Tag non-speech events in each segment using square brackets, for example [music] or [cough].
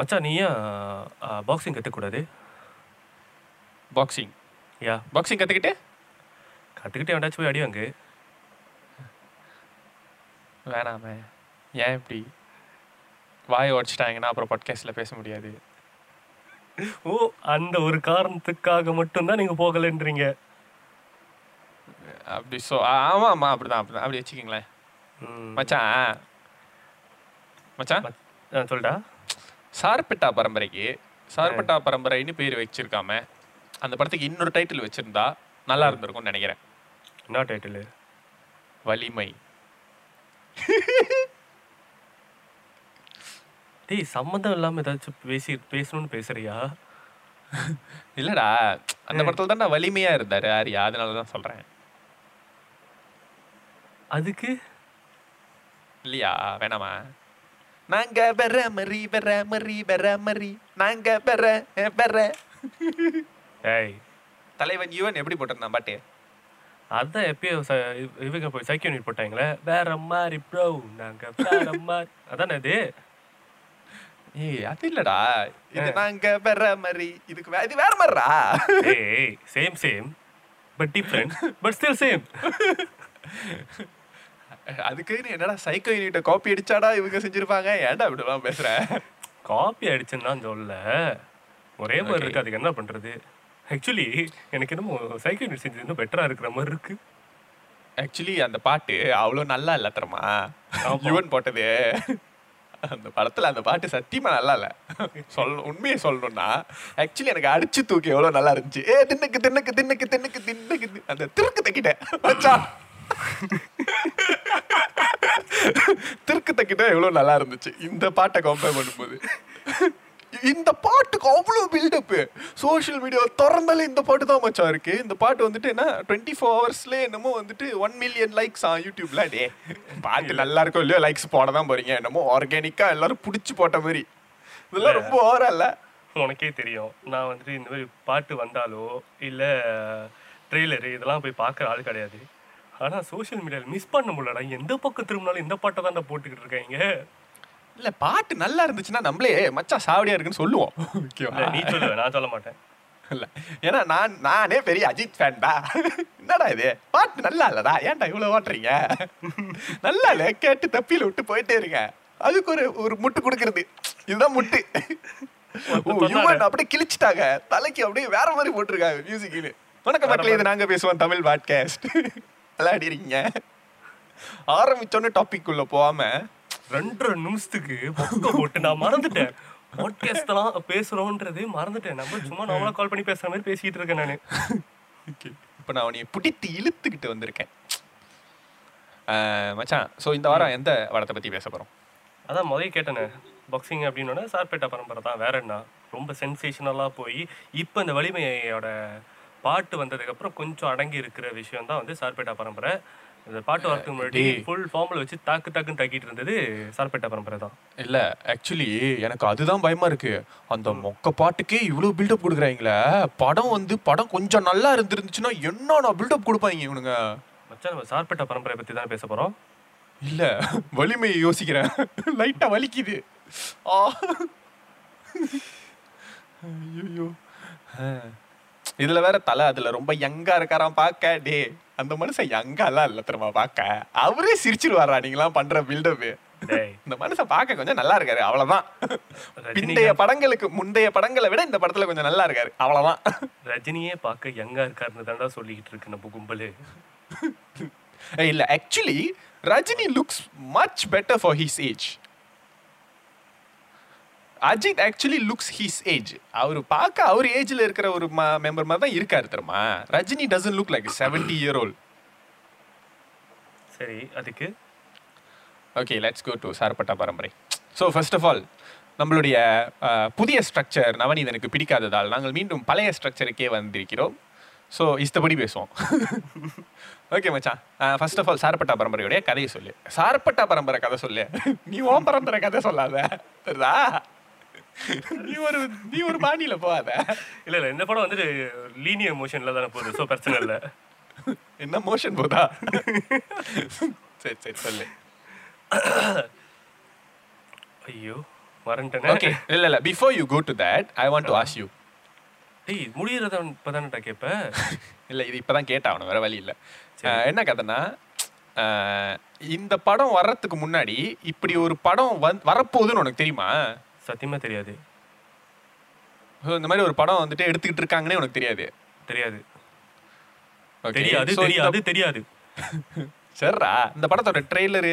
மச்சான் நீ ஏன் பாக்ஸிங் கற்றுக்கூடாது பாக்ஸிங் யா. பாக்ஸிங் கற்றுக்கிட்டு கற்றுக்கிட்டு எவனாச்சும் போய் அடி வாங்கு. வேணாமே. ஏன் இப்படி? வாயை உடச்சிட்டாங்கன்னா அப்புறம் பாட்காஸ்ட்டில் பேச முடியாது. ஓ அந்த ஒரு காரணத்துக்காக மட்டும்தான் நீங்கள் போகலைன்றீங்க. அப்படி ஸோ ஆமாம் ஆமாம் அப்படிதான் அப்படிதான். அப்படி வச்சுக்கிங்களேன். மச்சான். மச்சான்? சொல்டா. சார்பெட்டா பரம்பரைக்கு சார்பெட்டா பரம்பரைன்னு பேர் வச்சிருக்காம அந்த படத்துக்கு இன்னொரு டைட்டில் வச்சிருந்தா நல்லா இருந்திருக்கும்னு நினைக்கிறேன். என்ன டைட்டில் வலிமை. டேய் சம்மந்தம் இல்லாமல் ஏதாச்சும் பேசி பேசணும்னு பேசுறியா? இல்லடா அந்த படத்துல தான் வலிமையா இருந்தாரு ஆரியா. அதனால தான் சொல்றேன். அதுக்கு? இல்லையா வேணாமா? நாங்க பெற மரி பெற மரி பெற மரி நாங்க பெற பெற ஏய். தலைவன் யுவன் எப்படி போட்டிருந்தான் பாட்டு அதான் எப்பயோ ச- இவ- இவங்க போய் சைக்கிள் நீட் போட்டாங்களே. வேற மாதிரி ப்ரோ நாங்க வேற மாதிரி. அதானே இது? ஏய் அது இல்லடா. இது நாங்க பெற மரி இதுக்கு இது வேற மாதிரிடா. ஏய் same same but different but still same அதுக்கு என்னடா சைக்கோ யூனிட்ட காப்பி அடிச்சாடா இவங்க செஞ்சிருப்பாங்க? ஏன்டா இப்படிலாம் பேசுற? காப்பி அடிச்சுன்னு தான் சொல்ல ஒரே மாதிரி. இருக்கு அதுக்கு என்ன பண்றது? ஆக்சுவலி எனக்கு என்னமோ சைக்கிள் நீட் செஞ்சது இன்னும் பெட்டரா இருக்கிற மாதிரி இருக்கு. ஆக்சுவலி அந்த பாட்டு அவ்வளோ நல்லா இல்ல தெரியுமா? ஆமா. யுவன் போட்டது. அந்த படத்துல அந்த பாட்டு சத்தியமா நல்லா இல்ல. சொல்ல உண்மையை சொல்லணும்னா ஆக்சுவலி எனக்கு அடிச்சு தூக்கி எவ்வளவு நல்லா இருந்துச்சு. ஏ தின்னுக்கு தின்னுக்கு தின்னுக்கு தின்னுக்கு தின்னுக்கு அந்த திருக்கு தக்கிட்டேன். [laughs] திருக்கு தக்கிட்ட எவ்வளவு நல்லா இருந்துச்சு. இந்த பாட்டை கம்பேர் பண்ணும்போது. இந்த பாட்டுக்கு அவ்வளோ பில்டப்பு சோஷியல் மீடியா திறந்தாலே இந்த பாட்டு தான் மச்சான் இருக்கு. இந்த பாட்டு வந்துட்டு என்ன டுவெண்ட்டி ஃபோர் ஹவர்ஸ்லேயே என்னமோ வந்துட்டு ஒன் மில்லியன் லைக்ஸ் ஆ யூடியூப்ல டே பாட்டு நல்லா இருக்கோ இல்லையோ லைக்ஸ் போட தான் போறீங்க. என்னமோ ஆர்கானிக்காக எல்லாரும் பிடிச்சி போட்ட மாதிரி. இதெல்லாம் ரொம்ப ஓவரா இல்ல. உனக்கே தெரியும். நான் வந்துட்டு இந்த மாதிரி பாட்டு வந்தாலோ இல்ல ட்ரெய்லரு இதெல்லாம் போய் பார்க்குற ஆள் கிடையாது. ஆனா சோஷியல் மீடியாவில் மிஸ் பண்ண முடியலடா. எந்த பக்கம் திரும்பினாலும் இந்த பாட்டை தான் போட்டுக்கிட்டு இருக்காங்க. இல்ல பாட்டு நல்லா இருந்துச்சுன்னா நம்மளே மச்சான் சாவடியா இருக்குன்னு சொல்லுவோம். ஓகேவா நீ சொல்லுவ நான் சொல்ல மாட்டேன். இல்ல ஏன்னா நான் நானே பெரிய அஜித் ஃபேன்டா என்னடா இது? பாட்டு நல்லா இல்லடா. ஏன்டா இவ்வளவு ஓட்டுறீங்க? நல்லா இல்ல கேட்டு தப்பியில விட்டு போயிட்டே இருங்க. அதுக்கு ஒரு ஒரு முட்டு கொடுக்கறது. இதுதான் முட்டு. அப்படியே கிழிச்சிட்டாங்க. தலைக்கு அப்படியே வேற மாதிரி போட்டிருக்காங்க மியூசிக்னு வணக்கம் மக்களே இது நாங்க பேசுவோம் தமிழ் பாட்காஸ்ட் விளையாடிருக்கீங்க. ஆரம்பிச்சோன்னு டாபிக் உள்ள போகாம ரெண்டரை நிமிஷத்துக்கு பக்கம் போட்டு நான் மறந்துட்டேன். பாட்காஸ்ட்லாம் பேசுறோன்றது மறந்துட்டேன். நம்ம சும்மா நார்மலா கால் பண்ணி பேசுற மாதிரி பேசிட்டு இருக்கேன் நானு. ஓகே இப்போ நான் உன்னை பிடித்து இழுத்துக்கிட்டு வந்திருக்கேன். மச்சான் ஸோ இந்த வாரம் எந்த படத்தை பத்தி பேச போறோம்? அதான் முதல்ல கேட்டேனே. பாக்ஸிங் அப்படின்னோட சார்பேட்டா பரம்பரை தான். வேற என்ன? ரொம்ப சென்சேஷனலாக போய் இப்போ இந்த வலிமையோட பாட்டு வந்ததுக்கு அப்புறம் கொஞ்சம் அடங்கி இருக்கிற விஷயம் தான் வந்து சார்பேட்டா பரம்பரை. இந்த பாட்டு வரதுக்கு முன்னாடி. ஃபுல் ஃபார்மில் வச்சு தாக்கு தாக்குன்னு தாக்கிட்டு இருந்தது சார்பேட்டா பரம்பரை தான். இல்ல ஆக்சுவலி எனக்கு அதுதான் பயமா இருக்கு. அந்த மொக்க பாட்டுக்கே இவ்வளவு பில்டப் கொடுக்குறாங்களே. படம் வந்து படம் கொஞ்சம் நல்லா இருந்துருந்துச்சுன்னா என்னென்ன பில்டப் கொடுப்பாங்க இவனுங்க? மச்சான் நம்ம சார்பேட்டா பரம்பரை பற்றி தான் பேச போகிறோம் இல்ல வலிமையை யோசிக்கிறேன். லைட்டா வலிக்குது. ஆ. ஐயோ இதுல வேற தலை அதுல ரொம்ப யங்கா இருக்காராம் பாக்க. டே அந்த மனுஷன் யங்காலாம் இல்ல தெரியுமா பாக்க? அவரே சிரிச்சிருவாரா? நீங்களாம் பண்ற பில்டப் இந்த மனுஷன் பார்க்க கொஞ்சம் நல்லா இருக்காரு அவ்வளவுதான். பிந்தைய படங்களுக்கு முந்தைய படங்களை விட இந்த படத்துல கொஞ்சம் நல்லா இருக்காரு அவ்வளவுதான். ரஜினியே பார்க்க யங்கா இருக்காருன்னு தான்டா சொல்லிக்கிட்டு இருக்கு நம்ம கும்பலு. இல்ல actually Rajini looks much better for his age Ajith actually looks his age அவர் பார்க்க அவர் ஏஜ்ல இருக்கிற ஒரு மெம்பர் மாதிரி தான் இருக்காரு தெரியுமா? Rajini doesn't look like seventy year old சரி அதுக்கு? Okay let's go to Sarpatta Parambarai. So first of all நம்மளுடைய புதிய ஸ்ட்ரக்சர் நவநீதனுக்கு பிடிக்காததால் நாங்கள் மீண்டும் பழைய ஸ்ட்ரக்சருக்கே வந்திருக்கிறோம். ஸோ இஷ்டப்படி பேசுவோம். [laughs] ஓகே மச்சான். ஃபர்ஸ்ட் ஆஃப் ஆல் சார்பட்டா பரம்பரையுடைய கதையை சொல்லு. சார்பட்டா பரம்பரை கதை சொல்லு. நீ ஓம் பரம்பரை கதை சொல்லாத. தெரியுதா? நீ ஒரு நீ ஒரு பாணியில போகாத. இல்ல இல்ல இந்த படம் வந்துட்டு லீனியர் மோஷன்ல தானே போகுது ஸோ பிரச்சனை இல்லை. என்ன மோஷன் போதா? சரி சரி சொல்லு. ஐயோ வரன்ட்டேனே ஓகே இல்ல இல்ல before you go to that I want to ask you டேய் முடியறத இப்பதானடா கேப்ப? இல்ல இது இப்பதான் கேட்டா அவன வேற வழி இல்ல. என்ன கதைன்னா அஹ், இந்த படம் வர்றதுக்கு முன்னாடி இப்படி ஒரு படம் வரப்போகுதுன்னு உனக்கு தெரியுமா? சத்தியமா தெரியாது. So, இந்த மாதிரி ஒரு படம் வந்துட்டு எடுத்துக்கிட்டு இருக்காங்கன்னே உனக்கு தெரியாது? தெரியாது. தெரியாது தெரியாது [laughs] தெரியாது. சரிடா இந்த படத்தோட ட்ரெய்லரு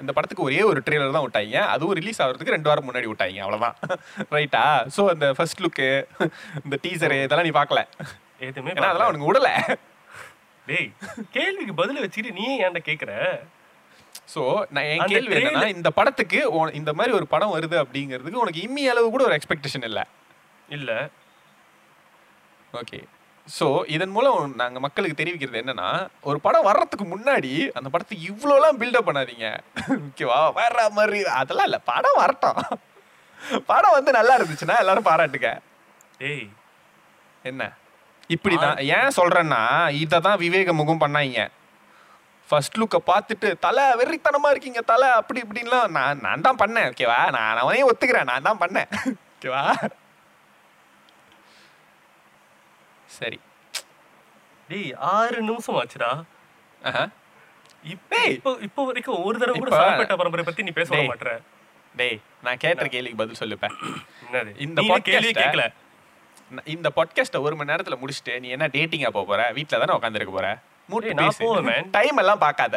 இந்த படத்துக்கு ஒரே ஒரு ட்ரெய்லர் தான் விட்டாங்க. அதுவும் ரிலீஸ் ஆகிறதுக்கு ரெண்டு வாரம் முன்னாடி விட்டாங்க அவ்வளவுதான். ரைட்டா ஸோ அந்த ஃபர்ஸ்ட் லுக்கு இந்த டீசரு இதெல்லாம் நீ பார்க்கல. எதுவுமே அதெல்லாம் உனக்கு விடல. டேய் கேள்விக்கு பதில் வச்சுக்கிட்டு நீ ஏன்டா கேக்குற? ஸோ நான் என் கேள்வி என்னன்னா இந்த படத்துக்கு இந்த மாதிரி ஒரு படம் வருது அப்படிங்கிறதுக்கு உனக்கு இம்மி அளவு கூட ஒரு எக்ஸ்பெக்டேஷன் இல்லை. இல்ல. ஓகே ஸோ இதன் மூலம் நாங்க மக்களுக்கு தெரிவிக்கிறது என்னன்னா ஒரு படம் வர்றதுக்கு முன்னாடி அந்த படத்துக்கு இவ்வளோலாம் பில்டப் பண்ணாதீங்க. ஓகேவா வேற மாதிரி அதெல்லாம் இல்லை. படம் வரட்டும். படம் வந்து நல்லா இருந்துச்சுன்னா எல்லாரும் பாராட்டுங்க. டேய் என்ன? இப்படிதான். ஏன் சொல்றேன்னா இதை தான் விவேக முகம் பண்ணாங்க. ஃபர்ஸ்ட் லுக்கை பார்த்துட்டு தலை வெறித்தனமா இருக்கீங்க தலை. அப்படி இப்படின்லாம் நான் நான் தான் பண்ணேன் ஓகேவா நான் அவனையும் ஒத்துக்கிறேன் நான் தான் பண்ணேன் [laughs] ஓகேவா சரி. டேய் ஆறு நிமிஷம் ஆச்சுடா. இப்போ இப்போ இப்போ வரைக்கும் ஒரு தடவை கூட சாப்பிட்ட பரம்பரை பத்தி நீ பேச. மாட்டற டேய். நான் கேட்ட கேள்விக்கு பதில் சொல்லுப்பேன். என்னது? இந்த கேள்வி கேட்கல இந்த பாட்காஸ்ட்டை ஒரு மணி நேரத்துல முடிச்சுட்டு நீ என்ன டேட்டிங்கா போக போற? வீட்ல தானே உட்காந்துருக்க போற? ஏய், நான் போவேன். டைம் எல்லாம் பார்க்காத.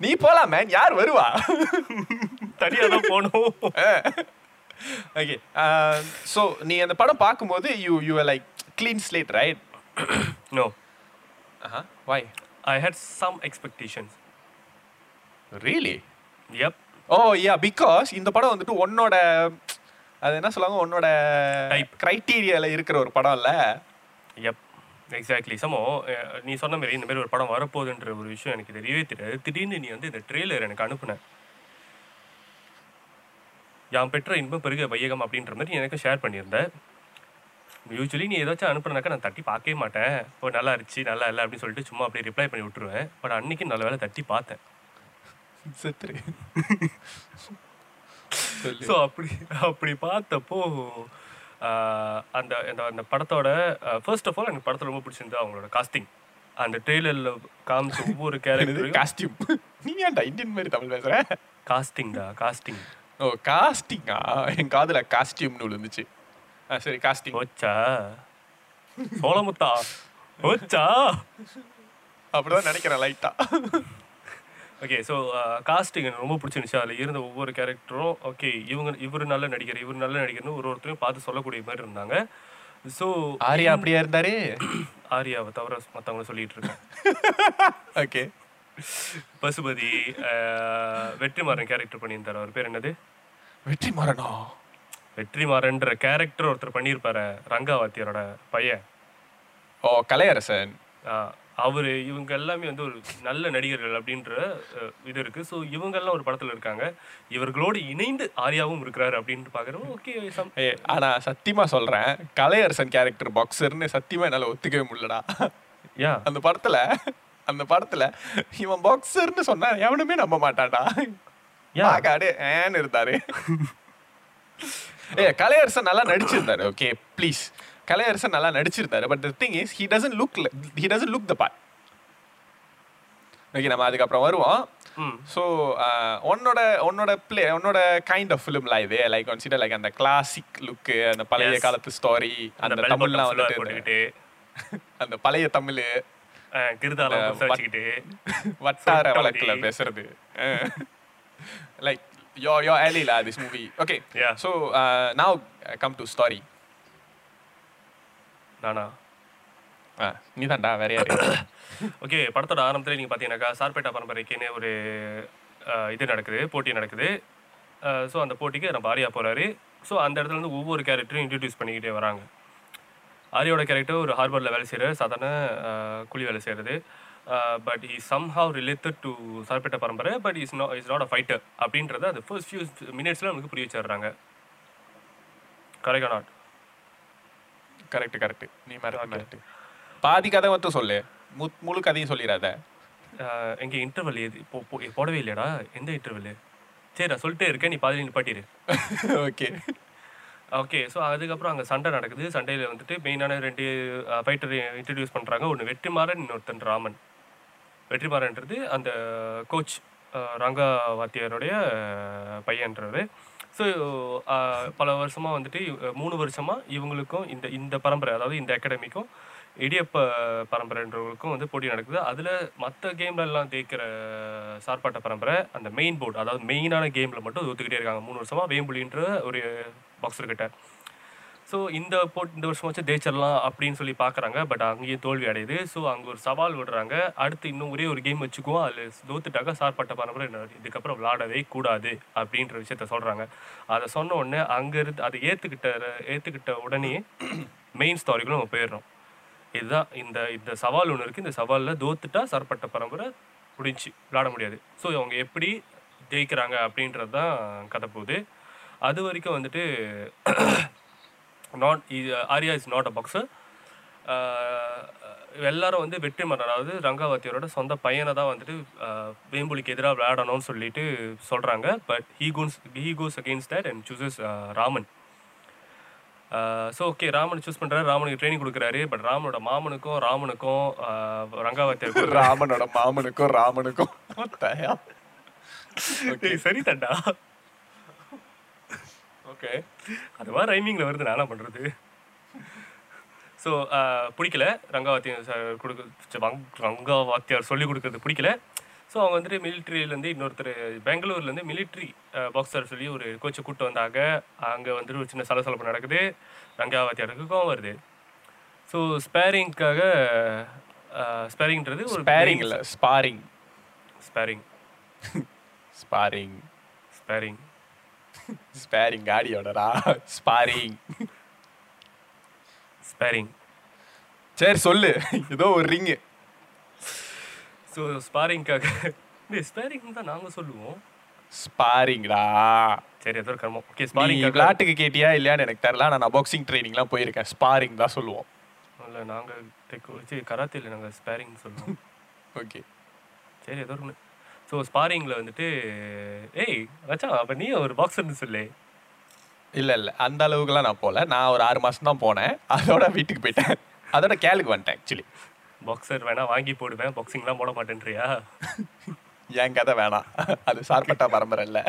நீ போலாம் மேன் யார் வருவா? தனியா தான் போகணும். ஓகே ஸோ நீ அந்த படம் பார்க்கும்போது you you like clean slate right no why I had some expectations really எப் ஓ யா பிகாஸ் இந்த படம் வந்துட்டு உன்னோட அது என்ன சொல்லுவாங்க உன்னோட Type. கிரைட்டீரியால இருக்கிற ஒரு படம் இல்ல எப் எக்ஸாக்ட்லி சமோ நீ சொன்ன மாதிரி இந்த மாதிரி ஒரு படம் வரப்போகுதுன்ற ஒரு விஷயம் எனக்கு தெரியவே தெரியாது. திடீர்னு நீ வந்து இந்த ட்ரெய்லர் எனக்கு அனுப்புன. யாம் பெற்ற இன்பம் பெருக வையகம் அப்படின்ற மாதிரி எனக்கு ஷேர் பண்ணியிருந்த. யூஸ்வலி நீ ஏதாச்சும் அனுப்புனாக்கா நான் தட்டி பார்க்கவே மாட்டேன். ஓ நல்லா இருந்துச்சு நல்லா இல்லை அப்படின்னு சொல்லிட்டு சும்மா அப்படியே ரிப்ளை பண்ணி விட்டுருவேன். பட் அன்னைக்கு நல்ல வேலை தட்டி பார்த்தேன். சொல்லு. ஸோ அப்படி அப்படி பார்த்தப்போ அந்த அந்த அந்த படத்தோட ஃபர்ஸ்ட் ஆஃப் ஆல் எனக்கு படத்தில் ரொம்ப பிடிச்சிருந்தது அவங்களோட காஸ்டிங் அந்த ட்ரெய்லரில் காமிச்ச ஒவ்வொரு [laughs] கேரக்டரும் காஸ்டியூம் [laughs] நீ ஏன்டா இந்தியன் மாதிரி தமிழ் பேசுற? காஸ்டிங்டா காஸ்டிங் ஓ காஸ்டிங்கா என் காதுல காஸ்டியூம்னு விழுந்துச்சு ஆ சரி காஸ்டிங் ஓச்சா சோளமுத்தா ஓச்சா அப்படிதான் நினைக்கிறேன் லைட்டா ஓகே ஸோ காஸ்டிங் எனக்கு ரொம்ப பிடிச்சிருந்துச்சு. அதில் இருந்த ஒவ்வொரு கேரக்டரும் ஓகே இவங்க இவர் நல்ல நடிகர் இவர் நல்ல நடிகர்னு ஒரு ஒருத்தரையும் பார்த்து சொல்லக்கூடிய மாதிரி இருந்தாங்க. ஸோ ஆரியா அப்படியா இருந்தாரு? [clears throat] ஆரியாவை தவிர மற்றவங்கள சொல்லிட்டு இருக்கேன். [laughs] ஓகே பசுபதி ஆஹ், வெற்றிமாறன் கேரக்டர் பண்ணியிருந்தார். அவர் பேர் என்னது? வெற்றி மரணா வெற்றிமாறன்ற கேரக்டர் ஒருத்தர் பண்ணியிருப்பாரு ரங்காவாத்தியரோட பையன். ஓ கலையரசன். அவரு இவங்க எல்லாமே வந்து ஒரு நல்ல நடிகர்கள் அப்படின்ற இது இருக்கு. ஸோ இவங்கெல்லாம் ஒரு படத்துல இருக்காங்க. இவர்களோடு இணைந்து ஆர்யாவும் இருக்கிறாரு அப்படின்னு பாக்குறோம். ஓகே சம் ஏ ஆனா சத்தியமா சொல்றேன். கலையரசன் கேரக்டர் பாக்ஸர்னு சத்தியமா என்னால ஒத்துக்கவே முடியலடா. யா. அந்த படத்துல அந்த படத்துல இவன் பாக்ஸர்னு சொன்னா எவனுமே நம்ப மாட்டான்டா. யா. ஆகாடு ஏன்னு இருந்தாரு. ஏ கலையரசன் நல்லா நடிச்சிருந்தாரு. ஓகே ப்ளீஸ் கலையரசன் நல்லா நடிச்சிருந்தாரு. But thing is he doesn't look he doesn't look the part okay நம்ம அதுக்கப்புறம் வருவோம். ஸோ உன்னோட உன்னோட பிளே உன்னோட கைண்ட் ஆஃப் ஃபிலிம்லாம் இது லைக் கன்சிடர் லைக் அந்த கிளாசிக் லுக்கு அந்த பழைய. காலத்து ஸ்டோரி அந்த தமிழ்லாம் வந்துட்டு [laughs] அந்த பழைய தமிழ். வட்டார. வழக்குல பேசுறது. Like yo yo ஏலிலா this movie okay. So now come to story நானா? நீ தான்டா வேற யாரு? [coughs] ஓகே படத்தோட ஆரம்பத்துல நீங்க பாத்தீங்கன்னாக்கா சார்பேட்டா பரம்பரைக்குன்னு ஒரு இது நடக்குது போட்டி நடக்குது. ஸோ அந்த போட்டிக்கு நம்ம ஆர்யா போறாரு. ஸோ அந்த இடத்துல இருந்து ஒவ்வொரு கேரக்டரும் இன்ட்ரடியூஸ் பண்ணிக்கிட்டே வராங்க. ஆர்யாவோட கேரக்டர் ஒரு ஹார்பரில் வேலை செய்கிற சாதாரண கூலி வேலை செய்கிறது but is somehow related to Sarpatta Parambarai but is no is not a fighter அப்படின்றத அந்த ஃபர்ஸ்ட் ஃபியூ மினிட்ஸில் நமக்கு புரிய வச்சிடுறாங்க. கரெக்டா நாட் கரெக்ட் கரெக்ட் நீ கரெக்ட் பாதி கதை மட்டும் சொல்லு. மு- முழு கதையும் சொல்லிடாத. எங்கே இன்டர்வல் எது போடவே இல்லையாடா எந்த இன்டர்வல் சரி நான் சொல்லிட்டே இருக்கேன். நீ பாதியில் நிப்பாட்டிடு ஓகே [laughs] ஓகே ஸோ அதுக்கப்புறம் அங்கே சண்டை நடக்குது. சண்டையில் வந்துட்டு மெயினான ரெண்டு ஃபைட்டர் இன்ட்ரடியூஸ் பண்ணுறாங்க ஒன்று வெற்றிமாறன் இன்னொருத்தன் ராமன். வெற்றிமாறன்றது அந்த கோச் ரங்கா வாத்தியாருடைய பையன்றவர். ஸோ uh, பல வருஷமாக வந்துட்டு மூணு வருஷமாக இவங்களுக்கும் இந்த இந்த பரம்பரை அதாவது இந்த அகாடமிக்கும் இடியப்ப பரம்பரைன்றவங்களுக்கும் வந்து போட்டி நடக்குது. அதில் மற்ற கேம்லலாம் ஜெயிக்கிற சார்பாட்ட பரம்பரை அந்த மெயின் போர்டு அதாவது மெயினான கேமில் மட்டும் ஒத்துக்கிட்டே இருக்காங்க. மூணு வருஷமாக வேம்புலின்ற ஒரு பாக்ஸர்கிட்ட ஸோ இந்த போட் இந்த வருஷம் வச்சு ஜெயிச்சிடலாம் அப்படின்னு சொல்லி பார்க்குறாங்க பட் அங்கேயும் தோல்வி அடையுது. ஸோ அங்கே ஒரு சவால் விடுறாங்க. அடுத்து இன்னும் ஒரே ஒரு கேம் வச்சுக்குவோம். அதில் தோத்துட்டாக்க சார்பட்ட பரம்பரை இதுக்கப்புறம் விளாடவே கூடாது அப்படின்ற விஷயத்த சொல்கிறாங்க அதை சொன்ன உடனே அங்கே இருந்து அதை ஏற்றுக்கிட்ட ஏற்றுக்கிட்ட உடனே மெயின் ஸ்டாரிக்குள்ள நம்ம போயிடுறோம். இதுதான் இந்த இந்த சவால் ஒன்று இருக்குது இந்த சவாலில் தோத்துட்டா சார்பட்ட பரம்பரை முடிஞ்சு விளாட முடியாது. ஸோ அவங்க எப்படி ஜெயிக்கிறாங்க அப்படின்றது தான் கதை போகுது. அது வரைக்கும் வந்துட்டு not Arya is not a boxer எல்லாரும் வந்து வெற்றி மன்னர் அதாவது ரங்காவத்தியரோட சொந்த பையனை தான் வந்துட்டு ஆஹ், வேம்புலிக்கு எதிராக விளையாடணும்னு சொல்லிட்டு சொல்கிறாங்க but he goes he goes against that and chooses Raman so okay Raman choose பண்ணுறாரு ராமனுக்கு ட்ரைனிங் கொடுக்குறாரு. பட் ராமனோட மாமனுக்கும் ராமனுக்கும் ஆஹ், ரங்காவத்தியருக்கும் ராமனோட மாமனுக்கும் ராமனுக்கும் [laughs] சரி தண்டா. ஓகே. அதுவா ரைமிங்கில் வருது நான் என்ன பண்ணுறது ஸோ பிடிக்கல. ரங்காவாத்தியம் ச- கொடுக்க ரங்காவாத்தியார் சொல்லி கொடுக்கறது பிடிக்கல. ஸோ அவங்க வந்துட்டு மிலிட்ரியிலேருந்து இன்னொருத்தர் பெங்களூர்லேருந்து மிலிட்ரி பாக்ஸர் சொல்லி ஒரு கோச்சை கூப்பிட்டு வந்தாங்க. அங்கே வந்துட்டு ஒரு சின்ன சலசலப்பு நடக்குது. ரங்காவாத்தியாருக்கு கோவம் வருது. ஸோ ஸ்பேரிங்க்காக ஸ்பேரிங்ன்றது ஒரு ஸ்பேரிங் இல்ல sparring sparring sparring sparring sparring காடியோடடா sparring sparring சரி சொல்லு ஏதோ ஒரு ரிங்கு ஸோ ஸ்பாரிங்காக ஸ்பேரிங் தான் நாங்கள் சொல்லுவோம் ஸ்பாரிங்டா சரி ஏதோ கர்மம் ஓகே நீ ஸ்பாரிங்காக விளையாட்டுக்கு கேட்டியா இல்லையான்னு எனக்கு தெரியல நான் பாக்ஸிங் ட்ரைனிங்லாம் போயிருக்கேன் ஸ்பாரிங் தான் சொல்லுவோம் இல்லை நாங்கள் டெக் வச்சு கராத்தேல நாங்கள் ஸ்பேரிங் சொல்லுவோம் ஓகே சரி ஏதோ ஒன்று ஸோ ஸ்பாரிங்கில் வந்துட்டு ஏய் மச்சான் அப்போ நீ ஒரு பாக்ஸர்னு சொல்லு. இல்ல இல்ல. அந்த அளவுக்குலாம் நான் போல. நான் ஒரு ஆறு மாசம் தான் போனேன். அதோட வீட்டுக்கு போயிட்டேன். அதோட கேளுக்கு வந்துட்டேன் ஆக்சுவலி பாக்ஸர் வேணா வாங்கி போடுவேன். பாக்ஸிங்லாம் போட மாட்டேன்றியா? என் கதை வேணாம். அது சார்பட்டா பரம்பரை இல்ல.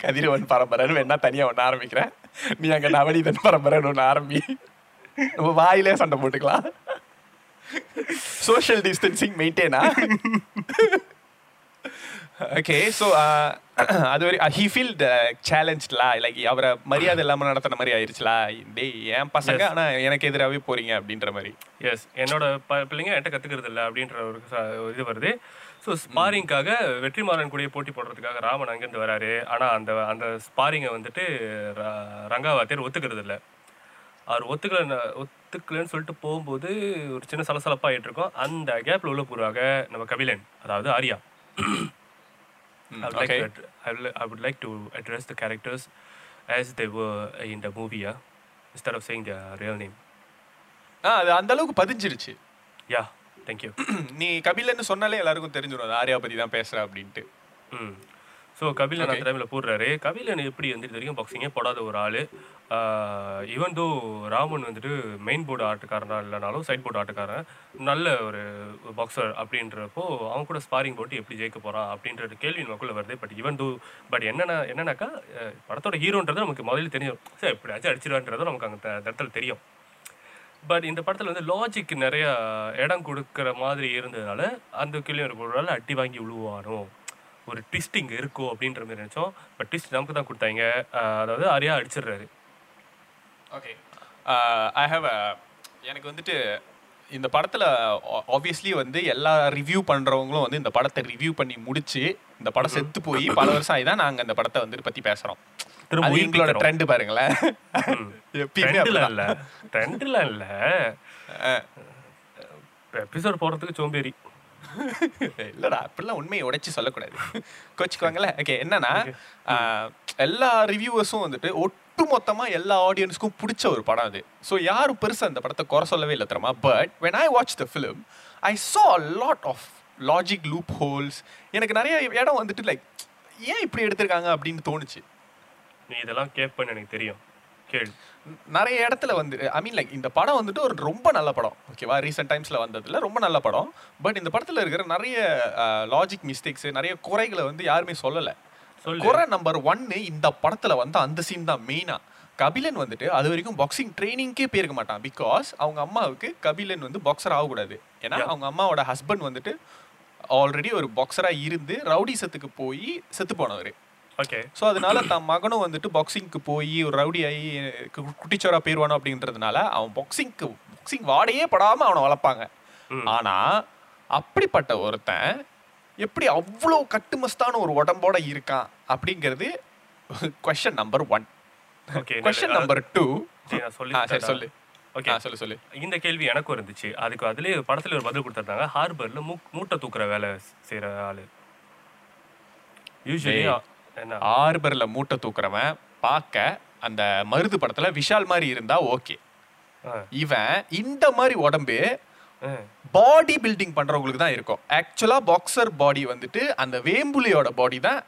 கதிரவன் பரம்பரைன்னு வேணா தனியா ஒன்று ஆரம்பிக்கிறேன். நீ அங்க நவநீதன் பரம்பரைன்னு ஒன்று ஆரம்பி. நம்ம வாயிலே சண்டை போட்டுக்கலாம். சோஷியல் டிஸ்டன்சிங் மெயின்டைனா ஓகே ஸோ [clears throat] அது வரை ஹி ஃபீல் த சேலஞ்ச்லா லைக் அவரை மரியாதை இல்லாமல் நடத்தின மாதிரி ஆயிடுச்சுலா டேய் என் பசங்க ஆனால் எனக்கு எதிராகவே போறீங்க அப்படின்ற மாதிரி. எஸ் என்னோட ப பிள்ளைங்க என்கிட்ட கற்றுக்கிறது இல்லை அப்படின்ற ஒரு இது வருது. ஸோ ஸ்பாரிங்காக வெற்றிமாறன் கூடயே போட்டி போடுறதுக்காக ராமன் அங்கேருந்து வராரு. ஆனால் அந்த அந்த ஸ்பாரிங்கை வந்துட்டு ரங்காவாத்தியர் ஒத்துக்கிறது இல்லை. அவர் ஒத்துக்கல ஒத்துக்கலன்னு சொல்லிட்டு போகும்போது ஒரு சின்ன சலசலப்பாகிட்டு இருக்கோம். அந்த கேப்பில் உள்ள போகிறாங்க நம்ம கபிலன் அதாவது Arya. I would, like okay. to, ad- I, would, li- I would like to address the characters as they were in the movie, yeah? instead of saying their real name. ஆ அது அந்த அளவுக்கு பதிஞ்சிருச்சு Yeah, thank you. [clears throat] நீ கபிலன்னு சொன்னாலே எல்லாருக்கும் தெரிஞ்சிடும் அது ஆர்யா பத்தி தான் பேசுற அப்படின்ட்டு ம் ஸோ கபிலன். அந்த டைமில் போடுறாரு. கபிலன் எப்படி வந்து இது வரைக்கும் பாக்ஸிங்கே போடாத ஒரு ஆள். ஈவன் தோ ராமன் வந்துட்டு மெயின் போர்டு ஆட்டுக்காரனா இல்லைனாலும் சைட் போர்டு ஆட்டுக்காரன் நல்ல ஒரு பாக்ஸர் அப்படின்றப்போ அவன் கூட ஸ்பாரிங் போட்டு எப்படி ஜெயிக்க போகிறான் அப்படின்ற கேள்வி நமக்குள்ள வருது. பட் ஈவன் தோ பட் என்னென்ன என்னன்னாக்கா படத்தோட ஹீரோன்றது நமக்கு முதல்ல தெரியும். சரி எப்படியாச்சும் அடிச்சிடுவான்றது நமக்கு அங்கே அந்த இடத்துல தெரியும். பட் இந்த படத்தில் வந்து லாஜிக் நிறைய இடம் கொடுக்குற மாதிரி இருந்ததுனால அந்த கேள்வி ஒரு அடி வாங்கி விழுவானோ ஒரு ட்விஸ்ட் இங்கே இருக்கோ அப்படின்ற மாதிரி நினச்சோம். பட் ட்விஸ்ட் நமக்கு தான் கொடுத்தாங்க. அதாவது ஆரியா அடிச்சிடுறாரு. ஓகே ஐ ஹாவ் எனக்கு வந்துட்டு இந்த படத்துல ஆப்வியஸ்லி வந்து எல்லா ரிவ்யூ பண்றவங்களும் வந்து இந்த படத்தை ரிவ்யூ பண்ணி முடிச்சு இந்த படம் செத்து போய் பல வருஷம் ஆகி தான் நாங்க இந்த படத்தை வந்து பத்தி பேசுறோம். திரும்ப அது எங்களோட. ட்ரெண்ட் பாருங்களேன். [laughs] எப்பயுமே. இல்லை. ட்ரெண்டில் இல்லை. எபிசோட் போடுறதுக்கு சோம்பேறி. [laughs] இல்லடா அப்படிலாம் உண்மையை உடைச்சு சொல்லக்கூடாது. [laughs] கோச்சுக்குவாங்கல்ல ஓகே என்னன்னா எல்லா ரிவ்யூவர்ஸும் வந்துட்டு ஒட்டு மொத்தமா எல்லா ஆடியன்ஸ்க்கும் பிடிச்ச ஒரு படம் அது. ஸோ யாரும் பெருசா இந்த படத்தை குறை சொல்லவே இல்லை தெரியுமா? But when I watch the film I saw a lot of logic loopholes எனக்கு நிறைய இடம் வந்துட்டு லைக் ஏன் இப்படி எடுத்திருக்காங்க அப்படின்னு தோணுச்சு. நீ இதெல்லாம் கேட்பேன்னு எனக்கு தெரியும். நிறைய இடத்துல வந்து ஐ மீன் லைக் இந்த படம் வந்துட்டு ஒரு ரொம்ப நல்ல படம். ஓகேவா ரீசெண்ட் டைம்ஸ்ல வந்ததுல ரொம்ப நல்ல படம். பட் இந்த படத்துல இருக்கிற நிறைய லாஜிக் மிஸ்டேக்ஸ் நிறைய குறைகளை வந்து யாருமே சொல்லல. சொல்லு. குறை நம்பர் ஒன்னு இந்த படத்துல வந்து அந்த சீன் தான் மெயினா கபிலன் வந்துட்டு அது வரைக்கும் பாக்ஸிங் ட்ரைனிங்க்கே போயிருக்க மாட்டான். பிகாஸ் அவங்க அம்மாவுக்கு கபிலன் வந்து பாக்ஸர் ஆகக்கூடாது. ஏன்னா. அவங்க அம்மாவோட ஹஸ்பண்ட் வந்துட்டு ஆல்ரெடி ஒரு பாக்ஸரா இருந்து ரவுடிசத்துக்கு போய் செத்து போனவர். ஓகே ஸோ அதனால தன் மகனும் வந்துட்டு பாக்ஸிங்க்கு போய் ஒரு ரவுடி ஆகி குட்டிச்சோரா போயிடுவானோ அப்படின்றதுனால அவன் பாக்ஸிங்க்கு பாக்ஸிங் வாடையே படாம அவனை வளர்ப்பாங்க. ம். ஆனா அப்படிப்பட்ட ஒருத்தன் எப்படி அவ்வளோ கட்டுமஸ்தான ஒரு உடம்போட இருக்கான் அப்படிங்கிறது question number one question number two சரி சொல்லி ஓகே சொல்லு. சொல்லு இந்த கேள்வி எனக்கும் இருந்துச்சு. அதுக்கு அதுலயே படத்துல ஒரு பதில் கொடுத்துருந்தாங்க. ஹார்பர்ல மூட்டை தூக்குற வேலை செய்யற ஆளு. யூஸ்வலி ஆர்பர்ல மூட்டை தூக்குறவன் பார்க்க அந்த மருது படத்துல விஷால் மாதிரி இருந்தா ஓகே. இவன் இந்த மாதிரி உடம்பு பாடி பில்டிங் பண்றவங்களுக்கு தான் இருக்கும். ஆக்சுவலா பாக்ஸர் பாடி வந்துட்டு அந்த வேம்புலியோட பாடி தான்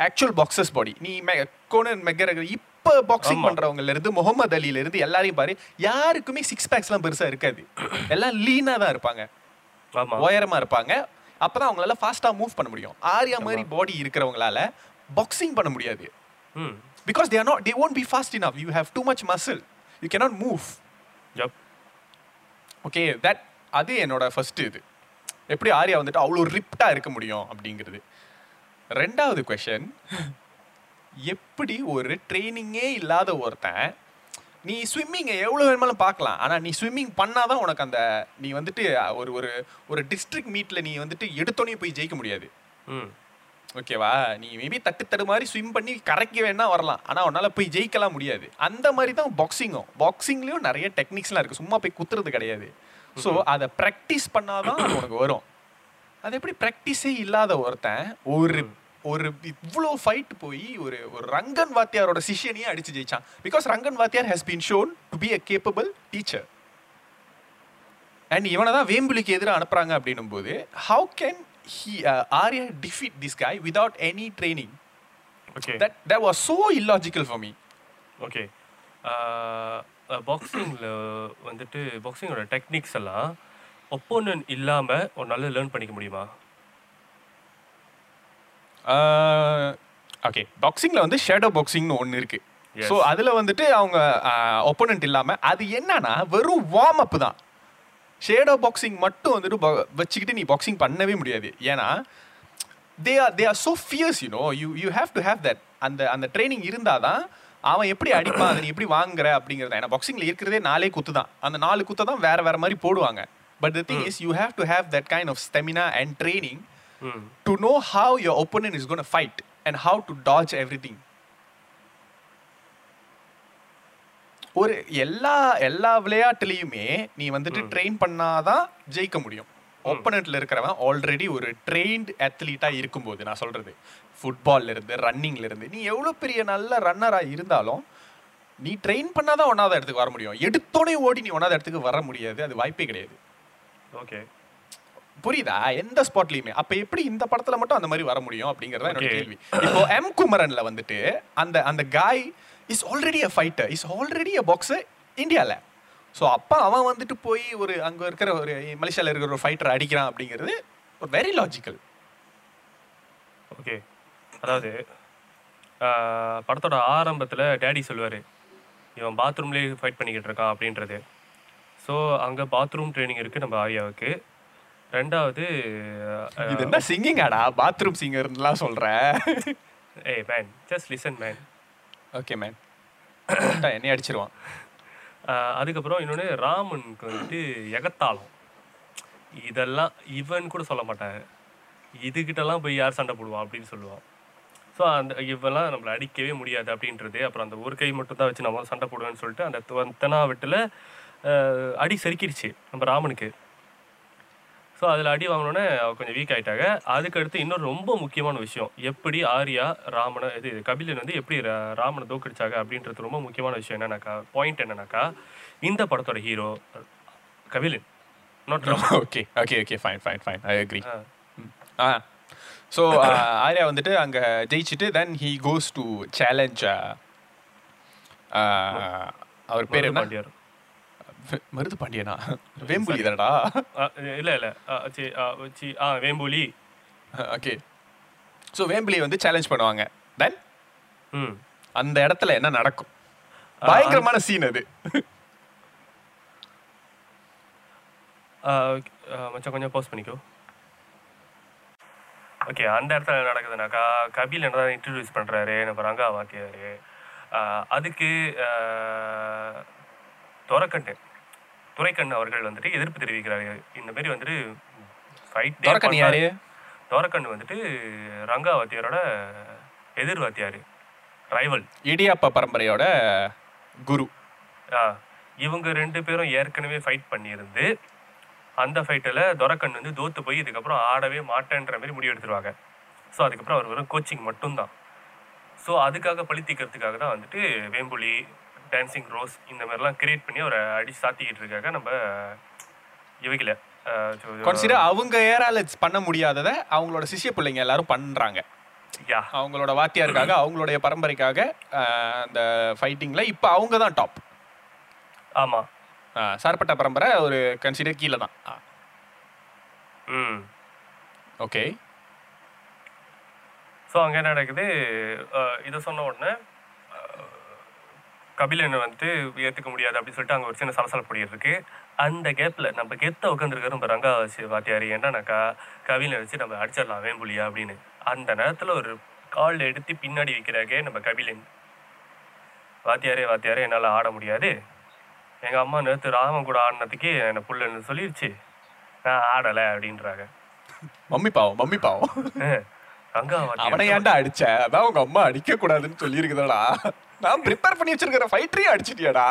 ஆக்சுவல் பாக்ஸர்ஸ் பாடி. நீ கோனன் மெக்கரகர் இப்ப பாக்ஸிங். பண்றவங்கல இருந்து முகமது அலில இருந்து எல்லாரையும் பாரு யாருக்குமே சிக்ஸ் பேக்ஸ்லாம் பெருசா இருக்காது. எல்லாம் லீனா தான் இருப்பாங்க. உயரமா இருப்பாங்க. அப்பதான் அவங்களால ஃபாஸ்டா மூவ் பண்ண முடியும். ஆர்யா மாதிரி பாடி இருக்கிறவங்களால பாக்ஸிங் பண்ண முடியாது. ம். Because they are not they won't be fast enough. You have too much muscle you cannot move okay that அது என்னோட ஃபர்ஸ்ட் இது. எப்படி ஆர்யா வந்துட்டு அவ்வளோ ரிப்டா இருக்க முடியும் அப்படிங்கிறது. ரெண்டாவது கொஷன் எப்படி ஒரு ட்ரைனிங்கே இல்லாத ஒருத்தன் நீ ஸ்விம்மிங்கை எவ்வளோ வேணுமாலும் பார்க்கலாம். ஆனால் நீ ஸ்விம்மிங் பண்ணாதான் உனக்கு அந்த நீ வந்துட்டு ஒரு ஒரு ஒரு டிஸ்ட்ரிக்ட் மீட்டில் நீ வந்துட்டு எடுத்தோடனே போய் ஜெயிக்க முடியாது. ம். ஓகேவா? நீ மேபி தட்டு தடு மாதிரி ஸ்விம் பண்ணி கரைக்க வேணா வரலாம். ஆனால் உன்னால் போய் ஜெயிக்கலாம் முடியாது. அந்த மாதிரி தான் பாக்ஸிங்கும் பாக்ஸிங்லேயும் நிறைய டெக்னிக்ஸ்லாம் இருக்குது சும்மா போய் குத்துறது கிடையாது. ஸோ அதை ப்ராக்டிஸ் பண்ணாதான் உனக்கு வரும். அது எப்படி ப்ராக்டிஸே இல்லாத ஒருத்தன் ஒரு ஒரு இவ்வளோ ஃபைட் போய் ஒரு ஒரு ரங்கன் வாத்தியாரோட சிஷ்யனையே அடிச்சு ஜெயிச்சான். Because Rangan Vaathiyar has been shown to be a capable teacher and இவனை தான் வேம்புலிக்கு எதிராக அனுப்புறாங்க அப்படின்னும் போது how can he Arya defeat this guy without any training okay that that was so illogical for me. Okay பாக்ஸிங்கில் [coughs] வந்துட்டு பாக்ஸிங்கோட techniques எல்லாம் opponent இல்லாமல் நல்ல லேர்ன் பண்ணிக்க முடியுமா? ஓகே பாக்ஸிங்ல வந்து ஷேடோ பாக்ஸிங்னு ஒன்று இருக்கு. Yes. ஸோ அதில் வந்துட்டு அவங்க ஒப்போனன்ட் இல்லாமல் அது என்னன்னா வெறும் வார்ம் அப் தான். ஷேடோ பாக்ஸிங் மட்டும் வந்துட்டு வச்சுக்கிட்டு நீ பாக்ஸிங் பண்ணவே முடியாது. ஏன்னா they are they are so fierce you know you you have to have that அந்த அந்த ட்ரைனிங் இருந்தால் தான் அவன் எப்படி அடிப்பான் அதை நீ எப்படி வாங்குற அப்படிங்கிறது. ஏன்னா பாக்ஸிங்கில் இருக்கிறதே நாலே குத்து தான். அந்த நாலு குத்தை தான் வேற வேற மாதிரி போடுவாங்க. But the thing is you have to have that kind of stamina and training ம். to know how your opponent is going to fight and how to dodge ஒரு எல்லா எல்லா விளையாட்டுலயுமே நீ வந்துட்டு ட்ரெயின் பண்ணாதான் ஜெயிக்க முடியும். ஒப்பனண்ட்ல இருக்கிறவன் ஆல்ரெடி ஒரு ட்ரெயின்ட் அத்லீட்டா இருக்கும்போது நான் சொல்றது. ஃபுட்பால்ல இருந்து ரன்னிங்ல இருந்து நீ எவ்வளவு பெரிய நல்ல ரன்னரா இருந்தாலும் நீ ட்ரெயின் பண்ணாதான் ஒன்னாவது இடத்துக்கு வர முடியும். எடுத்தோடனே ஓடி நீ ஒன்னாவது இடத்துக்கு வர முடியாது. அது வாய்ப்பே கிடையாது. ஓகே. புரியுதா? எந்த ஸ்பாட்லயுமே அப்ப எப்படி இந்த படத்துல மட்டும் அந்த மாதிரி வர முடியும் அப்படிங்கறத என்னோட. கேள்வி. இப்போ எம் குமரன்ல வந்துட்டு அந்த அந்த guy is already a fighter is already a boxer இந்தியால ஸோ அப்ப அவன் வந்துட்டு போய் ஒரு அங்க இருக்கிற ஒரு மலேசியால இருக்கிற ஒரு ஃபைட்டர் அடிக்கிறான் அப்படிங்கிறது ஒரு வெரி லாஜிக்கல் ஓகே அதாவது படத்தோட ஆரம்பத்தில் டேடி சொல்லுவார் இவன் பாத்ரூம்லேயே ஃபைட் பண்ணிக்கிட்டு இருக்கான் அப்படின்றது. ஸோ அங்கே பாத்ரூம் ட்ரைனிங் இருக்குது நம்ம ஆரியாவுக்கு. ரெண்டாவது இது என்ன சிங்கிங் ஆடா? பாத்ரூம் சிங்கர்லாம் சொல்ற. ஏய் man just listen man okay man என்னைய அடிச்சிருவான். அதுக்கப்புறம் இன்னொன்று ராமனுக்கு வந்துட்டு எகத்தாளம். இதெல்லாம் இவன் கூட சொல்ல மாட்டேன். இதுகிட்டலாம் போய் யார் சண்டை போடுவான் அப்படின்னு சொல்லுவான். ஸோ அந்த இவெல்லாம் நம்மளை அடிக்கவே முடியாது அப்படின்றது அப்புறம் அந்த ஒரு கை மட்டும் தான் வச்சு நம்ம சண்டை போடுவேன்னு சொல்லிட்டு அந்த தெனாவெட்டில் அடி செருக்கிடுச்சு நம்ம ராமனுக்கு. ஸோ அதில் அடி வாங்கினோடனே அவ கொஞ்சம் வீக் ஆயிட்டாங்க. அதுக்கடுத்து இன்னொரு ரொம்ப முக்கியமான விஷயம். எப்படி ஆர்யா ராமனை இது கபிலன் வந்து எப்படி ராமனை தோக்கடிச்சாங்க அப்படின்றது ரொம்ப முக்கியமான விஷயம் என்னன்னாக்கா பாயிண்ட் என்னன்னாக்கா இந்த படத்தோட hero Kabilan. Not Ram. Okay okay okay fine fine fine I agree ah. So Arya வந்துட்டு அங்க ஜெயிச்சுட்டு then he goes to challenge அவர் பேர் என்ன? மருது பாண்டியனா? வேம்புலி தானடா? இல்ல இல்ல. ஆ, சி, ஆ, வேம்புலி. ஓகே. ஸோ வேம்புலி வந்து சேலஞ்ச் பண்ணுவாங்க. தென் ம். அந்த இடத்துல என்ன நடக்கும்? பயங்கரமான சீன் அது. மச்சான் கொஞ்சம் பாஸ் பண்ணிக்கோ. ஓகே அந்த இடத்துல நடக்குதுனாக்கா கபில் என்ன தான் இன்ட்ரடியூஸ் பண்ணுறாரு நம்ம ரங்கா வாத்தியார் அதுக்கு ஆ, துரைக்கண்ணு அவர்கள் வந்துட்டு எதிர்ப்பு தெரிவிக்கிறாரு இந்த மாதிரி வந்துட்டு ஃபைட் யாரு? வந்துட்டு ரங்கா வாத்தியாரோட எதிர் வாத்தியார் ரைவல் இடியாப்ப பரம்பரையோட குரு. ஆ இவங்க ரெண்டு பேரும் ஏற்கனவே ஃபைட் பண்ணியிருந்து அந்த ஃபைட்டில் துரக்கண் வந்து தோத்து போய் இதுக்கப்புறம் ஆடவே மாட்டேன்ற மாதிரி முடிவு எடுத்துருவாங்க. ஸோ அதுக்கப்புறம் அவர் வெறும் கோச்சிங் மட்டும்தான். ஸோ அதுக்காக பழித்திக்கிறதுக்காக தான் வந்துட்டு வேம்புலி டான்சிங் ரோஸ் இந்த மாதிரிலாம் கிரியேட் பண்ணி அவரை அடிச்சு சாத்திக்கிட்டு இருக்காங்க. நம்ம இவைகள கன்சிடர் அவங்க ஏரால பண்ண முடியாததை அவங்களோட சிஷ்ய பிள்ளைங்க எல்லாரும் பண்றாங்க. அவங்களோட வாத்தியாருக்காக அவங்களுடைய பரம்பரைக்காக அந்த ஃபைட்டிங்ல இப்போ அவங்க தான் டாப் ஆமாம் சார்பட்ட பரம்பரை ஒரு கன்சிடர் கீழே தான். ம். ஓகே ஸோ அங்கே என்ன நடக்குது? இதை சொன்ன உடனே கபிலனை வந்துட்டு ஏற்றுக்க முடியாது அப்படின்னு சொல்லிட்டு அங்கே ஒரு சின்ன சலசலப்பு ஓடிட்டு இருக்கு அந்த கேப்பில் நம்ம கெத்த உட்காந்துருக்காரு நம்ம ரங்கா வச்சு வாத்தியார் என்னன்னாக்கா கபிலனை வச்சு நம்ம அடிச்சிடலாம் வேம்புலியா அப்படின்னு. அந்த நேரத்தில் ஒரு கால் எடுத்து பின்னாடி வைக்கிறாங்க நம்ம கபிலன். வாத்தியாரே வாத்தியாரே என்னால் ஆட முடியாது. எங்கள் அம்மா நேற்று ராமன் கூட ஆடினதுக்கே என்னை புள்ளன்னு சொல்லிடுச்சு நான் ஆடலை அப்படின்றாங்க. மம்மி பாவம் மம்மி பாவம். ரங்கா அவனை ஏன்டா அடிச்ச? அதான் உங்க அம்மா அடிக்க கூடாதுன்னு சொல்லி இருக்குதாடா நான் ப்ரிப்பேர் பண்ணி வச்சிருக்கிற ஃபைட்டரையும் அடிச்சிட்டியாடா.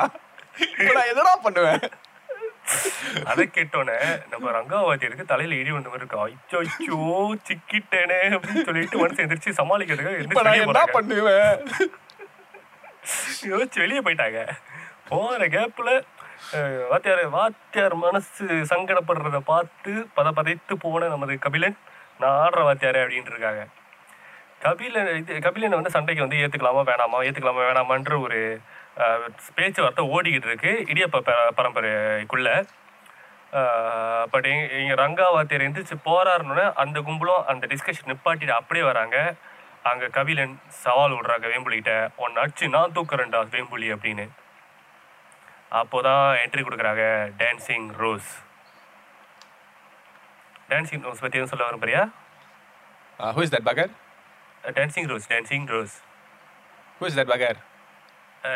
நான் என்னடா பண்ணுவேன்? அதை கேட்டோன்னே நம்ம ரங்காவாத்தியருக்கு தலையில இடி வந்த மாதிரி இருக்கா. ஐயோ சிக்கிட்டேனே அப்படின்னு சொல்லிட்டு மனசு எந்திரிச்சு எந்திரிச்சு என்ன. பண்ணுவேன்? யோசிச்சு வெளியே போயிட்டாங்க. போற கேப்ல வாத்தியார் வாத்தியார் மனசு சங்கடப்படுறத பார்த்து பத பதைத்து போன நமது கபிலன் நான் ஆடுற வாத்தியாரே அப்படின்ட்டு இருக்காங்க. கபிலன் இது கபிலனை வந்து சண்டைக்கு வந்து ஏற்றுக்கலாமா வேணாமா ஏற்றுக்கலாமா வேணாமான்ற ஒரு பேச்சுவார்த்தை ஓடிக்கிட்டு இருக்கு இடியப்ப ப- பரம்பரைக்குள்ள. பட் இங்கே ரங்காவாத்தியர் எந்திரிச்சு போறாருன்னு அந்த கும்பலும் அந்த டிஸ்கஷன் நிப்பாட்டிட்டு அப்படியே வராங்க. அங்கே கபிலன் சவால் விடுறாங்க வேம்புலிகிட்ட. உன்னை அடிச்சு நான் தூக்குறேன்டா வேம்புலி அப்படின்னு. அப்போதான் என்ட்ரி கொடுக்குறாங்க டான்சிங் ரோஸ் டான்சிங் ரோஸ் பற்றி எதுவும் சொல்ல விரும்புறியா? Who is that bugger Dancing Rose Dancing Rose who is that bugger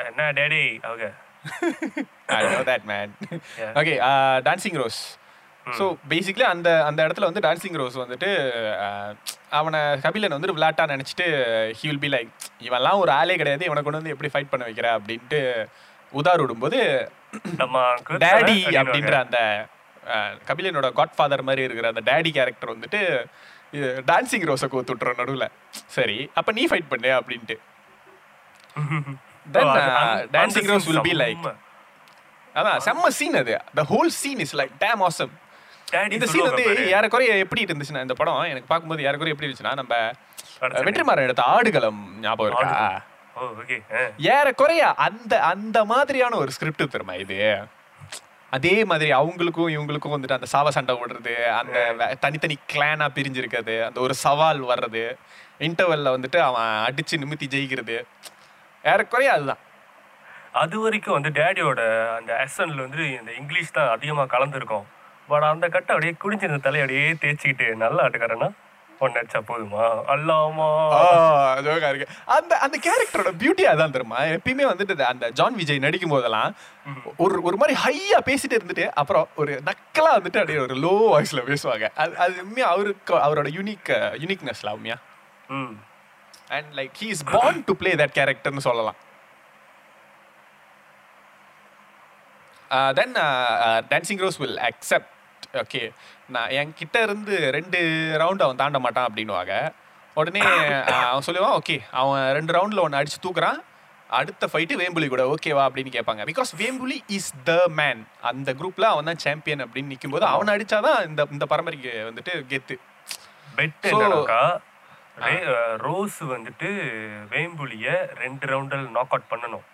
என்ன டேடி அவங்க I know that man. Yeah. okay, uh, Dancing Rose. So basically அந்த அந்த இடத்துல வந்து டான்சிங் ரோஸ் வந்துட்டு அஹ், அவனை கபிலன் வந்து விளையாட்டா நினச்சிட்டு ஹி வில் பி லைக் இவன்லாம் ஒரு ஆளே கிடையாது இவனை கொண்டு வந்து எப்படி ஃபைட் பண்ண வைக்கிற அப்படின்ட்டு உதார் விடும்போது டேடி அப்படின்ற அந்த அஹ், கபிலனோட காட் ஃபாதர் மாதிரி இருக்கிற அந்த டேடி கேரக்டர் வந்துட்டு டான்சிங் ரோஸை கோத்து விட்டுறோம் நடுவில். சரி அப்போ நீ ஃபைட் பண்ணு அப்படின்ட்டு. Then Dancing Rose will be like அதான் செம்ம சீன் அது. The whole scene is like damn awesome இந்த சீன் வந்து ஏறக்குறைய எப்படி இருந்துச்சுன்னா இந்த படம் எனக்கு பார்க்கும்போது ஏறக்குறைய எப்படி இருந்துச்சுன்னா நம்ம வெற்றிமாறன் எடுத்த ஆடுகளம் ஞாபகம் இருக்கா? ஏறக்குறைய அந்த அந்த மாதிரியான ஒரு ஸ்கிரிப்ட் தெரியுமா இது? அதே மாதிரி அவங்களுக்கும் இவங்களுக்கும் வந்துட்டு அந்த சாவ சண்டை ஓடுறது அந்த தனித்தனி கிளானா பிரிஞ்சிருக்கிறது அந்த ஒரு சவால் வர்றது இன்டர்வெல்ல வந்துட்டு அவன் அடிச்சு நிமித்தி ஜெயிக்கிறது. ஏறக்குறைய அதுதான். அது வரைக்கும் வந்து டேடியோட அந்த ஆக்சன்ல வந்து இந்த இங்கிலீஷ் தான் அதிகமா கலந்துருக்கும். பட் அந்த கட்டை அப்படியே குடிஞ்சிருந்த தலையை அப்படியே தேய்ச்சிக்கிட்டு நல்லா ஆட்டுக்காரனா? அடிச்சா போதுமா? அல்லாமா. ஜோகா இருக்கு. அந்த அந்த கேரக்டரோட பியூட்டி அதான் தெரியுமா? எப்பயுமே வந்துட்டு அந்த ஜான் விஜய் நடிக்கும் போதெல்லாம் ஒரு ஒரு மாதிரி ஹையா பேசிட்டு இருந்துட்டு அப்புறம் ஒரு நக்கலா வந்துட்டு அப்படியே ஒரு லோ வாய்ஸ்ல பேசுவாங்க. அது அது உண்மையா அவருக்கு அவரோட யூனிக் யூனிக்னஸ்ல உண்மையா? And like he is born to play that கேரக்டர்னு சொல்லலாம். Then Dancing Rose will accept okay நான் என்கிட்ட இருந்து ரெண்டு ரவுண்ட் அவன் தாண்ட மாட்டான் அப்படின்னுவாங்க. உடனே அவன் சொல்லுவான் ஓகே அவன் ரெண்டு ரவுண்டில் ஒன்று அடிச்சு தூக்குறான். அடுத்த ஃபைட்டு வேம்புலி கூட ஓகேவா அப்படின்னு கேட்பாங்க. Because Vembuli is the man அந்த குரூப்ல அவன் தான் சாம்பியன் அப்படின்னு நிற்கும் போது அவனை அடிச்சாதான் இந்த இந்த பரம்பரைக்கு வந்துட்டு கெத்து. பெட் ரோஸ் வந்துட்டு வேம்புலிய ரெண்டு ரவுண்டில் நாக் அவுட் பண்ணணும்.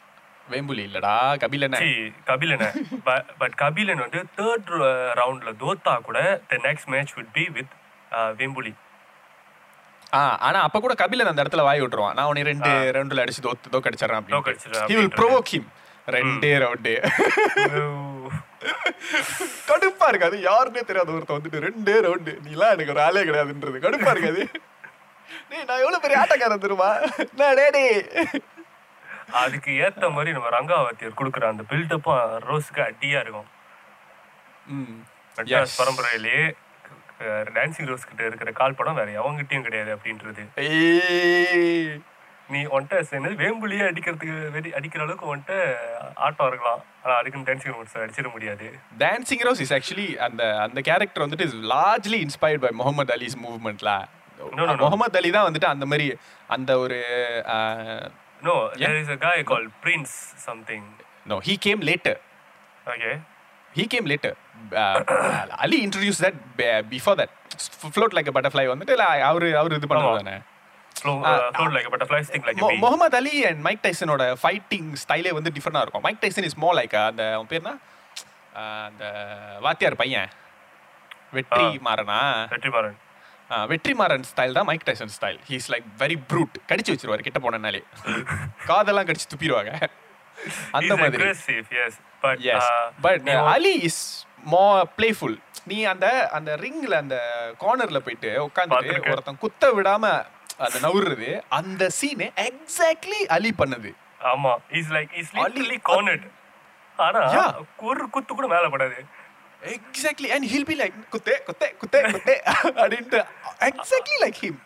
வேம்புலி இல்லடா கபிலன. கபிலனை. பட் கபிலன் வந்து தேர்ட் ரவுண்ட்ல தோத்தா கூட the next match would be with Vembuli. ஆ ஆனா அப்ப கூட கபிலன் அந்த இடத்துல வாய் விட்டுருவான். நான் உன்னை ரெண்டு ரவுண்டுல அடிச்சு தோத்து தோக்கடிச்சிடறேன் தோக்கடிச்சிடுறேன் ஹி வில். ப்ரோவோக் ஹிம் ரெண்டே ரவுண்டு [laughs] கடுப்பா இருக்காது. யாருன்னே தெரியாத ஒருத்தன் வந்துட்டு ரெண்டே ரவுண்டு நீலாம் எனக்கு ஒரு ஆளே கிடையாதுன்றது. கடுப்பா இருக்காது. [laughs] டேய் நான் எவ்வளவு பெரிய ஆட்டக்காரன் தெரியுமா? நான் டேடி அதுக்கு ஏத்த மாதிரி நம்ம ரங்காவத்தியர் கொடுக்குற அந்த பில்டப்பும் ரோஸுக்கு அடியா இருக்கும். மெட்ராஸ் பரம்பரையிலேயே டான்சிங் ரோஸ் கிட்ட இருக்கிற கால் படம் வேற எவங்கிட்டயும் கிடையாது அப்படின்றது. ஏய். நீ உன்ட்ட சேர்ந்து வேம்புலியே அடிக்கிறதுக்கு வெடி அடிக்கிற அளவுக்கு உன்ட்ட ஆட்டம் இருக்கலாம். ஆனா அதுக்குன்னு டான்சிங் ரோஸ் அடிச்சிட முடியாது. டான்சிங் ரோஸ் இஸ் ஆக்சுவலி அந்த அந்த கேரக்டர் வந்துட்டு is largely inspired by Muhammad Ali's மூவ்மெண்ட்ல. Muhammad Ali தான் வந்துட்டு அந்த மாதிரி அந்த ஒரு no there is a guy called prince something no he came later okay he came later uh, ali introduced that be- before that float like a butterfly வந்துட்டு இல்ல அவரு அவரு இது பண்ணது தானே flow uh, float like a butterfly sting like a bee Muhammad Ali and Mike டைசனோட fighting ஸ்டைலே வந்து டிஃப்ரெண்டாக இருக்கும் Mike Tyson is more like அந்த அவன் பேர்னா uh, அந்த வாத்தியார் பையன் வெற்றி மாறனா வெற்றி மாறன் ஸ்டைல் தான் Mike Tyson style he's like very brute கடிச்சு வச்சிருவாரு கிட்ட போனனாலே. காதெல்லாம் கடிச்சு துப்பிடுவாங்க. அந்த மாதிரி. But Ali is more playful நீ அந்த அந்த ரிங்ல அந்த கார்னர்ல போயிட்டு பார்த்திருக்கேன். ஒருத்தன் குத்த விடாம அந்த நவுறது அந்த சீன் எக்ஸாக்ட்லி அலி பண்ணுது. ஆமா. Is like is literally cornered ஆனா. ஒரு குத்து கூட மேல படாது exactly and he'll be like குத்தே குத்தே குத்தே குத்தே அப்படின்ட்டு exactly like him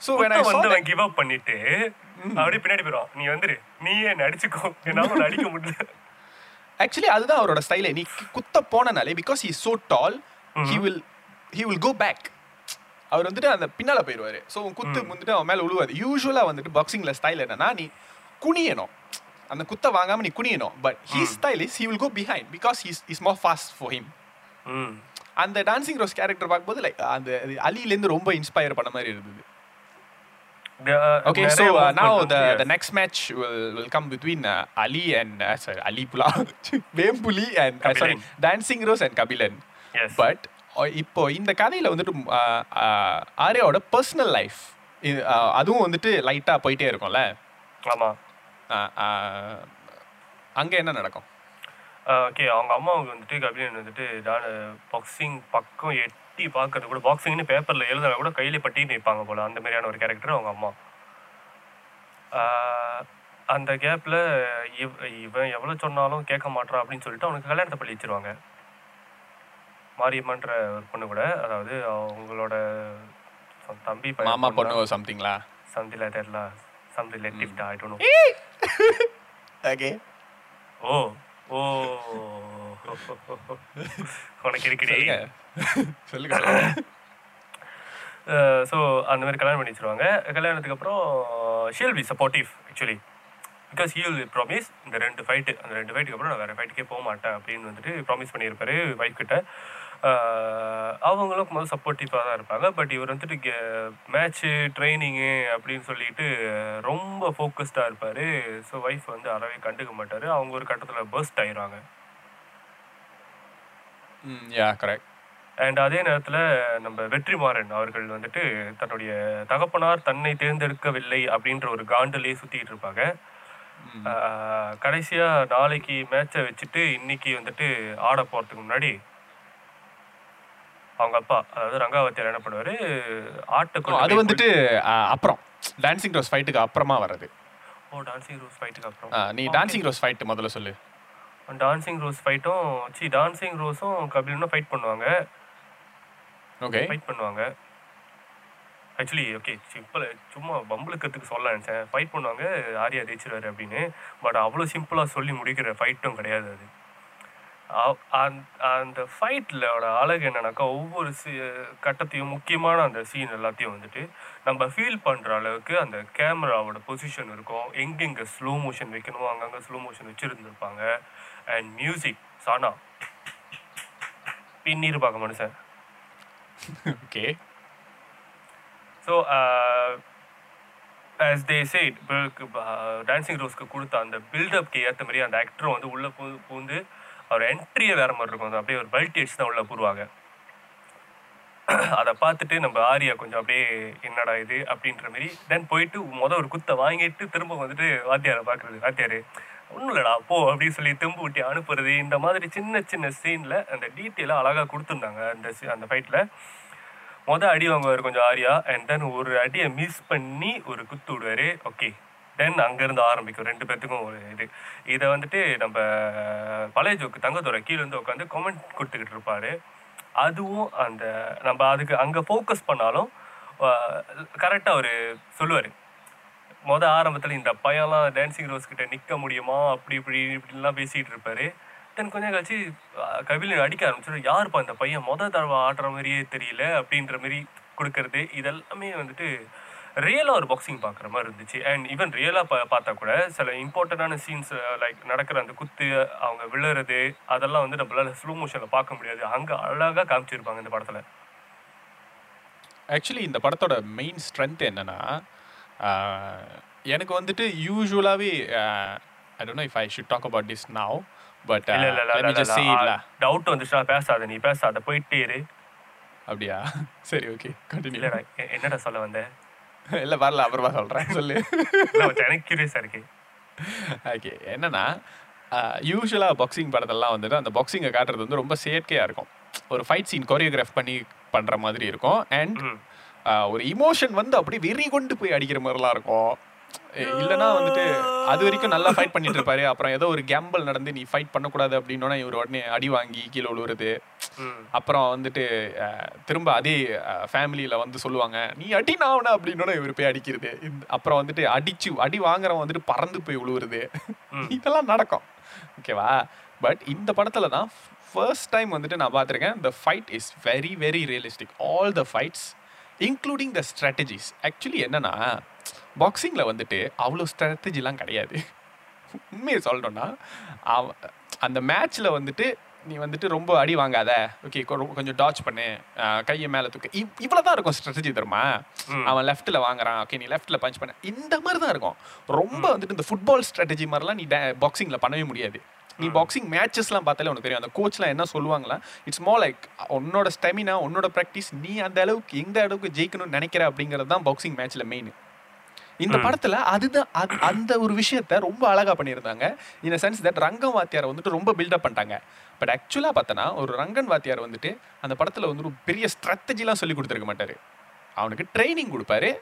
so saw வந்து அவன் கிவ் அப் பண்ணிட்டு அப்படியே பின்னாடி போயிடும் நீ வந்துரு. நீயே என்ன அடிச்சுக்கோ. என்னால அடிக்க முடியல. ஆக்சுவலி அதுதான் அவரோட ஸ்டைலே நீ குத்த போனனாலே because he so tall he will he will go back அவர் வந்துட்டு அந்த பின்னால போயிடுவாரு. ஸோ குத்து வந்துட்டு அவன் மேல விழுவாது யூஸ்வலா வந்துட்டு பாக்ஸிங்ல ஸ்டைல் என்னன்னா நீ குனியணும். அந்த குத்த வாங்காம நீ குனியணும். But he style is he will go behind because he's is more fast for him அந்த டான்சிங் ரோஸ் கேரக்டர் பார்க்கும்போது லைக் அந்த அது அலிலேருந்து ரொம்ப இன்ஸ்பயர் பண்ண மாதிரி இருந்தது. Okay, so now the, the next match will, will come between uh, Ali and uh, sorry, Ali Pula, [laughs] Vempuli and uh, sorry, Kabilan. Dancing Rose and Kabilan. Yes but இப்போ இந்த கதையில வந்துட்டு ஆர்யாவோட பர்சனல் லைஃப் அதுவும் வந்துட்டு லைட்டா போயிட்டே இருக்கும்ல? ஆமா. uh, அங்க என்ன நடக்கும்? ஓகே அவங்க அம்மாவுக்கு வந்துட்டு கபிலன் வந்துட்டு பாக்ஸிங் பக்கம் எட்டி பார்க்கறது கூட பாக்ஸிங்னு பேப்பரில் எழுதுனா கூட கையில பட்டின்னு வைப்பாங்க போல அந்த மாதிரியான ஒரு கேரக்டர் அவங்க அம்மா. அந்த கேப்பில் இவ் இவன் எவ்வளோ சொன்னாலும் கேட்க மாட்டான் அப்படின்னு சொல்லிட்டு அவனுக்கு கல்யாணத்தை பண்ணி வச்சிருவாங்க. மாரியம்மன்ற ஒரு பொண்ணு கூட அதாவது அவங்களோட தம்பி மாமா பொண்ணு? சம்திங்களா சந்தில தெரியல some relative I don't know okay oh oh. உனக்கு இருக்குடி சொல்லுங்க. ஸோ அந்த மாதிரி கல்யாணம் பண்ணி வச்சிருவாங்க. கல்யாணத்துக்கு அப்புறம் she'll be supportive actually because he'll promise இந்த ரெண்டு ஃபைட்டு அந்த ரெண்டு ஃபைட்டுக்கு அப்புறம் நான் வேறு ஃபைட்டுக்கே போக மாட்டேன் அப்படின்னு வந்துட்டு ப்ராமிஸ் பண்ணியிருப்பாரு ஒய்ஃப் கிட்ட. அவங்களும் முதல் சப்போர்ட்டிவாக தான் இருப்பாங்க. பட் இவர் வந்துட்டு மேட்ச்சு ட்ரைனிங்கு அப்படின்னு சொல்லிட்டு ரொம்ப ஃபோக்கஸ்டாக இருப்பார். ஸோ ஒய்ஃப் வந்து அறவே கண்டுக்க மாட்டார். அவங்க ஒரு கட்டத்தில் பர்ஸ்ட் ஆயிடுவாங்க யா கரெக்ட் அண்ட் அதே நேரத்தில் நம்ம வெற்றிமாறன் அவர்கள் வந்துட்டு தன்னுடைய தகப்பனார் தன்னை தேர்ந்தெடுக்கவில்லை அப்படின்ற ஒரு காண்டிலே சுற்றிட்டு இருப்பாங்க. ஆஹ் கடைசியா நாளைக்கு மேட்சை வச்சுட்டு இன்னைக்கு வந்துட்டு ஆட போறதுக்கு முன்னாடி அவங்க அப்பா அதாவது ரங்காவத்தியார் என்ன பண்ணுவாரு ஆட்டை அது வந்துட்டு அப்புறம். டான்சிங் ரோஸ் ஃபைட்டுக்கு அப்புறமா வர்றது. ஓ டான்சிங் ரோஸ் ஃபைட்டுக்கு அப்புறம். நீ டான்சிங் ரோஸ் ஃபைட் முதல்ல சொல்லு. டான்சிங் ரோஸ் ஃபைட்டும் சி டான்சிங் ரோஸும் கபிலனும் ஃபைட் பண்ணுவாங்க. ஓகே ஃபைட் பண்ணுவாங்க. ஆக்சுவலி ஓகே சிம்பிள் சும்மா பம்பளுக்கிறதுக்கு சொல்ல நினச்சேன். ஃபைட் பண்ணுவாங்க ஆரியா ஜெயிச்சிருவாரு அப்படின்னு. பட் அவ்வளோ சிம்பிளாக சொல்லி முடிக்கிற ஃபைட்டும் கிடையாது அது. அந்த- ஃபைட்டிலோட அழகு என்னன்னாக்கா ஒவ்வொரு சி கட்டத்தையும் முக்கியமான அந்த சீன் எல்லாத்தையும் வந்துட்டு நம்ம ஃபீல் பண்ணுற அளவுக்கு அந்த கேமராவோட பொசிஷன் இருக்கும். எங்கெங்கே ஸ்லோ மோஷன் வைக்கணுமோ அங்கங்கே ஸ்லோ மோஷன் வச்சுருந்துருப்பாங்க. அண்ட் மியூசிக் சானா பின்னிருப்பாங்க மனுஷன். Okay so as they said Dancing ரோஸ்க்கு கொடுத்த அந்த பில்டப்க்கு ஏற்ற மாதிரி அந்த ஆக்டரும் வந்து உள்ளே பூந்து அவர் என்ட்ரியே வேற மாதிரி இருக்கும். அது அப்படியே ஒரு பல்டி அடிச்சு தான் உள்ளே போடுவாங்க. அதை பார்த்துட்டு நம்ம ஆரியா கொஞ்சம் அப்படியே என்னடா இது அப்படின்ற மாதிரி தென் போயிட்டு மொதல் ஒரு குத்தை வாங்கிட்டு திரும்ப வந்துட்டு வாத்தியாரை பார்க்குறது. வாத்தியார் ஒன்றும் இல்லடா போ அப்படின்னு சொல்லி தெம்பு ஊட்டி அனுப்புறது. இந்த மாதிரி சின்ன சின்ன சீனில் அந்த டீட்டெயிலாக அழகாக கொடுத்துருந்தாங்க அந்த அந்த ஃபைட்டில் மொதல் அடி வாங்குவார் கொஞ்சம் ஆரியா அண்ட் தென் ஒரு அடியை மிஸ் பண்ணி ஒரு குத்து விடுவார். ஓகே தென் அங்கேருந்து ஆரம்பிக்கும். ரெண்டு பேர்த்துக்கும் ஒரு இது. இதை வந்துட்டு நம்ம பழைய ஜோக்கு தங்கத்துறை கீழே இருந்து உட்காந்து கமெண்ட் கொடுத்துக்கிட்டு இருப்பாரு. அதுவும் அந்த நம்ம அதுக்கு அங்கே ஃபோக்கஸ் பண்ணாலும் கரெக்டாக அவர் சொல்லுவார். மொதல் ஆரம்பத்தில் இந்த பையன்லாம் டான்சிங் ரோஸ் கிட்ட நிற்க முடியுமா? அப்படி இப்படி இப்படிலாம் பேசிகிட்டு இருப்பார். தென் கொஞ்சம் கழிச்சு அஹ், கபிலன் அடிக்க ஆரம்பிச்சிடும் யாருப்பா இந்த பையன்? மொதல் தடவை ஆடுற மாதிரியே தெரியல அப்படின்ற மாதிரி கொடுக்கறது. இதெல்லாமே வந்துட்டு ரியலாக ஒரு பாக்ஸிங் பார்க்குற மாதிரி இருந்துச்சு. அண்ட் ஈவன் ரியலாக பா பார்த்தா கூட சில இம்பார்ட்டண்டான சீன்ஸ் லைக் நடக்கிற அந்த குத்து அவங்க விழுறது அதெல்லாம் வந்து நம்மளால ஸ்லோ மோஷனில் பார்க்க முடியாது. அங்கே அழகாக காமிச்சிருப்பாங்க இந்த படத்தில். ஆக்சுவலி இந்த படத்தோட மெயின் ஸ்ட்ரென்த் என்னன்னா எனக்கு வந்துட்டு யூஸ்வலாகவே I don't know if I should talk about this now but doubt வந்துச்சுன்னா பேசாத நீ பேசாத போயிட்டே இரு. அப்படியா? சரி ஓகே கண்டினியூ என்னடா சொல்ல வந்த? இல்லை வரல அப்புறமா சொல்கிறேன் சொல்லு. எனக்கு இருக்கு. ஓகே என்னன்னா யூஸ்வலாக பாக்ஸிங் படத்தெல்லாம் வந்துட்டு அந்த பாக்ஸிங்கை காட்டுறது வந்து ரொம்ப செயற்கையாக இருக்கும். ஒரு ஃபைட் சீன் கொரியோகிராஃப் பண்ணி பண்ணுற மாதிரி இருக்கும். அண்ட் ஒரு இமோஷன் வந்து அப்படியே வெறி கொண்டு போய் அடிக்கிற மாதிரிலாம் இருக்கும். இல்லைன்னா வந்துட்டு அது வரைக்கும் நல்லா ஃபைட் பண்ணிட்டு இருப்பாரு அப்புறம் ஏதோ ஒரு கேம்பிள் நடந்து நீ ஃபைட் பண்ணக்கூடாது அப்படின்னோன்னா இவர் உடனே அடி வாங்கி கீழே விழுவுறது. அப்புறம் வந்துட்டு திரும்ப அதே ஃபேமிலியில் வந்து சொல்லுவாங்க நீ அடி நான் அப்படின்னோட இவர் போய் அடிக்கிறது. அப்புறம் வந்துட்டு அடிச்சு அடி வாங்குறவன் வந்துட்டு பறந்து போய் விழுவுறது. இதெல்லாம் நடக்கும். ஓகேவா பட் இந்த படத்தில் தான் ஃபர்ஸ்ட் டைம் வந்துட்டு நான் பார்த்துருக்கேன் the fight is very very realistic all the fights including the strategies actually என்னன்னா பாக்ஸிங்கில் வந்துட்டு அவ்வளோ ஸ்ட்ராட்டஜிலாம் கிடையாது. உண்மையை சொல்லணும்னா அவ- அந்த மேட்ச்சில் வந்துட்டு நீ வந்துட்டு ரொம்ப அடி வாங்காத. ஓகே கொஞ்சம் டாச் பண்ணு. கையை மேலே தூக்கு. இவ் இவ்வளோ தான் இருக்கும் ஸ்ட்ராட்டஜி தெரியுமா? ம். அவன் லெஃப்ட்டில் வாங்குறான். ஓகே நீ லெஃப்ட்டில் பஞ்ச் பண்ண. இந்த மாதிரி தான் இருக்கும். ரொம்ப வந்துட்டு இந்த ஃபுட்பால் ஸ்ட்ராட்டஜி மாதிரிலாம் நீ பாக்ஸிங்கில் பண்ணவே முடியாது. நீ பாக்ஸிங் மேட்சஸ்லாம் பார்த்தாலே உனக்கு தெரியும். அந்த கோச்லாம் என்ன சொல்லுவாங்களா இட்ஸ் மோர் லைக் உன்னோட ஸ்டெமினா உன்னோட ப்ராக்டிஸ் நீ அந்த அளவுக்கு எந்த அளவுக்கு ஜெயிக்கணும்னு நினைக்கிற அப்படிங்கிறது தான் பாக்ஸிங் மேட்ச்சில் மெயின் இந்த படத்துல அதுதான் அது- அந்த ஒரு விஷயத்த ரொம்ப அழகா பண்ணியிருந்தாங்க. இந்த சென்ஸ் தட் ரங்கம் வாத்தியாரை வந்துட்டு ரொம்ப பில்டப் பண்ணிட்டாங்க. பட் ஆக்சுவலாக பார்த்தனா ஒரு ரங்கன் வாத்தியார் வந்துட்டு அந்த படத்துல வந்து ஒரு பெரிய ஸ்ட்ராட்டஜிலாம் சொல்லி கொடுத்துருக்க மாட்டாரு. அவனுக்கு ட்ரைனிங் கொடுப்பாரு.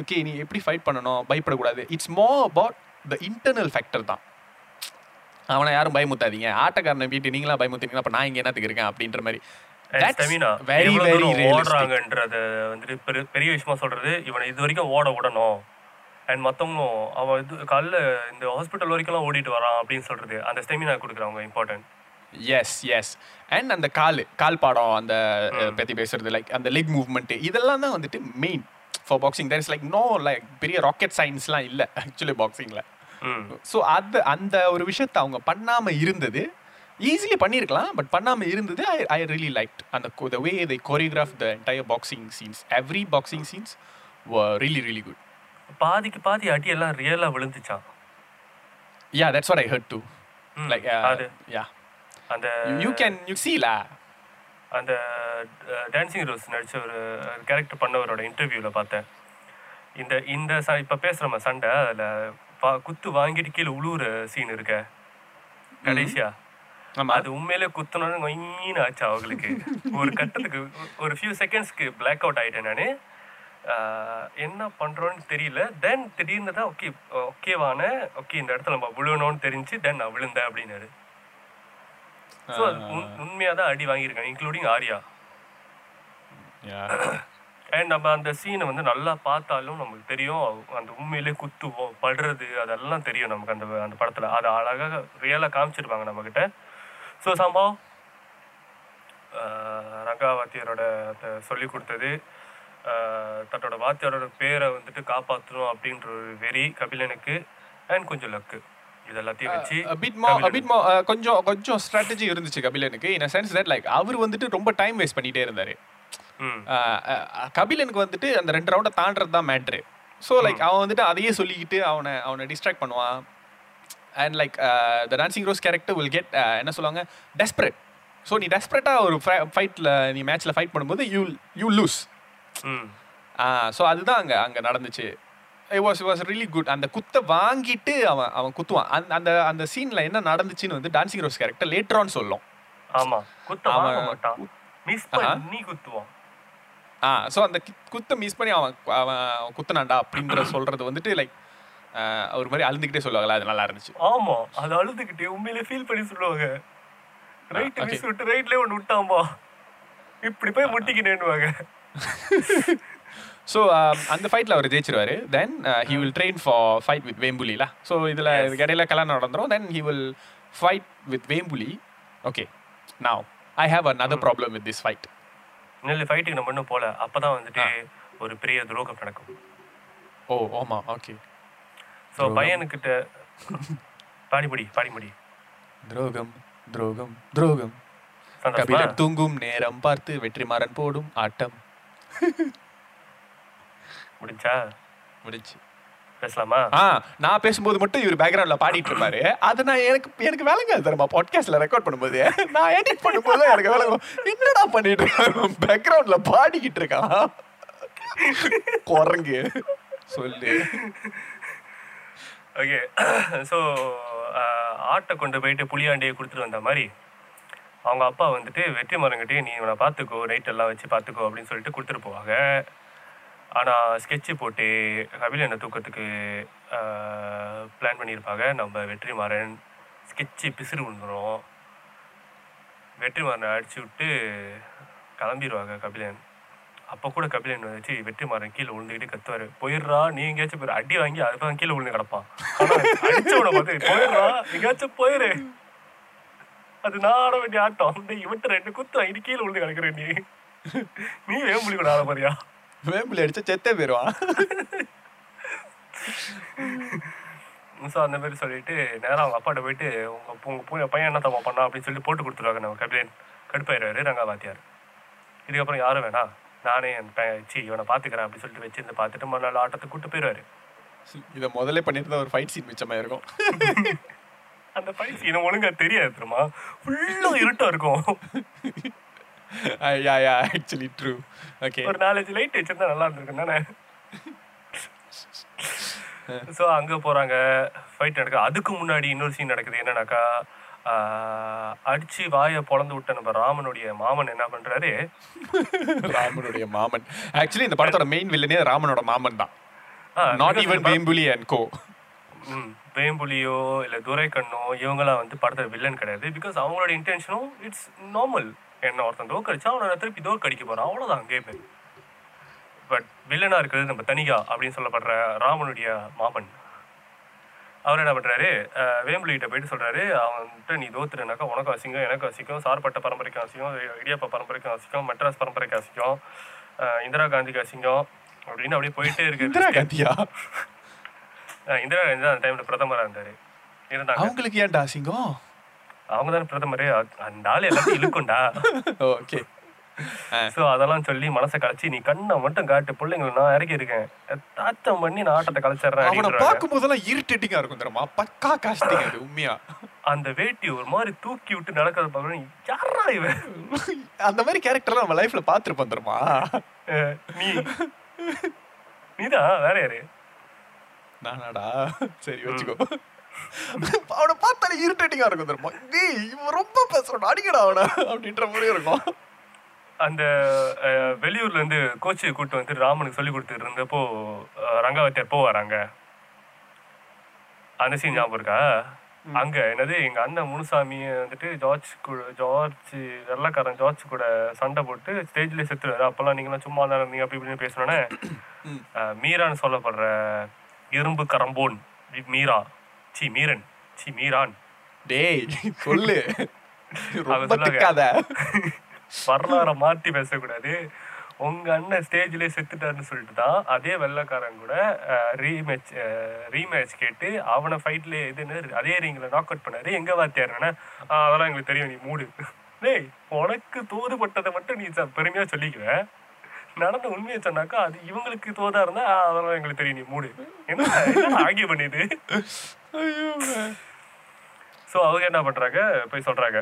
ஓகே நீ எப்படி ஃபைட் பண்ணணும்? பயப்படக்கூடாது. இட்ஸ் மோ அபவுட் த இன்டர்னல் ஃபேக்டர் தான். அவனை யாரும் பயமுத்தாதீங்க. ஆட்டக்காரனை வீட்டு நீங்களா பயமுத்தீங்கன்னா அப்போ நான் இங்கே என்னத்துக்கு இருக்கேன் அப்படின்ற மாதிரி. வெரி வெரி ஓடுறாங்கன்றத வந்துட்டு பெரு- பெரிய விஷயமா சொல்றது இவனை இது வரைக்கும் ஓட விடணும். அண்ட் மத்தவங்களும் அவன் இது காலைல இந்த ஹாஸ்பிட்டல் வரைக்கும்லாம் ஓடிட்டு வரான் அப்படின்னு சொல்றது அந்த ஸ்டெமினா கொடுக்குறவங்க இம்பார்ட்டன்ட் எஸ் எஸ் அண்ட் அந்த கால் கால் பாடம் அந்த பத்தி பேசுறது லைக் அந்த லெக் மூவ்மெண்ட் இதெல்லாம் தான் வந்துட்டு main for boxing there is like no like பெரிய ராக்கெட் சயின்ஸ்லாம் இல்லை ஆக்சுவலி பாக்ஸிங்கில் ஸோ அது அந்த ஒரு விஷயத்தை அவங்க பண்ணாம இருந்தது. ஈஸிலி பண்ணியிருக்கலாம் பட் பண்ணாம இருந்தது ஐ ஐ ரியலி லைக் அந்த the way they choreograph the entire boxing scenes every boxing scenes really really good பாதிக்கு பாதி அடி எல்லாம் ரியலா விழுந்துச்சான் yeah that's what I heard too like அது. யா அந்த யூ கேன் யூ சீலா அந்த டான்சிங் ரோஸ் நடிச்ச ஒரு கேரக்டர் பண்ணவரோட இன்டர்வியூல பார்த்தேன். இந்த இந்த ச இப்போ பேசுகிறோம் சண்டை அதில் பா குத்து வாங்கிட்டு கீழே உழுவுற சீன் இருக்க. கடைசியா. அது உண்மையிலே குத்தணும்னு ஆச்சு அவங்களுக்கு. ஒரு கட்டத்துக்கு ஒரு ஃபியூ செகண்ட்ஸ்க்கு பிளாக் அவுட் ஆயிட்டேன் நான். என்ன பண்றோன்னு தெரியல. தென் திடீர்னு தான் ஓகே ஓகேவான ஓகே இந்த இடத்துல நம்ம விழுகணும்னு தெரிஞ்சு தென் நான் விழுந்தேன் அப்படின்னாரு. ஸோ உண்மையாக தான் அடி வாங்கியிருக்கேன் இன்க்ளூடிங் ஆர்யா. அண்ட் நம்ம அந்த சீனை வந்து நல்லா பார்த்தாலும் நமக்கு தெரியும் அந்த உண்மையிலே குத்துவோம் படுறது அதெல்லாம் தெரியும் நமக்கு அந்த அந்த படத்தில். அதை அழகாக ரியலாக காமிச்சிருப்பாங்க நம்மக்கிட்ட ஸோ சம்பவம் ரங்கா வாத்தியாரோட சொல்லி கொடுத்தது. தன்னோட வாத்தியாரோட பேரை வந்துட்டு காப்பாற்றணும் அப்படின்ற ஒரு வெறி கபிலனுக்கு அண்ட் கொஞ்சம் லக்கு இது எல்லாத்தையும் வச்சு a bit more a bit more கொஞ்சம் கொஞ்சம் ஸ்ட்ராட்டஜி இருந்துச்சு கபிலனுக்கு இன் சென்ஸ் தட் லைக் அவர் வந்துட்டு ரொம்ப டைம் வேஸ்ட் பண்ணிட்டே இருந்தாரு. கபிலனுக்கு வந்துட்டு அந்த ரெண்டு ரவுண்டை தாண்டறது தான் மேட்ரு ஸோ லைக் அவன் வந்துட்டு அதையே சொல்லிக்கிட்டு அவனை அவனை டிஸ்ட்ராக்ட் பண்ணுவான். And like the Dancing Rose character will get என்ன சொல்லுவாங்க? டெஸ்பரேட் ஸோ நீ டெஸ்பரேட்டாக ஒரு ஃபைட்டில் நீ மேட்ச்சில் ஃபைட் பண்ணும்போது யூ யூ லூஸ் ஸோ அதுதான் அங்கே அங்கே நடந்துச்சு. It was was really good அந்த குத்தை வாங்கிட்டு அவன் அவன் குத்துவான். அந்த அந்த அந்த சீனில் என்ன நடந்துச்சுன்னு வந்து டான்சிங் ரோஸ் கேரக்டர் லேட்டரான்னு சொல்லும். ஆமா. குத்த அவன் மிஸ். பண்ணி குத்துவான். ஆ ஸோ அந்த குத்தை மிஸ் பண்ணி அவன் அவன் குத்துனான்டா அப்படின்ற [coughs] சொல்றது வந்துட்டு லைக் ஒரு மாதிரி அழுந்துக்கிட்டே சொல்லுவாங்கல்ல அது நல்லா இருந்துச்சு. ஆமா. அது அழுதுகிட்டே உண்மையிலே ஃபீல் பண்ணி சொல்லுவாங்க. ரைட். மிஸ் விட்டு ரைட்லயே ஒன்று விட்டாம்பா இப்படி போய் முட்டிக்கினேன்னுவாங்க. [laughs] ஸோ அந்த ஃபைட்டில் அவர் ஜெயிச்சிருவாரு. Then he will train for fight with வேம்புலில so இதில் இடையில கல்யாணம் நடந்துரும். Then he will fight with Vembuli okay now I have another problem with this fight நெல் ஃபைட்டுக்கு நம்ம இன்னும் போல அப்பதான் வந்துட்டு ஒரு பெரிய துரோகம் நடக்கும். ஓ ஆமா ஓகே ஸோ பையனுக்கிட்ட பாடிமுடி பாடிமுடி துரோகம் துரோகம் துரோகம். கபிலன் தூங்கும் நேரம் பார்த்து வெற்றிமாறன் போடும் ஆட்டம். முடிஞ்சா? முடிச்சு பேசலாமா? ஆ நான் பேசும்போது மட்டும் இவர் பேக்ரவுண்ட்ல பாடிட்டு இருப்பாரு அது நான் எனக்கு எனக்கு வேலைங்க. தருமா பாட்காஸ்ட்ல ரெக்கார்ட் பண்ணும்போது. நான் எடிட் பண்ணும்போது எனக்கு வேலை. என்னடா பண்ணிட்டு இருக்கான்? பேக்ரவுண்ட்ல பாடிக்கிட்டு இருக்கான். குரங்கு. சொல்லு. ஓகே ஸோ ஆட்டை கொண்டு போயிட்டு புளியாண்டியை கொடுத்துட்டு வந்த மாதிரி? அவங்க அப்பா வந்துட்டு வெற்றி மரங்கிட்டே நீ இவனை பார்த்துக்கோ நைட் எல்லாம் வச்சு பார்த்துக்கோ அப்படின்னு சொல்லிட்டு கொடுத்துட்டு போவாங்க. ஆனால் ஸ்கெட்சு போட்டு கபிலனை தூக்கத்துக்கு பிளான் பண்ணியிருப்பாங்க. நம்ம வெற்றிமாறன் ஸ்கெட்சு பிசிறு விழுந்துடும் வெற்றிமாறனை அடிச்சு விட்டு கிளம்பிடுவாங்க கபிலன். அப்போ கூட கபிலன் வச்சு வெற்றிமாறன் கீழே விழுந்துக்கிட்டு கத்துவார். போயிடுறா நீ எங்கேயாச்சும் போயிரு. அடி வாங்கி அதுதான் கீழே விழுந்து கிடப்பான். அடிச்சவனை பார்த்து போயிடுறா எங்கேயாச்சும் போயிரு. அது நான் ஆட வேண்டிய ஆட்டம் டேய், இவன்ட்ட ரெண்டு குத்து வாங்கிட்டு கீழே விழுந்து கிடக்குற நீ. நீ வேம்புலி கூட ஆட போறியா? வேம்பிள் அடிச்சா செத்தே போயிடுவான் ஸோ அந்த மாதிரி சொல்லிட்டு நேரா அவங்க அப்பாட்ட போயிட்டு உங்க பு- உங்க பூ- பையன் என்ன தம்மா பண்ணா? அப்படின்னு சொல்லி போட்டு கொடுத்துருவாங்க நம்ம கபிலன் கடுப்பாயிடுவாரு ரங்கா வாத்தியார் இதுக்கப்புறம் யாரும் வேணாம் நானே என் சி இவனை பார்த்துக்கிறேன் அப்படின்னு சொல்லிட்டு வச்சிருந்து பார்த்துட்டு மறுநாள் ஆட்டத்தை கூட்டு போயிடுவாரு. இதை முதல்ல பண்ணியிருந்தா ஒரு ஃபைட் சீன் மிச்சமா இருக்கும் [laughs] அந்த ஃபைட் சீனை ஒழுங்கா தெரியாது தெரியுமா? ஃபுல்லா இருட்டா இருக்கும். Yeah yeah actually true okay ஒரு நாலஞ்சு லைட் வச்சிருந்தா நல்லா இருந்திருக்கும் தானே? ஸோ அங்க போறாங்க. ஃபைட் நடக்குது. அதுக்கு முன்னாடி இன்னொரு சீன் நடக்குது. என்னன்னாக்கா அடிச்சு வாயை பொளந்து விட்ட நம்ம ராமனுடைய மாமன் என்ன பண்றாரு? [laughs] ராமனுடைய மாமன். ஆக்சுவலி இந்த படத்தோட மெயின் வில்லனே ராமனோட மாமன் தான். Not even Vembuli and co வேம்புலியோ இல்ல துரைக்கண்ணோ இவங்கெல்லாம் வந்து படத்துல வில்லன் கிடையாது. பிகாஸ் அவங்களோட இன்டென்ஷனும் இட்ஸ் நார்மல் என்ன ஒருத்தன் தோக்கடிச்சா அவனை திருப்பி தோக்கடிக்க போறான். அவ்வளவுதான் கேம் பட் வில்லனா இருக்கிறது நம்ம தனிகா அப்படின்னு சொல்லப்படுற ராமனுடைய மாமன். அவர் என்ன பண்றாரு? அஹ், வேம்புலி கிட்ட போயிட்டு சொல்றாரு அவன்கிட்ட நீ தோத்துறனாக்கா உனக்கு அசிங்கம் எனக்கு அசிங்கம். சார்பட்ட பரம்பரைக்கு அசிங்கம் இடியாப்ப பரம்பரைக்கு அசிங்கம் மெட்ராஸ் பரம்பரைக்கு அசிங்கம் இந்திரா காந்திக்கு அசிங்கம். அப்படின்னு அப்படியே போயிட்டே இருக்கு இந்திரா காந்தியா? [laughs] இந்திரா காந்தி தான் அந்த டைம்ல பிரதமரா இருந்தாரு. இருந்தாங்க. அவங்களுக்கு ஏன்டா அசிங்கம்? அவங்க தானே பிரதமரே. அந்த ஆள் எல்லாத்தையும் இழுக்கும்டா. [laughs] ஓகே சோ அதெல்லாம் சொல்லி மனசை கலைச்சி நீ கண்ணை மட்டும் காட்டு பிள்ளைங்களை நான் இறக்கி இருக்கேன். தாத்தம் பண்ணி நான் ஆட்டத்தை கலைச்சிடுறேன் அவனை. பார்க்கும் போதெல்லாம் இரிட்டேட்டிங்கா இருக்கும் தெரியுமா? பக்கா காஸ்டிங் அது உண்மையா? அந்த வேட்டி ஒரு மாதிரி தூக்கி விட்டு நடக்கிறத பார்க்கணும். யாரா இவன்? அந்த மாதிரி கேரக்டர் நம்ம லைஃப்ல பாத்துருப்போம் தெரியுமா? நீ. நீதான் வேற யாரு? நானாடா? சரி வச்சுக்கோ. அவனை பார்த்தாலே இரிட்டேட்டிங்கா இருக்கும் தெரியுமா? டேய் இவன் ரொம்ப பேசுறான் அடிக்கடா அவனை அப்படின்ற மாதிரி இருக்கும். அந்த வெளியூர்ல இருந்து கோச்சு கூட்டு வந்து ராமனுக்கு சொல்லி கொடுத்துட்டு இருந்தப்போ ரங்காவத்தியார் போவாராங்க அந்த சீன் ஞாபகம் இருக்கா? அங்க என்னது எங்க அண்ணன் முனுசாமி வந்துட்டு ஜார்ஜ் கூட ஜார்ஜ் வெள்ளக்காரன் ஜார்ஜ் கூட சண்டை போட்டு ஸ்டேஜ்ல செத்துருவாரு. அப்பெல்லாம் நீங்களாம் சும்மா தான் இருந்தீங்க அப்படி இப்படின்னு பேசணுன்னே மீரான்னு சொல்லப்படுற இரும்பு கரம்போன் மீரா சி மீரன் சி மீரான். டேய் சொல்லு. வரலாற மாத்தி பேசக்கூடாது. உங்க அண்ணன் ஸ்டேஜ்லயே செத்துட்டாருன்னு சொல்லிட்டு தான் அதே வெள்ளைக்காரன் கூட ரீமேட்ச் ரீமேட்ச் கேட்டு அவனை ஃபைட்ல இதுன்னு அதே ரிங்ல நாக் அவுட் பண்ணாரு. எங்க வாத்தியாருன்னா அதெல்லாம் எங்களுக்கு தெரியும் நீ மூடு. டேய் உனக்கு தூதுபட்டதை மட்டும் நீ பெருமையா சொல்லிக்குவ. நடந்த உண்மையை சொன்னாக்கா அது இவங்களுக்கு தோதா இருந்தா அதெல்லாம் எங்களுக்கு தெரியும் நீ மூடு. என்ன ஆகிய பண்ணிது? ஸோ அவங்க என்ன பண்றாங்க? போய் சொல்றாங்க.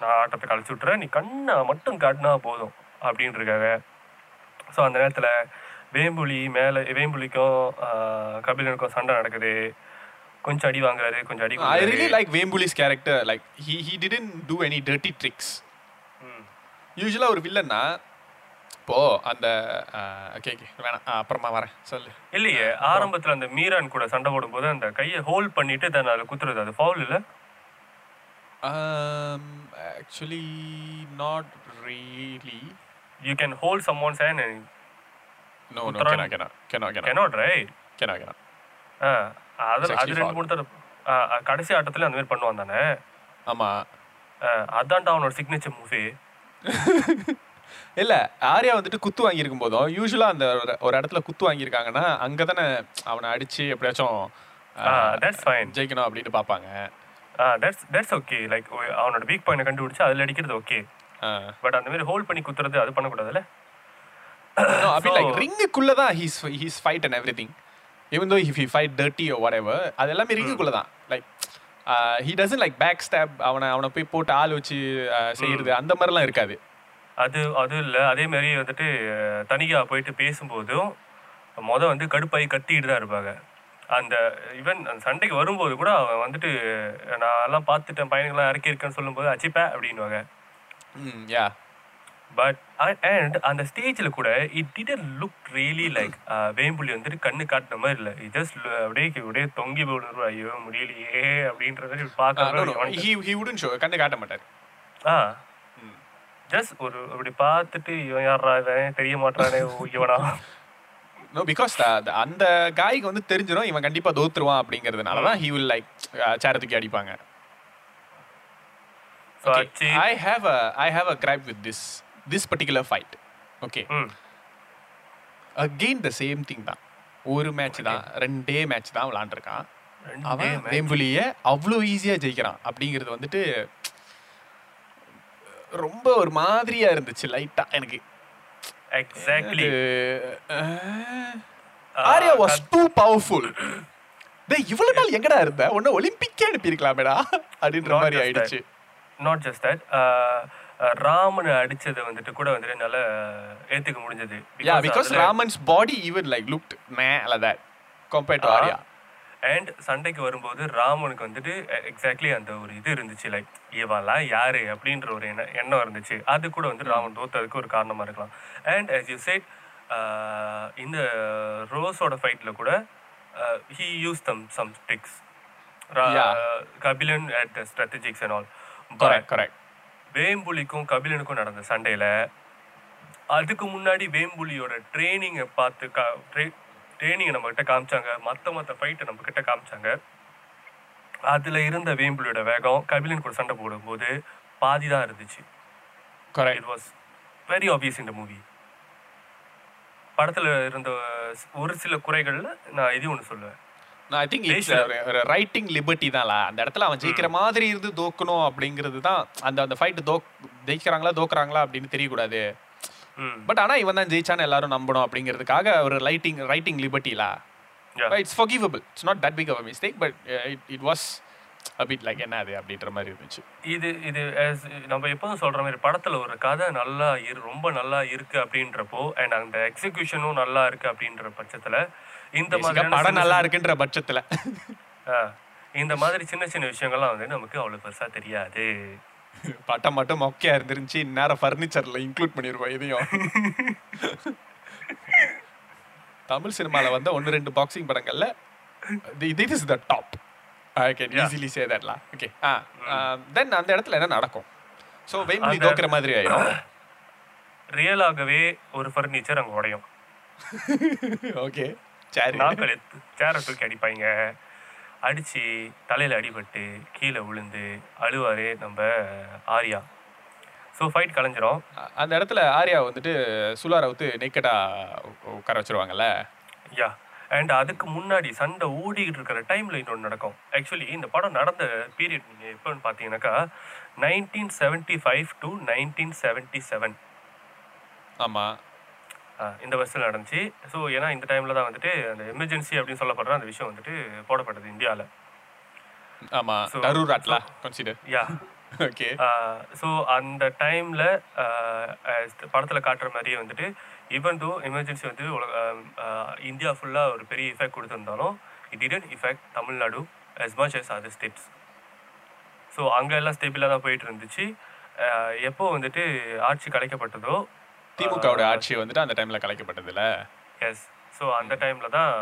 நான் ஆட்டத்தை கழிச்சு விட்டுறேன் நீ கண்ணை மட்டும் காட்டினா போதும் அப்படின்னு இருக்காங்க. ஸோ அந்த நேரத்தில் வேம்புலி மேலே வேம்புலிக்கும் கபிலனுக்கும் சண்டை நடக்குது. கொஞ்சம் அடி வாங்குறாரு கொஞ்சம் அடி really like Vembuli's character. Like he he didn't do any dirty tricks. ம். யூஸ்வலாக ஒரு வில்லன்னா இப்போ அந்த ஓகே ஓகே வேணாம். அப்புறமா வரேன். சொல்லு. இல்லையே ஆரம்பத்துல அந்த மீரான் கூட சண்டை போடும்போது அந்த கையை ஹோல்ட் பண்ணிட்டு தான் அதில் குத்துறது அது ஃபவுல் இல்லை? Actually not really you can hold someone's hand no no. கேனா கேனா கேனா கேனா கெனாட் ரைட் கேனா கேனா ஆ அது அது ரெண்டு. மூணு தடவை கடைசி ஆட்டத்துல அந்த மாதிரி பண்ணுவான் தானே? ஆமாம் அதான்டா அவனோட சிக்னேச்சர் மூவி [laughs] இல்ல ஆர்யா வந்துட்டு குத்து வாங்கியிருக்கும் போதும் யூஸ்வலா அந்த ஒரு- இடத்துல குத்து வாங்கியிருக்காங்கன்னா அங்க தானே அவனை அடிச்சு எப்படியாச்சும் ஜெயிக்கணும் அப்படின்னு பார்ப்பாங்க. தட்ஸ் தட்ஸ் ஓகே லைக் அவனோட வீக் பாயிண்ட் கண்டுபிடிச்சு அதில் அடிக்கிறது ஓகே பட் அந்த மாதிரி ஹோல்ட் பண்ணி குத்துறது அது பண்ணக்கூடாதுல்ல? அப்படி லைக் ரிங்குக்குள்ள தான் he's he's fight and everything though if he fight dirty or whatever அது எல்லாமே ரிங்குக்குள்ள தான் like he doesn't like back stop அவனை அவனை போய் போட்டு ஆள் வச்சு செய்யறது அந்த மாதிரிலாம் இருக்காது. அது அது இல்லை. அதே மாதிரி வந்துட்டு தனிகா போயிட்டு பேசும்போதும் மொத வந்து கடுப்பாகி கத்திட்டு தான் இருப்பாங்க. அந்த ஈவன் அந்த சண்டைக்கு வரும்போது கூட அவன் வந்துட்டு நான் எல்லாம் பார்த்துட்டேன் பையன்களாம் இறக்கியிருக்கேன்னு சொல்லும்போது அச்சிப்ப அப்படின்னுவாங்க. ம் யா. பட் அண்ட் அந்த ஸ்டேஜில் கூட it didn't look really like Vembuli வந்துட்டு கண்ணு காட்டின மாதிரி இல்லை. ஜஸ்ட் அப்படியே அப்படியே தொங்கி போடுற ஐயோ முடியலையே அப்படின்ற மாதிரி பார்க்க கண்டு காட்ட மாட்டார். ஆ. ஜஸ்ட் ஒரு அப்படி பார்த்துட்டு இவன் யாரா இவன்? தெரிய மாட்டானே இவனா? நோ பிகாஸ் அந்த காய்க்கு வந்து தெரிஞ்சிடும் இவன் கண்டிப்பா தோத்துருவான் அப்படிங்கிறதுனால தான் ஹி வில் லைக் சேரத்துக்கு அடிப்பாங்க. I have a I have a gripe with this this particular fight okay again the same thing தான். ஒரு மேட்ச் தான் ரெண்டே மேட்ச் தான் விளாண்டுருக்கான். அவன். வேம்புலிய அவ்வளோ ஈஸியா ஜெயிக்கிறான் அப்படிங்கிறது வந்துட்டு ரொம்ப ஒரு மாதிரியா இருந்துச்சு லைட்டா எனக்கு. Exactly Arya was too powerful டேய் இவ்வளவு நாள் எங்கடா இருந்த? உன்ன ஒலிம்பிக்கே அனுப்பியிருக்கலாமேடா அப்படின்ற மாதிரி ஆயிடுச்சு. நாட் ஜஸ்ட் தட் ராமனை அடிச்சதை வந்துட்டு கூட வந்துட்டு என்னால ஏத்துக்க முடிஞ்சது. Yeah because Raman's body even like looked மேல that compared to Arya. And சண்டைக்கு வரும்போது ராமனுக்கு வந்துட்டு எக்ஸாக்ட்லி அந்த ஒரு இது இருந்துச்சு லைக் இவெல்லாம் யாரு அப்படின்ற ஒரு எண்ண எண்ணம் இருந்துச்சு. அது கூட வந்து ராமன் தோத்ததுக்கு ஒரு காரணமா இருக்கலாம். And as you said ah இந்த ரோஸோட ஃபைட்ல கூட he use them some tricks. Kabilan at the strategics and all correct வேம்புலிக்கும் கபிலனுக்கும் நடந்த சண்டையில அதுக்கு முன்னாடி வேம்புலியோட ட்ரைனிங்கை பார்த்து ட்ரைனிங்கை நம்ம கிட்ட காமிச்சாங்க. மத்த மத்த ஃபைட்டை நம்ம கிட்ட காமிச்சாங்க. அதுல இருந்த வேம்புலியோட வேகம் கபிலன் கூட சண்டை போடும்போது பாதி தான் இருந்துச்சு. Correct it was very obvious இந்த மூவி படத்துல இருந்த ஒரு சில குறைகள்ல நான் இது ஒன்று சொல்லுவேன். நான் ஐ திங்க் ரைட்டிங் லிபர்ட்டி தான்ல அந்த இடத்துல அவன் ஜெயிக்கிற மாதிரி இருந்து தோக்கணும் அப்படிங்கிறது தான் அந்த அந்த ஃபைட் தோக் ஜெயிக்கிறாங்களா தோக்குறாங்களா அப்படின்னு தெரியக்கூடாது. பட் ஆனா இவன் தான் ஜெயிச்சான்னு எல்லாரும் நம்பணும் அப்படிங்கிறதுக்காக ஒரு writing writing லிபர்ட்டிலா. It's forgivable. It's not that big of a mistake but it was a bit like என்ன அது? அப்படின்ற மாதிரி இருந்துச்சு. இது இது நம்ம எப்போதும் சொல்ற மாதிரி படத்துல ஒரு கதை நல்லா இரு ரொம்ப நல்லா இருக்கு அப்படின்றப்போ அண்ட் அந்த எக்ஸிகியூஷனும் நல்லா இருக்கு அப்படின்ற பட்சத்துல இந்த மாதிரி படம் நல்லா இருக்குன்ற பட்சத்துல. இந்த மாதிரி சின்ன சின்ன விஷயங்கள்லாம் வந்து நமக்கு அவ்வளவு பெருசா தெரியாது. பட்டம் மட்டும் மொக்கையா இருந்துருந்துச்சு. நேரம் ஃபர்னிச்சர்ல இன்க்ளூட் பண்ணிருக்கோம் இதையும் தமிழ் சினிமால வந்த ஒன்னு ரெண்டு பாக்ஸிங் படங்கள்ல this is the top I can. Easily say தட்லாம் okay ah then அந்த இடத்துல என்ன நடக்கும்? ஸோ அந்த- தோக்குற மாதிரி ஆயிடும் ரியலாகவே ஒரு ஃபர்னிச்சர் அங்க உடையும். [laughs] ஓகே சரி. நாக்கள் சேரை தூக்கி அடிப்பாங்க அடிச்சு தலையில அடிபட்டு கீழே விழுந்து அழுவாரு நம்ம ஆர்யா. So fight கலைஞ்சிரும். அந்த இடத்துல ஆர்யா வந்துட்டு சுலாரை வந்து நெக்கடா உட்கார வச்சிருவாங்கல்ல? யா அண்ட் அதுக்கு முன்னாடி சண்டை ஓடிக்கிட்டு இருக்கிற டைம்ல இன்னொன்று நடக்கும். ஆக்சுவலி இந்த படம் நடந்த பீரியட் நீங்க எப்போன்னு பார்த்தீங்கன்னாக்கா nineteen seventy five to nineteen seventy seven ஆமா. இந்த வருஷத்தில் நடந்துச்சு. ஸோ ஏன்னா இந்த டைமில் தான் வந்துட்டு அந்த எமர்ஜென்சி அப்படின்னு சொல்லப்படுற அந்த விஷயம் வந்துட்டு போடப்பட்டது இந்தியாவில் ஆமா So- டரூராட்லா கன்சிடர் யா ஓகே ஸோ அந்த டைமில் படத்தில் காட்டுற மாதிரியே வந்துட்டு ஈவன் தோ எமர்ஜென்சி வந்து இந்தியா ஃபுல்லாக ஒரு பெரிய effect கொடுத்துருந்தாலும் it didn't effect Tamil Nadu as much as other states so அங்கே எல்லாம் ஸ்டேபிளாக தான் போயிட்டு இருந்துச்சு. எப்போ வந்துட்டு ஆட்சி கலைக்கப்பட்டதோ திமுகவோட ஆட்சி வந்துட்டு அந்த டைம்ல கலைக்கப்பட்டதுல? எஸ் ஸோ அந்த டைமில் தான்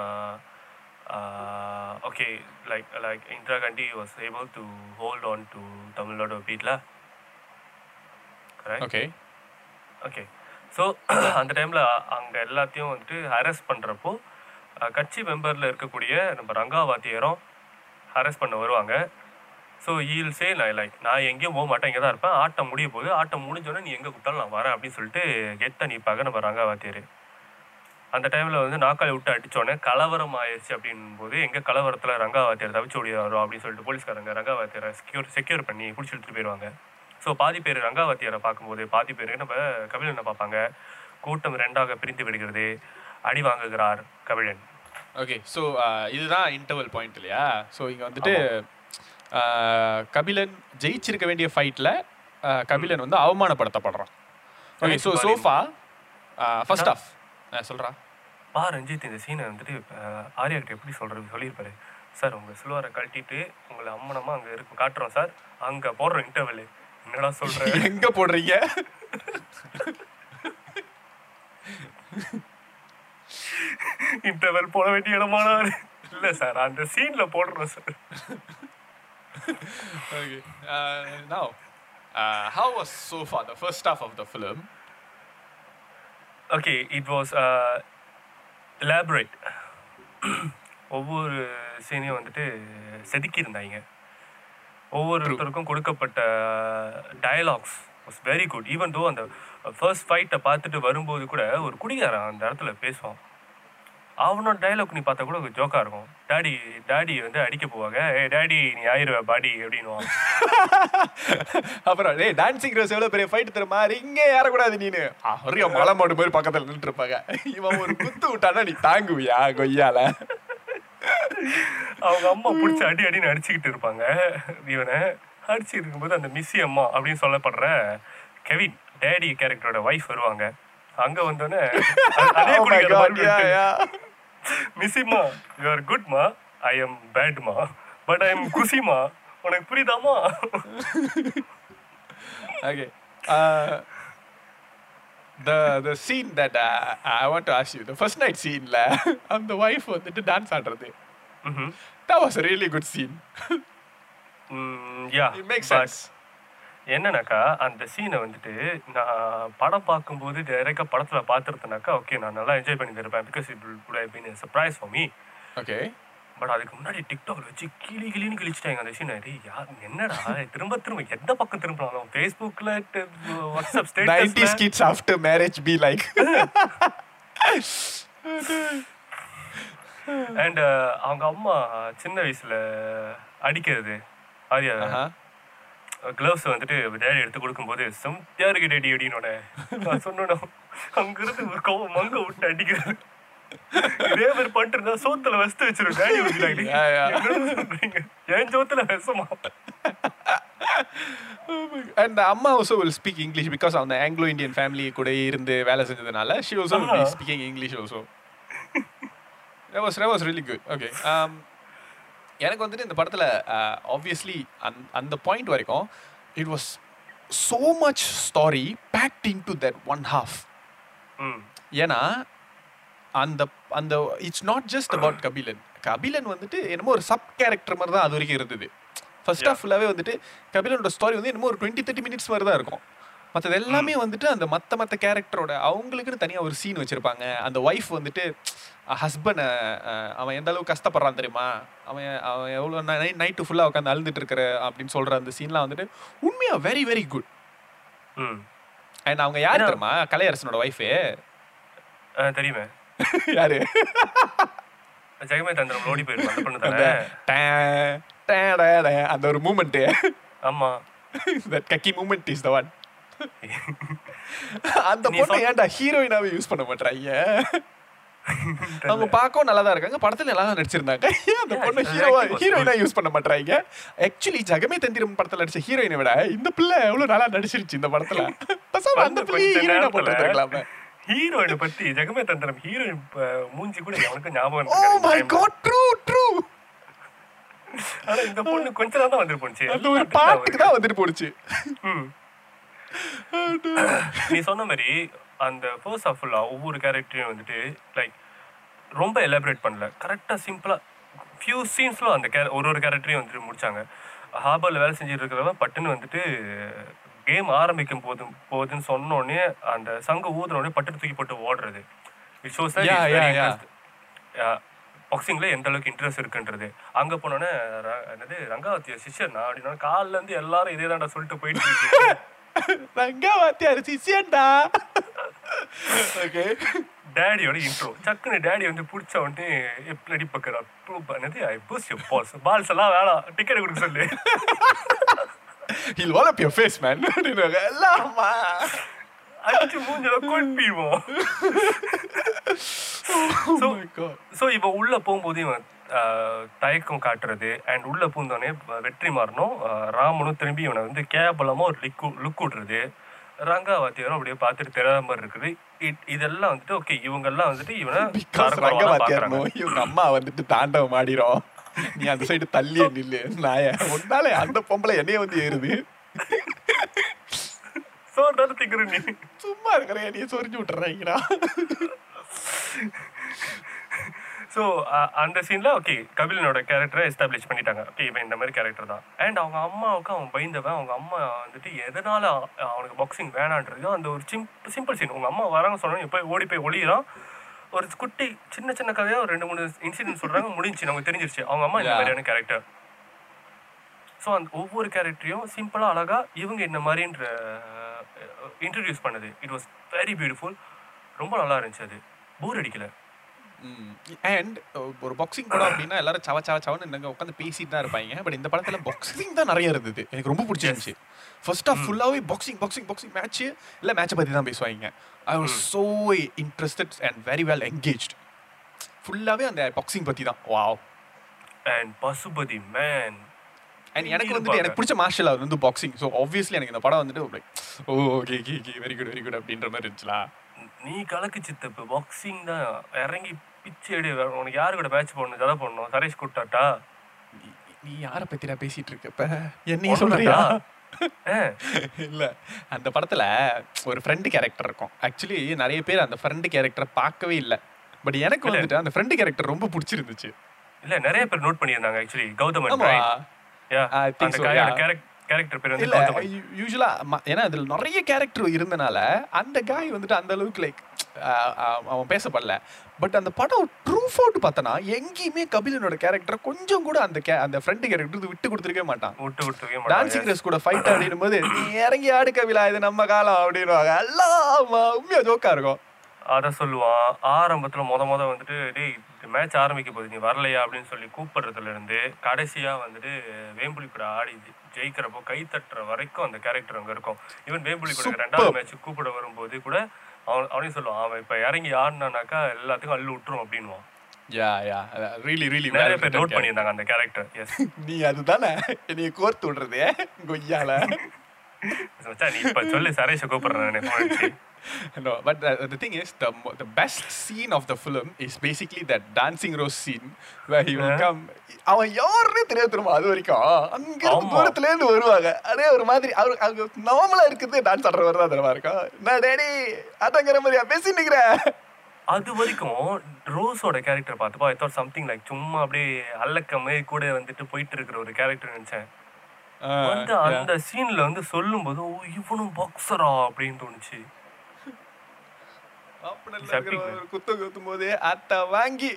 okay like like Indira Gandhi was able to hold on to Tamil Nadu correct okay okay so அந்த டைமில் அங்கே எல்லாத்தையும் வந்துட்டு ஹரஸ் பண்ணுறப்போ கட்சி மெம்பரில் இருக்கக்கூடிய நம்ம ரங்கா வாத்தியரும் ஹரஸ் பண்ண வருவாங்க. ஸோ ஈல் சே நான் லைக் நான் எங்கேயும் போக மாட்டேன் இங்கே தான் இருப்பேன். ஆட்டம் முடிய போகுது. ஆட்டம் முடிஞ்சோடனே நீ எங்கே கூப்பிட்டாலும் நான் வரேன் அப்படின்னு சொல்லிட்டு கெத்த நிற்பாங்க நம்ம ரங்கா வாத்தியார். அந்த டைமில் வந்து நாக்காளி விட்டு அடித்தோடனே கலவரம் ஆயிடுச்சு அப்படின்னும் போது எங்கள் கலவரத்தில் ரங்கா வாத்தியார் தவிச்சு ஓடி வரும் அப்படின்னு சொல்லிட்டு போலீஸ்காரங்க ரங்கா வாத்தியாரை செக்யூர் செக்யூர் பண்ணி பிடிச்சி எடுத்துட்டு போயிடுவாங்க ஸோ பாதி பேர் ரங்கா வாத்தியாரை பார்க்கும்போது பாதி பேர் நம்ம கபிலனை பார்ப்பாங்க? கூட்டம் ரெண்டாக பிரிந்து விடுகிறது. அடி வாங்குகிறார் கபிலன். ஓகே ஸோ இதுதான் இன்டர்வல் பாயிண்ட் இல்லையா? ஸோ இங்க வந்துட்டு கபிலன் ஜெயிச்சிருக்க வேண்டிய ஃபைட்ல கபிலன் வந்து அவமானப்படுத்தப்படுறான். Okay so so far first half சொல்றா. பா ரஞ்சித் இந்த சீனை வந்துட்டு அஹ், ஆர்யா கிட்ட எப்படி சொல்றது சொல்லியிருப்பாரு. சார் உங்க சிலுவாரை கழட்டிட்டு உங்களை அம்மனமா அங்க இருக்கும் காட்டுறோம் சார். அங்க போடுற இன்டர்வல் என்னடா சொல்ற? [laughs] எங்க போடுறீங்க? [laughs] இன்டர்வல் போட வேண்டிய இடமானா இல்ல சார் அந்த சீன்ல போடுறோம் sir. [laughs] okay. Uh, now, uh, how was so far the first half of the film? Okay it was elaborate. [clears throat] ஒவ்வொரு சீனையும் வந்துட்டு செதுக்கியிருந்தாங்க ஒவ்வொருத்தருக்கும் கொடுக்கப்பட்ட dialogues was very good even though அந்த uh, ஃபர்ஸ்ட் ஃபைட்டை பார்த்துட்டு வரும்போது கூட ஒரு குடிகாரன் அந்த இடத்துல பேசுவான் அவனோட டயலாக் நீ பார்த்தா கூட ஒரு ஜோக்கா இருக்கும். டாடி டாடி வந்து அடிக்க போவாங்க. ஏ டாடி நீ ஆயிருவ பாடி அப்படின்னுவான் [laughs] அப்புறம் டேய் டான்சிங் ரோஸ் எவ்வளவு பெரிய ஃபைட் தெரியுமா? இங்கே ஏறக்கூடாது நீனு. அவரையும் மலை மாடு மாதிரி பக்கத்துல நின்றுட்டு இருப்பாங்க [laughs] இவன் ஒரு குத்து விட்டானா நீ தாங்குவியா கொய்யால? [laughs] அவங்க அம்மா பிடிச்சி அடி அடின்னு அடிச்சுக்கிட்டு இருப்பாங்க. இவனை அடிச்சுட்டு இருக்கும்போது அந்த மிஸ்ஸி அம்மா அப்படின்னு சொல்லப்படுற கெவின் டேடி கேரக்டரோட ஒய்ஃப் வருவாங்க. அங்க வந்தோடனே அதே Oh yeah, yeah. மிஸ்ஸிம்மா யூ ஆர் குட்மா ஐ எம் பேட்மா பட் ஐ எம் குசிமா உனக்கு புரியுதாமா. Uh, the the scene that uh, I want to ask you, the first night scene la, the wife வந்துட்டு டான்ஸ் ஆடுறது that was a really good scene yeah it makes sense என்னன்னாக்கா அந்த சீனை வந்துட்டு நான் படம் பார்க்கும்போது டைரெக்டாக படத்தில் பார்த்துருந்தேனாக்கா ஓகே நான் நல்லா என்ஜாய் பண்ணி இருப்பேன் because it would been surprise for me okay. But அதுக்கு முன்னாடி டிக்டாக்ல வச்சு கிளி கிளின்னு கிழிச்சிட்டாங்க அந்த சீனை டேய் யார் என்னடா திரும்ப திரும்ப எந்த பக்கம் திரும்பினாலும் ஃபேஸ்புக்கில் WhatsApp 90s status kids after marriage be like. And அவங்க அம்மா சின்ன வயசுல அடிக்கிறது. ஆரியா. க்ளவுஸ் வந்துட்டு டேடி எடுத்து கொடுக்கும்போது செம்தியா இருக்கு டேடி அப்படின்னோட நான் சொன்னோம் அங்கிருந்து ஒரு கோவம் மங்க விட்டு அடிக்கிறது இதே மாதிரி பண்ணிட்டு இருந்தா சோத்துல வச்சு வச்சிரும். டேடி. சொல்றீங்க? என் சோத்துல விஷமா. And அம்மா also will speak English because அவங்க ஆங்கிலோ இந்தியன் ஃபேமிலி கூட இருந்து வேலை செஞ்சதுனால be Ah. speaking English also. That was that was really good. Okay um, எனக்கு வந்துட்டு இந்த படத்துல ஆப்வியஸ்லி அந் அந்த பாயிண்ட் வரைக்கும் it was so much story packed into that one half. ம். ஏன்னா அந்த அந்த it's not just about Kabilan. Kabilan வந்துட்டு என்னமோ ஒரு சப் கேரக்டர் மாதிரி தான் அது வரைக்கும் இருந்தது. ஃபர்ஸ்ட் ஆஃப் ஃபுல்லாகவே வந்துட்டு கபிலனோட ஸ்டோரி வந்து என்னமோ ஒரு டுவெண்ட்டி தேர்ட்டி மினிட்ஸ் மாதிரி தான் இருக்கும். மற்றது எல்லாமே வந்துட்டு அந்த மற்ற மற்ற கேரக்டரோட அவங்களுக்குன்னு தனியாக ஒரு சீன் வச்சுருப்பாங்க. அந்த ஒய்ஃப் வந்துட்டு ஹஸ்பண்டை அவன் எந்த அளவுக்கு கஷ்டப்படுறான் தெரியுமா? அவன் அவன் எவ்வளோ நைட் நைட்டு ஃபுல்லாக உட்காந்து அழுதுட்டு இருக்கிற அப்படின்னு சொல்கிற அந்த சீன்லாம் வந்துட்டு உண்மையாக வெரி வெரி குட் ம். அண்ட் அவங்க யார் தெரியுமா? கலையரசனோட ஒய்ஃபு தெரியுமே. யாரு? ஜெகமே தந்திரம் ஓடி போயிருப்பான் அந்த ஒரு மூமெண்ட் ஆமா. That கக்கி மூமெண்ட் இஸ் த ஒன் அந்த பொண்ணை ஏன்டா ஹீரோயினாவே யூஸ் பண்ண மாட்டாங்க அவங்க பார்க்கவும் நல்லா தான் இருக்காங்க. படத்துல நல்லா தான் நடிச்சிருந்தாங்க. அந்த பொண்ணை ஹீரோவா ஹீரோயினா யூஸ் பண்ண மாட்டாங்க ஆக்சுவலி ஜெகமே தந்திரம் படத்துல நடிச்ச ஹீரோயினை விட இந்த பிள்ளை எவ்வளவு நல்லா நடிச்சிருச்சு இந்த படத்துல. பேசாம அந்த பிள்ளை ஹீரோயினா போட்டுருக்கலாமே ஹீரோயினை பத்தி ஜெகமே தந்திரம் ஹீரோயின் மூஞ்சி கூட எனக்கு ஞாபகம் oh my. God true true ஆனா இந்த பொண்ணு கொஞ்ச நேரம் தான் வந்து போச்சு அந்த ஒரு பாட்டுக்கு தான் வந்துட்டு போடுச்சு ம். நீ சொன்ன மாதிரி அந்த ஃபர்ஸ்ட் ஆஃப் ஃபுல்லா ஒவ்வொரு கேரக்டரையும் வந்துட்டு லைக் ரொம்ப எலாபரேட் பண்ணல. கரெக்டாக சிம்பிளா ஃபியூ சீன்ஸ்ல அந்த கே ஒரு ஒரு கேரக்டரையும் வந்துட்டு முடிச்சாங்க. ஹார்பர்ல வேலை செஞ்சுட்டு இருக்கிறவங்க பட்டுன்னு வந்துட்டு கேம் ஆரம்பிக்கும் போது போகுதுன்னு சொன்ன உடனே அந்த சங்கு ஊதுன உடனே பட்டு தூக்கி போட்டு ஓடுறது. It shows. பாக்ஸிங்ல எந்த அளவுக்கு இன்ட்ரெஸ்ட் இருக்குன்றது. அங்க போனோடனே ர- என்னது ரங்காவத்திய சிஷ்யர் நான் அப்படின்னா காலில இருந்து எல்லாரும் இதே தான்டா சொல்லிட்டு போயிட்டு இருக்கு ரங்காவாத்தியார் சிசியன்டா ஓகே டேடியோட இன்ட்ரோ சக்குன்னு டேடி வந்து பிடிச்ச உடனே எப்படி அடி பக்கறா? என்னது? I booze you balls balls எல்லாம் வேணாம். டிக்கெட் கொடுக்க சொல்லு. Hill wall up your face man எல்லாமா அடிச்சு மூஞ்சல கொட்டிடுவோம் [laughs] Oh So- my god. So இவன் உள்ள போகும்போது இவன் தயக்கம் காட்டுறது அண்ட் உள்ள பூந்தோடனே வெற்றி மாறணும். ராமனும் திரும்பி இவனை வந்து கேபலமா ஒரு லிக்கு லுக் விடுறது. ரங்காவாத்தியாரும் அப்படியே பார்த்துட்டு தெரியாத மாதிரி இருக்குது. இதெல்லாம் வந்துட்டு ஓகே இவங்கெல்லாம் வந்துட்டு இவனை இவங்க அம்மா வந்துட்டு தாண்டவம் ஆடிரும். நீ அந்த சைடு தள்ளியே நில்லு நாய. உன்னால அந்த பொம்பளை என்னைய வந்து ஏறுது. தானே திக்குற நீ. சும்மா இருக்கிற என்னைய சொரிஞ்சு விட்டுறாங்கடா ஸோ அந்த சீன்ல ஓகே கபிலனோட கேரக்டரை எஸ்டாப்ளிஷ் பண்ணிட்டாங்க. ஓகே இவன் இந்த மாதிரி கேரக்டர் தான். அண்ட் அவங்க அம்மாவுக்கு அவன் பயந்தவன். அவங்க அம்மா வந்துட்டு எதனால அவனுக்கு பாக்ஸிங் வேணான்றது அந்த ஒரு சிம் சிம்பிள் சீன் உங்க அம்மா வராங்க சொன்னாங்க போய் ஓடி போய் ஒளியிறான். ஒரு குட்டி சின்ன சின்ன கதையா ஒரு ரெண்டு மூணு இன்சிடென்ட் சொல்றாங்க. முடிஞ்சு நமக்கு தெரிஞ்சிருச்சு. அவங்க அம்மா இந்த. மாதிரியான கேரக்டர் ஸோ அந்த ஒவ்வொரு கேரக்டரையும் சிம்பிளா அழகா இவங்க இந்த மாதிரின்ற இன்ட்ரடியூஸ் பண்ணது. இட் வாஸ் வெரி பியூட்டிஃபுல் ரொம்ப நல்லா இருந்துச்சு அது. போர் அடிக்கல. அண்ட் ஒரு பாக்ஸிங் படம் அப்படின்னா எல்லாரும் சவ சவ சவன்னு இங்க உட்காந்து பேசிட்டு தான் இருப்பாங்க. பட் இந்த படத்துல பாக்ஸிங் தான் நிறைய இருந்தது. எனக்கு ரொம்ப பிடிச்சிருந்துச்சு. ஃபர்ஸ்ட் ஆஃப் ஃபுல்லாவே பாக்ஸிங் பாக்ஸிங் பாக்ஸிங் மேட்ச் இல்ல மேட்சை பத்தி தான் பேசுவாங்க. I was so interested and very well engaged ஃபுல்லாவே அந்த பாக்ஸிங் பத்தி தான். Wow and Pasupathi man and எனக்கு வந்துட்டு எனக்கு பிடிச்ச மார்ஷல் ஆர்ட் வந்து பாக்ஸிங் ஸோ ஆப்வியஸ்லி எனக்கு இந்த படம் வந்துட்டு like oh okay okay okay very good very good அப்படின்ற மாதிரி இருந்துச்சுலா. நீ கலக்கு சித்தப்பு பாக்ஸிங் தான் இறங்கி பிச்சு எடு உனக்கு யாரு கூட மேட்ச் போடணும் ஜதை போடணும் சரேஷ் குட்டாட்டா நீ- யாரை பத்திடா பேசிட்டு இருக்க இப்ப? என்னைய சொல்றியா? [laughs] இல்ல அந்த படத்துல ஒரு ஃப்ரெண்டு கேரக்டர் இருக்கும். ஆக்சுவலி நிறைய பேர் அந்த ஃப்ரெண்டு கேரக்டரை பார்க்கவே இல்ல. பட் எனக்கு. வந்துட்டு அந்த ஃப்ரெண்டு கேரக்டர் ரொம்ப பிடிச்சிருந்துச்சு. இல்ல நிறைய பேர் நோட் பண்ணியிருந்தாங்க ஆக்சுவலி yeah. கேரக்டர் பேர் வந்து யூஸ்வலா ஏன்னா அதுல நிறைய கேரக்டர் இருந்தனால அந்த காய் வந்துட்டு அந்த அளவுக்கு லைக் அவன் பேசப்படல. பட் அந்த படம் ட்ரூ ஃபோர்ட் பார்த்தனா எங்கேயுமே கபிலனோட கேரக்டர் கொஞ்சம் கூட அந்த ca- அந்த ஃப்ரெண்டு கேரக்டர் விட்டு கொடுத்துருக்கவே மாட்டான். விட்டு விட்டுவே டான்சிங் மாட்டாங்க ரேஸ் கூட ஃபைட் அப்படின்னும் போது நீ இறங்கி ஆடு கபிலா இது நம்ம காலம் அப்படின்னுவாங்க. எல்லாம் உண்மையா ஜோக்கா இருக்கும். அத சொல்லுவான் ஆரம்பத்துல முத முத வந்துட்டு டேய் மேட்ச் ஆரம்பிக்க போகுது நீ வரலையா? அப்படின்னு சொல்லி கூப்பிடுறதுல இருந்து கடைசியா வந்துட்டு வேம்புலி கூட ஆடி ஜெயிக்கிறப்போ கை தட்டுற வரைக்கும் அந்த கேரக்டர் அங்க இருக்கும். ஈவன் வேம்புலி கூட. ரெண்டாவது மேட்ச் கூப்பிட வரும்போது கூட அவன் அவனையும் சொல்லுவான் அவன் இப்ப இறங்கி ஆடினானாக்கா எல்லாத்துக்கும் அள்ளு விட்டுரும் அப்படின்வான் யா யா ரியலி ரியலி நிறைய பேர் நோட் பண்ணியிருந்தாங்க அந்த கேரக்டர் எஸ் [laughs] நீ அதுதானே? என்னைய கோர்த்து விடுறது கொய்யால. [laughs] மச்சான் நீ இப்ப சொல்லு சரேஷ கூப்பிடுறேன். [laughs] no but the, the thing is the the best scene of the film is basically that dancing rose scene where he will Yeah. come அவன் யாருன்னே தெரியாது திரும்ப அது வரைக்கும். அங்க இருந்து. தூரத்துல இருந்து வருவாங்க. அதே ஒரு மாதிரி அவர் அவங்க நார்மலா இருக்கிறதே டான்ஸ் ஆடுற மாதிரி தான் தெரியுமா இருக்கும்? நான் டேடி அதங்கிற மாதிரியா? பேசி நிக்கிறேன் அது வரைக்கும் ரோஸோட கேரக்டர் பார்த்துப்பா ஐ தாட் சம்திங் லைக் சும்மா அப்படியே அல்லக்கமே கூட வந்துட்டு போயிட்டு இருக்கிற ஒரு கேரக்டர் நினைச்சேன். வந்து அந்த சீன்ல வந்து சொல்லும்போது ஓ இவனும் பாக்ஸரா அப்படின்னு தோணுச்சு. குத்து குத்தும் போது அத வாங்கி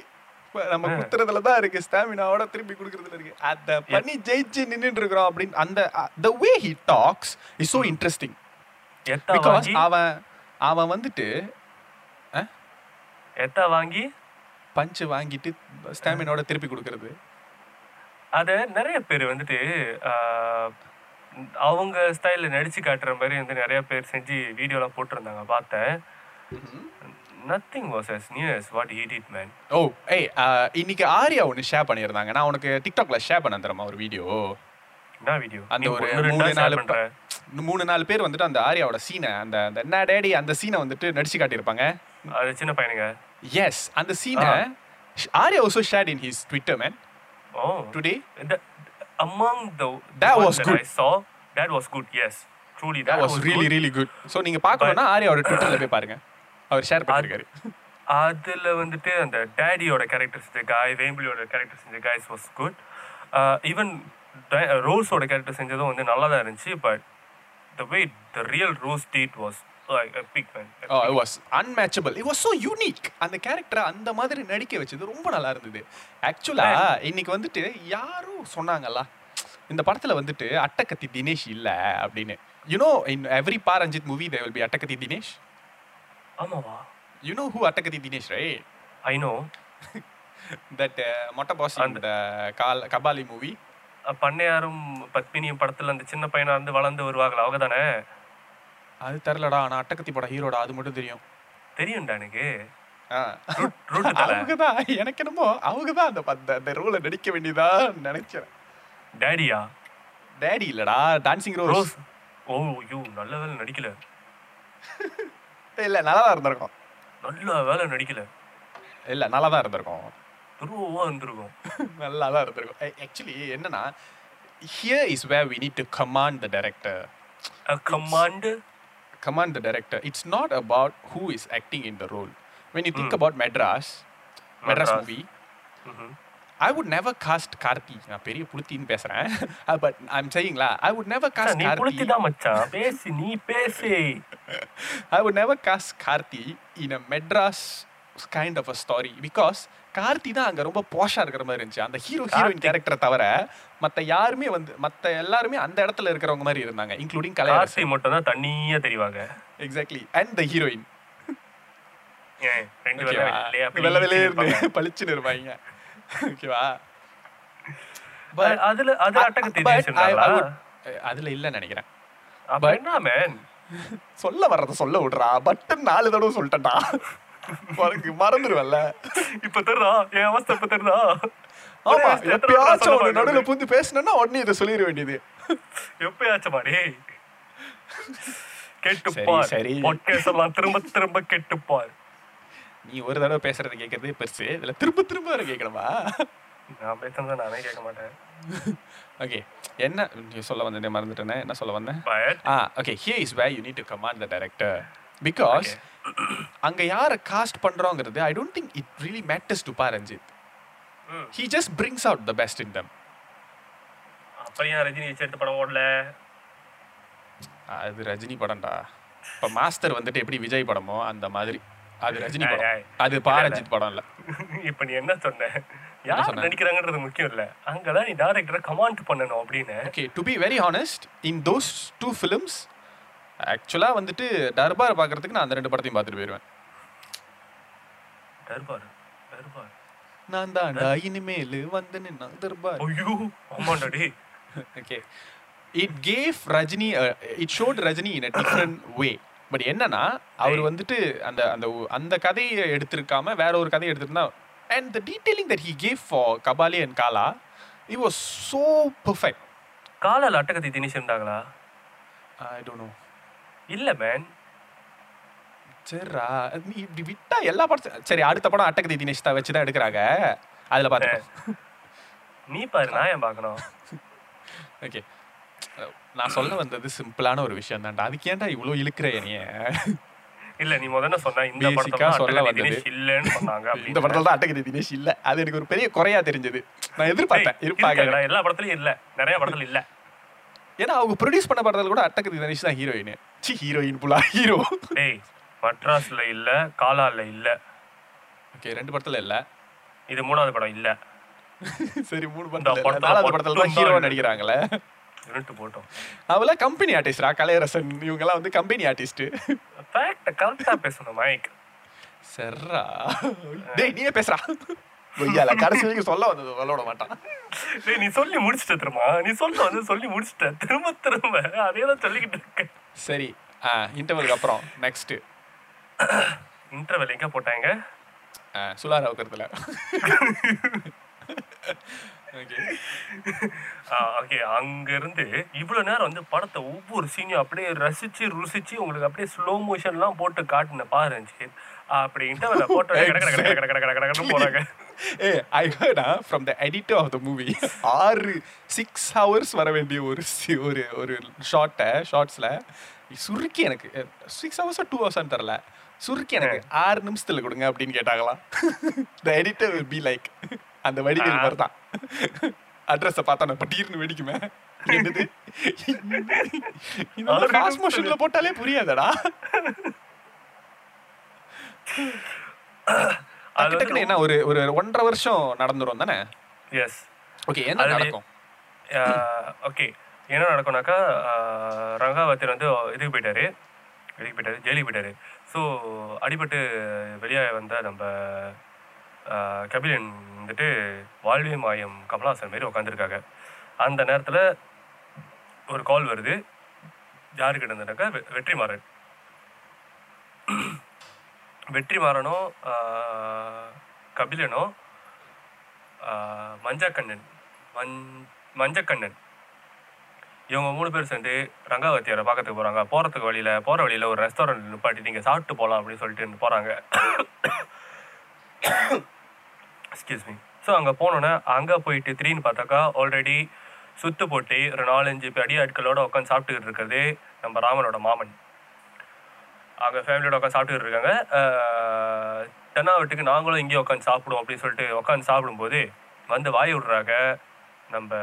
நம்ம குத்துறதுல தான் இருக்கு. ஸ்டாமினாவோட திருப்பி கொடுக்கறதுல இருக்கு. அத பண்ணி ஜெயிச்சு நின்னுட்டு இருக்கிறோம் அப்படின்னு அந்த he talks is so interesting. எத்தா because வாங்கி? அவன் அவன் வந்துட்டு எத்தா வாங்கி? பஞ்சு வாங்கிட்டு ஸ்டாமினாவோட திருப்பி கொடுக்கறது. அத நிறைய பேர் வந்துட்டு அவங்க ஸ்டைலில் நடிச்சு காட்டுற மாதிரி வந்து நிறைய பேர் செஞ்சு வீடியோலாம் போட்டிருந்தாங்க. பார்த்தேன். Nothing was as new as what he did man ஓ ஏய் இன்னைக்கு ஆர்யா ஒன்று ஷேர் பண்ணியிருந்தாங்க. நான் உனக்கு டிக்டாக்ல ஷேர் பண்ண தரமா ஒரு வீடியோ என்ன வீடியோ அந்த ஒரு மூணு நாலு ஷேர் மூணு நாலு பேர் வந்துட்டு அந்த ஆர்யாவோட சீனை அந்த அந்த என்ன டேடி அந்த சீனை வந்துட்டு நடிச்சு காட்டியிருப்பாங்க. அது சின்ன பையனுங்க. எஸ் அந்த சீனை Arya also shared in his Twitter man O. Today among the, the That was that good. I saw, that was good. Yes, truly, that, that was really really good. நீங்க பார்க்கணும்னா ஆர்யாவோட ட்விட்டர்ல போய் பாருங்க. அவர் ஷேர் பண்ணிருக்காரு. அதுல வந்துட்டு அந்த டேடியோட கேரக்டர் செஞ்ச காய் வேம்பிளியோட கேரக்டர் செஞ்ச காய்ஸ் வாஸ் குட் ஈவன் ரோஸோட கேரக்டர் செஞ்சதும் வந்து நல்லா தான் இருந்துச்சு but the way the real Rose did was. அந்த கேரக்டரை அந்த மாதிரி நடிக்க வச்சது ரொம்ப நல்லா இருந்தது. ஆக்சுவலா இன்னைக்கு வந்துட்டு யாரும் சொன்னாங்கல்ல இந்த படத்துல வந்துட்டு அட்டகத்தி தினேஷ் இல்ல அப்படின்னு. You know in every Pa Ranjith movie they will be Attakathi Dinesh? ஆமாவா? You know who Attakathi Dinesh right I know that மொட்டை பாஸ் அந்த கால் கபாலி மூவி பண்ணையாரும் பத்மினியும் படத்துல அந்த சின்ன பையனா இருந்து வளர்ந்து வருவாங்களா? அவங்க தானே அது தெரிலடா ஆனா அட்டகத்தி படம் ஹீரோடா அது மட்டும் தெரியும். தெரியும்டா எனக்கு. தலை. அவங்கதான் எனக்கு என்னமோ அவங்கதான் அந்த அந்த அந்த ரோலை நடிக்க வேண்டியதா நினைச்சேன். டேடியா டேடி இல்லடா. டான்சிங் ரோஸ் ஓ யூ நல்ல வேலை நடிக்கல. [laughs] இல்ல நல்லா தான் இருந்திருக்கும். நல்ல வேலை நடிக்கல. இல்ல நல்லா தான் இருந்திருக்கும். துருவா இருந்திருக்கும். [laughs] நல்லா தான் இருந்திருக்கும் ஆக்சுவலி என்னன்னா here is where we need to command the director command command the director it's not about who is acting in the role when you think about Madras Madras Madras. Movie I would never cast Karthi நான் பெரிய புளுத்தின்னு பேசுறேன். But I'm செய்யுங்களா I would never cast Karthi மச்சான். பேசி நீ பேசி. I would never cast Karthi [laughs] in a Madras kind of a story because Karthi தான் அங்க ரொம்ப போஷா இருக்கிற மாதிரி இருந்துச்சு. அந்த ஹீரோ ஹீரோயின். கேரக்டரை தவிர மத்த யாருமே வந்து மத்த எல்லாருமே அந்த இடத்துல இருக்கிறவங்க மாதிரி இருந்தாங்க இன்க்ளூடிங் கார்த்தி மட்டும் தான் தண்ணியா தெரிவாங்க. எக்ஸாக்ட்லி அண்ட் த ஹீரோயின் பளிச்சுன்னு இருப்பாங்க. [laughs] ஓகேவா? அ- அதுல அது would- அதுல இல்ல நினைக்கிறேன். அப்ப என்ன மேன் சொல்ல வர்றத சொல்ல விடுறா. பட்டன் நாலு தடவை சொல்லிட்டேன்டா. உனக்கு மறந்துடுவல்ல இப்ப தெரியுதா? என் அவஸ்தை இப்ப தெரியுதா? ஆமா ஒரே எப்பயாச்சும் ஒண்ணு நடுவுல? புந்து பேசுனா உடனே இதை சொல்லிட வேண்டியது. எப்பயாச்சும் சரி, கெட்டுப்பார். சரி. திரும்ப திரும்ப கெட்டுப்பார். நீ ஒரு தடவை பேசுறது கேட்கறது பெருசு. இதுல திரும்ப திரும்ப வேற கேட்கணுமா? நான் பேசுறத நானே கேட்க மாட்டேன். ஓகே என்ன சொல்ல வந்தேன் மறந்துட்டேனே. என்ன சொல்ல வந்தேன் ஆ okay here is way you need to command the director because அங்க யாரை cast பண்றோங்கிறது I don't think it really matters to Pa Ranjith. He just brings out the best in them அப்புறம் ரஜினி எடுத்த படம் ஓடல? அது ரஜினி படம்டா. இப்ப மாஸ்டர் வந்துட்டு எப்படி விஜய் படமோ அந்த மாதிரி. அது ரஜினி படம். அது பா ரஞ்சித் படம் இல்ல இப்ப நீ என்ன சொன்ன? யார்? நடிக்கிறாங்கன்றது முக்கியம் இல்ல. அங்கதான் நீ டேரக்டரை கமாண்ட் பண்ணணும் அப்படின்னு. Okay to be very honest in those two films ஆக்சுவலாக வந்துட்டு தர்பார் பார்க்கறதுக்கு நான் அந்த ரெண்டு படத்தையும் பார்த்துட்டு போயிடுவேன் தர்பார்? தர்பார். நான் தான்டா இனிமேல் வந்து நின்னா தர்பார். ஐயோ ஆமாண்டா டேய். Okay it gave Rajini it showed Rajini in a different way but என்னன்னா அவர் வந்துட்டு அந்த அந்த அந்த கதையை எடுத்திருக்காம வேற ஒரு கதையை எடுத்திருந்தா and the detailing that he gave for Kabali and Kaala it was so perfect காலால அட்டகத்தி திணிச்சு இருந்தாங்களா? ஐ டோன்ட் நோ இல்ல மேன் சரிடா நீ இப்படி விட்டா எல்லா படத்தையும் சரி அடுத்த படம் அட்டகதி தினேஷ் தான் வச்சு தான் எடுக்கிறாங்க. அதில் பார்த்துக்கோ நீ பாரு நான் ஏன் பார்க்கணும் ஓகே [laughs] நான் சொல்ல வந்தது சிம்பிளான ஒரு விஷயம் தான்டா அதுக்கு ஏன்டா இவ்வளோ இழுக்கிற என்னைய? இல்ல நீ முதல்ல சொன்ன இந்த படத்துல சொல்ல வந்தது. இல்லன்னு சொன்னாங்க [laughs] இந்த படத்துல தான் அட்டகதி தினேஷ் இல்ல. அது எனக்கு ஒரு பெரிய குறையா தெரிஞ்சது. நான் எதிர்பார்த்தேன் இருப்பாங்க எல்லா படத்துலயும் இல்ல. நிறைய படத்துல இல்ல. ஏன்னா அவங்க ப்ரொடியூஸ் பண்ண படத்துல கூட அட்டகதி தினேஷ் தான் ஹீரோயின் சி ஹீரோயின் புலா ஹீரோ டேய் மட்ராஸ்ல இல்ல காலால இல்ல. ஓகே ரெண்டு படத்துல இல்ல. இது மூணாவது படம் இல்ல. [laughs] சரி மூணு இந்த படத்துல தான் ஹீரோ நடிக்கிறாங்களே. இருட்டு போட்டோம். அவள கம்பெனி ஆர்டிஸ்டா கலையரசன். இவங்கெல்லாம் வந்து கம்பெனி ஆர்டிஸ்ட் ஃபேக்ட் கரெக்டா பேசணும் மைக் சர்ரா. டேய் நீயே பேசுறா. பொய்யால கடைசி வரைக்கும் சொல்ல வந்தது சொல்ல மாட்டான். டேய் நீ சொல்லி முடிச்சிட்ட திரும்ப நீ சொல்ல வந்து சொல்லி முடிச்சிட்ட. திரும்ப திரும்ப அதே தான் சொல்லிக்கிட்டு இருக்க. சரி இன்டர்வலுக்கு அப்புறம் நெக்ஸ்ட் இன்டர்வெல் எங்க போட்டாங்க? சுலார் அவுக்கிறதுல. ஓகே ஓகே அங்க இருந்து இவ்வளவு நேரம் வந்து படத்தை ஒவ்வொரு சீனையும் அப்படியே ரசிச்சு ருசிச்சு உங்களுக்கு அப்படியே ஸ்லோ மோஷன்லாம் போட்டு காட்டுன பாருச்சு அப்படி இன்டர்வெல்ல போட்டு போறாங்க. ஏ I heard from the editor of the movie ஆறு சிக்ஸ் ஹவர்ஸ் வர வேண்டிய ஒரு சி- ஒரு ஒரு ஷார்ட்டை ஷார்ட்ஸில் சுருக்கி எனக்கு. சிக்ஸ் ஹவர்ஸா டூ ஹவர்ஸான்னு தெரில சுருக்கி எனக்கு. ஆறு நிமிஷத்தில் கொடுங்க அப்படின்னு கேட்டாங்களாம். The editor will be like அந்த வடிவேல் மாதிரி தான் அட்ரஸை பார்த்தா நான் பட்டீர்னு வெடிக்குமே என்னது? ஃபாஸ்ட் மோஷன்ல போட்டாலே புரியாதடா. அது டக்கு டக்குன்னு என்ன ஒரு ஒரு ஒன்றரை வருஷம் நடந்துரும் தானே? எஸ் ஓகே என்ன நடக்கும்? ஓகே என்ன நடக்கும்னாக்கா ஆஹ் ரங்காவத்தியர் வந்து இதுக்கு போயிட்டாரு. இதுக்கு போயிட்டாரு ஜெயிலுக்கு போயிட்டாரு. ஸோ அடிபட்டு வெளியே வந்த நம்ம கபிலன் வந்துட்டு வாழ்வே மாயம் கமலாசன் மாரி உட்காந்துருக்காங்க அந்த நேரத்தில் ஒரு கால் வருது. யாருக்கிட்ட இருந்தனாக்கா வெ- வெற்றிமாறன். வெற்றிமாறனும் கபிலனும் மஞ்சக்கண்ணன் மஞ் மஞ்சக்கண்ணன். இவங்க மூணு பேர் சேர்ந்து ரங்காவத்தியரை பார்க்கறதுக்கு போகிறாங்க போகிறதுக்கு வழியில் போகிற வழியில் ஒரு ரெஸ்டாரண்ட் நிப்பாட்டி நீங்கள் சாப்பிட்டு போகலாம் அப்படின்னு சொல்லிட்டு போகிறாங்க எக்ஸ்கியூஸ் மீ ஸோ அங்கே போனோன்னே அங்கே போயிட்டு திடீர்னு பார்த்தாக்கா ஆல்ரெடி சுத்து போட்டு ஒரு நாலஞ்சு அடி ஆட்களோட உட்காந்து சாப்பிட்டுக்கிட்டு இருக்கிறது நம்ம ராமனோட மாமன். அங்கே ஃபேமிலியோட உட்காந்து சாப்பிட்டுக்கிட்டு இருக்காங்க. தென்னாவட்டுக்கு நாங்களும் இங்கேயே உட்காந்து சாப்பிடுவோம் அப்படின்னு சொல்லிட்டு உட்காந்து சாப்பிடும்போது வந்து வாய் விடுறாங்க நம்ம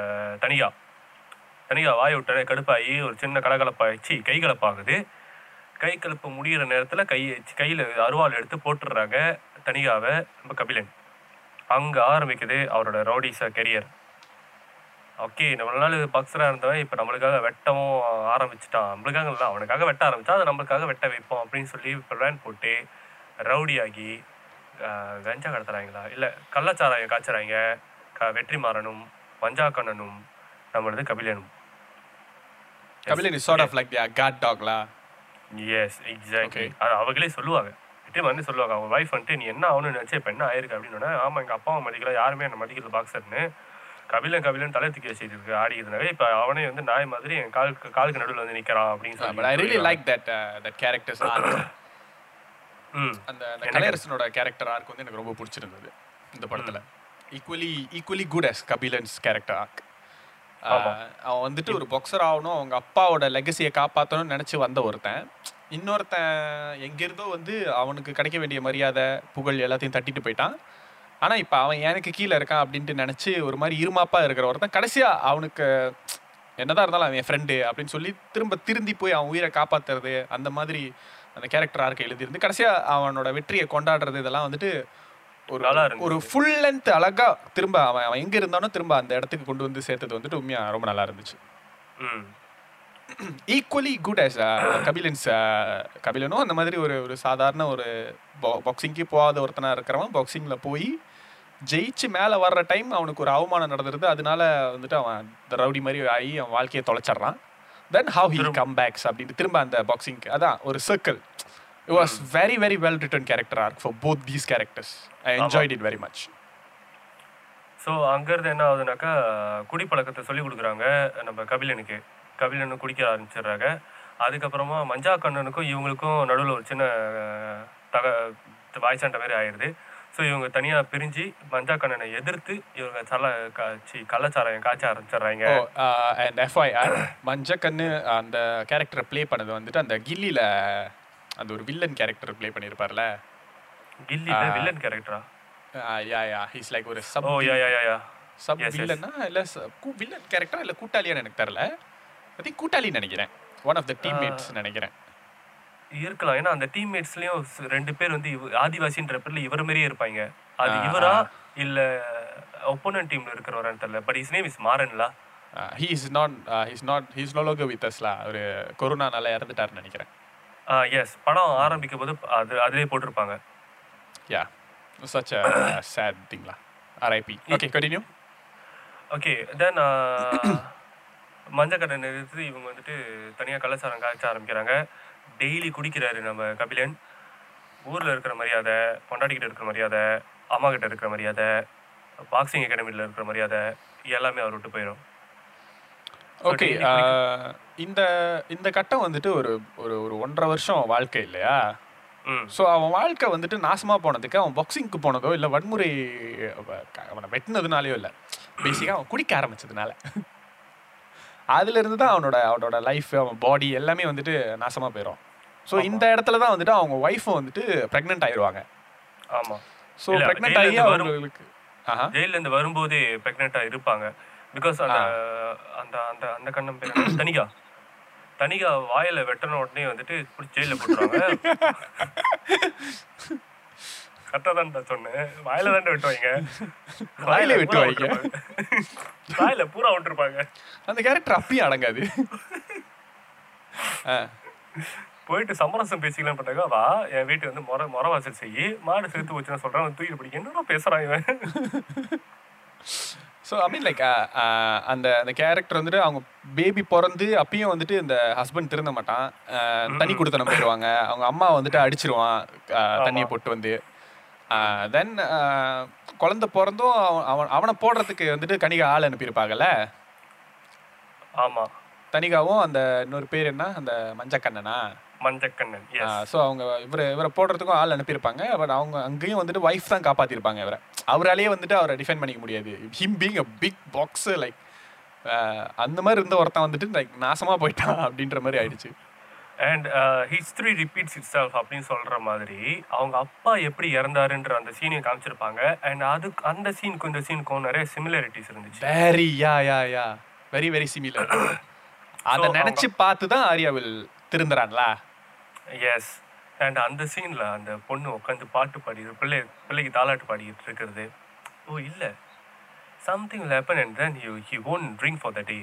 தனியா. தனியா வாய் விட்டாலே கடுப்பாகி ஒரு சின்ன கலகலப்பாகிச்சு கை கலப்பாகுது. கை கலப்பு முடிகிற நேரத்தில் கை கையில் அருவாள் எடுத்து போட்டுடுறாங்க தனியாவை நம்ம கபிலன். அங்கே ஆரம்பிக்குது அவரோட ரவுடிஸ கெரியர் ஓகே நம்மள நாள் பாக்ஸராக இருந்தவன் இப்போ நம்மளுக்காக வெட்டவும் ஆரம்பிச்சிட்டான். நம்மளுக்காக இல்லை அவனுக்காக வெட்ட ஆரம்பிச்சா அதை நம்மளுக்காக வெட்ட வைப்போம் அப்படின்னு சொல்லி பிளான் போட்டு ரவுடி ஆகி ஆஹ், கஞ்சா கடத்துறாங்களா? இல்லை கள்ளச்சாராயம் காய்ச்சறாங்க. க வெற்றிமாறனும் மஞ்சாக்கண்ணனும் நம்மளது கபிலனும். Kabilan is of like the god டாக்லா yes exactly. அது அவங்களே சொல்லுவாங்க. வெற்றி வந்து சொல்லுவாங்க. அவங்க ஒய்ஃப் வந்துட்டு நீ என்ன ஆகணும்னு நினச்சி இப்போ என்ன ஆயிருக்கு? அப்படின்னு ஆமாம் எங்கள் அப்பாவும் மதிக்கல யாருமே என்ன மதிக்கல பாக்ஸர்னு கபிலன் கபிலன் தலை தூக்கி வச்சுட்டு இருக்கு ஆடிக்கிறதுனால இப்போ அவனே வந்து நாய் மாதிரி என் காலுக்கு காலுக்கு நடுவில் வந்து நிற்கிறான் அப்படின்னு சொல்லி but I really like that that characters அந்த அந்த கலையரசனோட கேரக்டர் ஆர்க் வந்து எனக்கு ரொம்ப பிடிச்சிருந்தது இந்த படத்துல. Equally equally good as Kabilan's character arc. அவன் வந்துட்டு ஒரு பாக்ஸர் ஆகணும் அவங்க அப்பாவோட லெகசியை காப்பாற்றணும்னு நினச்சி வந்த ஒருத்தன். இன்னொருத்தன் எங்கிருந்தோ வந்து அவனுக்கு கிடைக்க வேண்டிய மரியாதை புகழ் எல்லாத்தையும் தட்டிட்டு போயிட்டான். ஆனால் இப்போ அவன் எனக்கு கீழே இருக்கான் அப்படின்ட்டு நினச்சி ஒரு மாதிரி இருமாப்பா இருக்கிற ஒருத்தன் கடைசியாக அவனுக்கு என்னதான் இருந்தாலும் அவன் என் ஃப்ரெண்டு அப்படின்னு சொல்லி திரும்ப திருந்தி போய் அவன் உயிரை காப்பாத்துறது அந்த மாதிரி அந்த கேரக்டர் ஆர்க்கை எழுதியிருந்து கடைசியாக அவனோட வெற்றியை கொண்டாடுறது இதெல்லாம் வந்துட்டு ஒரு. ஒரு ஃபுல் லென்த் அழகா திரும்ப அவன் அவன் எங்க இருந்தானோ திரும்ப அந்த இடத்துக்கு கொண்டு வந்து சேர்த்தது வந்துட்டு உண்மையா ரொம்ப நல்லா இருந்துச்சு. ம். [clears throat] ஈக்குவலி குட் as கபிலன்ஸ் கபிலனும் அந்த மாதிரி ஒரு ஒரு சாதாரண ஒரு பாக்ஸிங்க்கு போகாத ஒருத்தனா இருக்கிறவன் பாக்ஸிங்கில் போய் ஜெயிச்சு மேலே வர்ற டைம் அவனுக்கு ஒரு அவமானம் நடந்துருது. அதனால வந்துட்டு அவன் ரவுடி மாதிரி ஆகி அவன் வாழ்க்கையை தொலைச்சிட்றான். Then how he come backs அப்படின்ட்டு திரும்ப அந்த பாக்ஸிங்க்கு அதான் ஒரு circle it was very very well written character arc for both these characters I enjoyed it very much so அங்கேருந்து என்ன ஆகுதுனாக்கா குடிப்பழக்கத்தை சொல்லி கொடுக்குறாங்க நம்ம கபிலனுக்கு. கபிலனு குடிக்க ஆரம்பிச்சிடுறாங்க. அதுக்கப்புறமா மஞ்சா கண்ணனுக்கும் இவங்களுக்கும் நடுவில் ஒரு சின்ன தக வாய்ச்சாண்ட மாதிரி ஆயிடுது ஸோ இவங்க தனியாக பிரிஞ்சு மஞ்சா கண்ணனை எதிர்த்து இவங்க சல காய்ச்சி கள்ளச்சாராயம் காய்ச்ச ஆரம்பிச்சிடுறாங்க. அண்ட் எஃப்ஐஆர் மஞ்சக்கண்ணு அந்த கேரக்டரை ப்ளே பண்ணது வந்துட்டு அந்த கில்லியில் அந்த ஒரு வில்லன் கேரக்டர் ப்ளே பண்ணியிருப்பார்ல கில்லியில் வில்லன் கேரக்டரா யா யா ஹீஸ் லைக் ஒரு sub oh yeah yeah yeah sub yes, yes. வில்லனா இல்லை வில்லன் கேரக்டரா இல்லை கூட்டாளியான்னு எனக்கு தெரில. ஐ திங்க் கூட்டாளின்னு நினைக்கிறேன். ஒன் ஆஃப் த டீம்மேட்ஸ் நினைக்கிறேன். இருக்கலாம். ஏன்னா அந்த டீம்மேட்ஸ்லயும் ரெண்டு பேர் வந்து ஆதிவாசின்ற பேர்ல இவர் மாதிரியே இருப்பாங்க. அது இவரா இல்ல ஒப்போனன்ட் டீம்ல இருக்கிறவரான்னு தெரியல. But is name is மாறன்லா he is not he's not he's no logo with அஸ்லா ஒரு கொரோனானால இறந்துட்டாருன்னு நினைக்கிறேன். எஸ் படம் ஆரம்பிக்கும் போது அது அதிலே போட்டிருப்பாங்க. யா such a sad திங்லா RIP okay continue okay then மஞ்சக்கட்டை நிறுத்தி இவங்க வந்துட்டு தனியாக கலாச்சாரம் காய்ச்ச ஆரம்பிக்கிறாங்க. டெய்லி குடிக்கிறாரு நம்ம கபிலன். ஊரில் இருக்கிற மரியாதை பொண்டாட்டிக்கிட்ட இருக்கிற மரியாதை அம்மா கிட்ட இருக்கிற மரியாதை பாக்ஸிங் அகாடமியில் இருக்கிற மரியாதை எல்லாமே அவர் விட்டு போயிடும் ஓகே இந்த இந்த கட்டம் வந்துட்டு ஒரு ஒரு ஒரு ஒன்றரை வருஷம் வாழ்க்கை இல்லையா? ஸோ அவன் வாழ்க்கை வந்துட்டு நாசமாக போனதுக்கு அவன் பாக்ஸிங்க்கு போனதோ இல்லை வன்முறை அவ- அவனை வெட்டினதுனாலையோ இல்லை பேசிக்காக அவன் குடிக்க ஆரம்பிச்சதுனால. அதுல இருந்து தான் அவனோட அவனோட லைஃப் அவன் பாடி எல்லாமே வந்துட்டு நாசமாக போயிடும் ஸோ இந்த இடத்துல தான் வந்துட்டு அவங்க ஒய்ஃபும் வந்துட்டு ப்ரெக்னென்ட் ஆயிடுவாங்க ஆமாம் ஸோ ப்ரெக்னென்ட் ஆகி. அவங்களுக்கு ஜெயிலேருந்து வரும்போதே ப்ரெக்னெண்ட்டாக இருப்பாங்க. பிகாஸ் அந்த அந்த அந்த அந்த கண்ணம் பேர்? தனிகா. தனிகா வாயில வெட்டின உடனே வந்துட்டு ஜெயிலில் போட்டுருவாங்க. [laughs] கரெக்டாக தான் சொன்னேன் வாயில தான் வெட்டுவாங்க [laughs] வாயில வெட்டுவாங்க. வாயில பூரா விட்டுருப்பாங்க. அந்த கேரக்டர் அப்பயும் அடங்காது. ஆ. போயிட்டு சமரசம் பேசிக்கலாம் பண்ணாங்க வா என் வீட்டு வந்து முறை முறவாசல் செய்யி மாடு செலுத்து வச்சுன்னு சொல்றான் அவன் தூக்கி பிடிக்க என்னடா பேசுறான் இவன்? ஸோ ஐ மீன் லைக் அந்த அந்த கேரக்டர் வந்துட்டு அவங்க பேபி பிறந்து அப்பயும் வந்துட்டு இந்த ஹஸ்பண்ட் திருந்த மாட்டான் தண்ணி கொடுத்தனம் போயிடுவாங்க அவங்க அம்மா வந்துட்டு அடிச்சிருவான். தண்ணியை போட்டு வந்து. தென் குழந்தை பிறந்தும் அவன் அவன் போடுறதுக்கு வந்துட்டு கனிகா ஆள் அனுப்பியிருப்பாங்கல்ல? ஆமா. தனிகாவும் அந்த இன்னொரு பேர் என்ன? அந்த மஞ்சக்கண்ணனா? மஞ்சக்கண்ணன் ஸோ அவங்க இவரை இவரை போடுறதுக்கும் ஆள் அனுப்பியிருப்பாங்க. பட் அவங்க அங்கேயும் வந்துட்டு ஒய்ஃப் தான் காப்பாற்றிருப்பாங்க இவரை. அவராலேயே வந்துட்டு அவரை டிஃபெண்ட் பண்ணிக்க முடியாது. Him being a big box like அந்த மாதிரி இருந்த ஒருத்தன் வந்துட்டு லைக் நாசமாக போயிட்டான் அப்படின்ற மாதிரி ஆயிடுச்சு. And history repeats itself அப்படின்னு சொல்ற மாதிரி அவங்க அப்பா எப்படி இறந்தாருன்ற அந்த சீனையும் காமிச்சிருப்பாங்க. அண்ட் அதுக்கு அந்த சீனுக்கும் இந்த சீனுக்கும் நிறைய சிமிலாரிட்டிஸ் இருந்துச்சு. Very yeah yeah yeah very very similar அதை நினைச்சு பார்த்து தான் ஆர்யாவில் திருந்துறான்ல? எஸ் அண்ட் அந்த சீன்ல அந்த பொண்ணு உட்காந்து பாட்டு பாடி பிள்ளை பிள்ளைக்கு தாலாட்டு பாடிட்டு இருக்கிறது. ஓ இல்ல. Something happen and then you he own drink for the day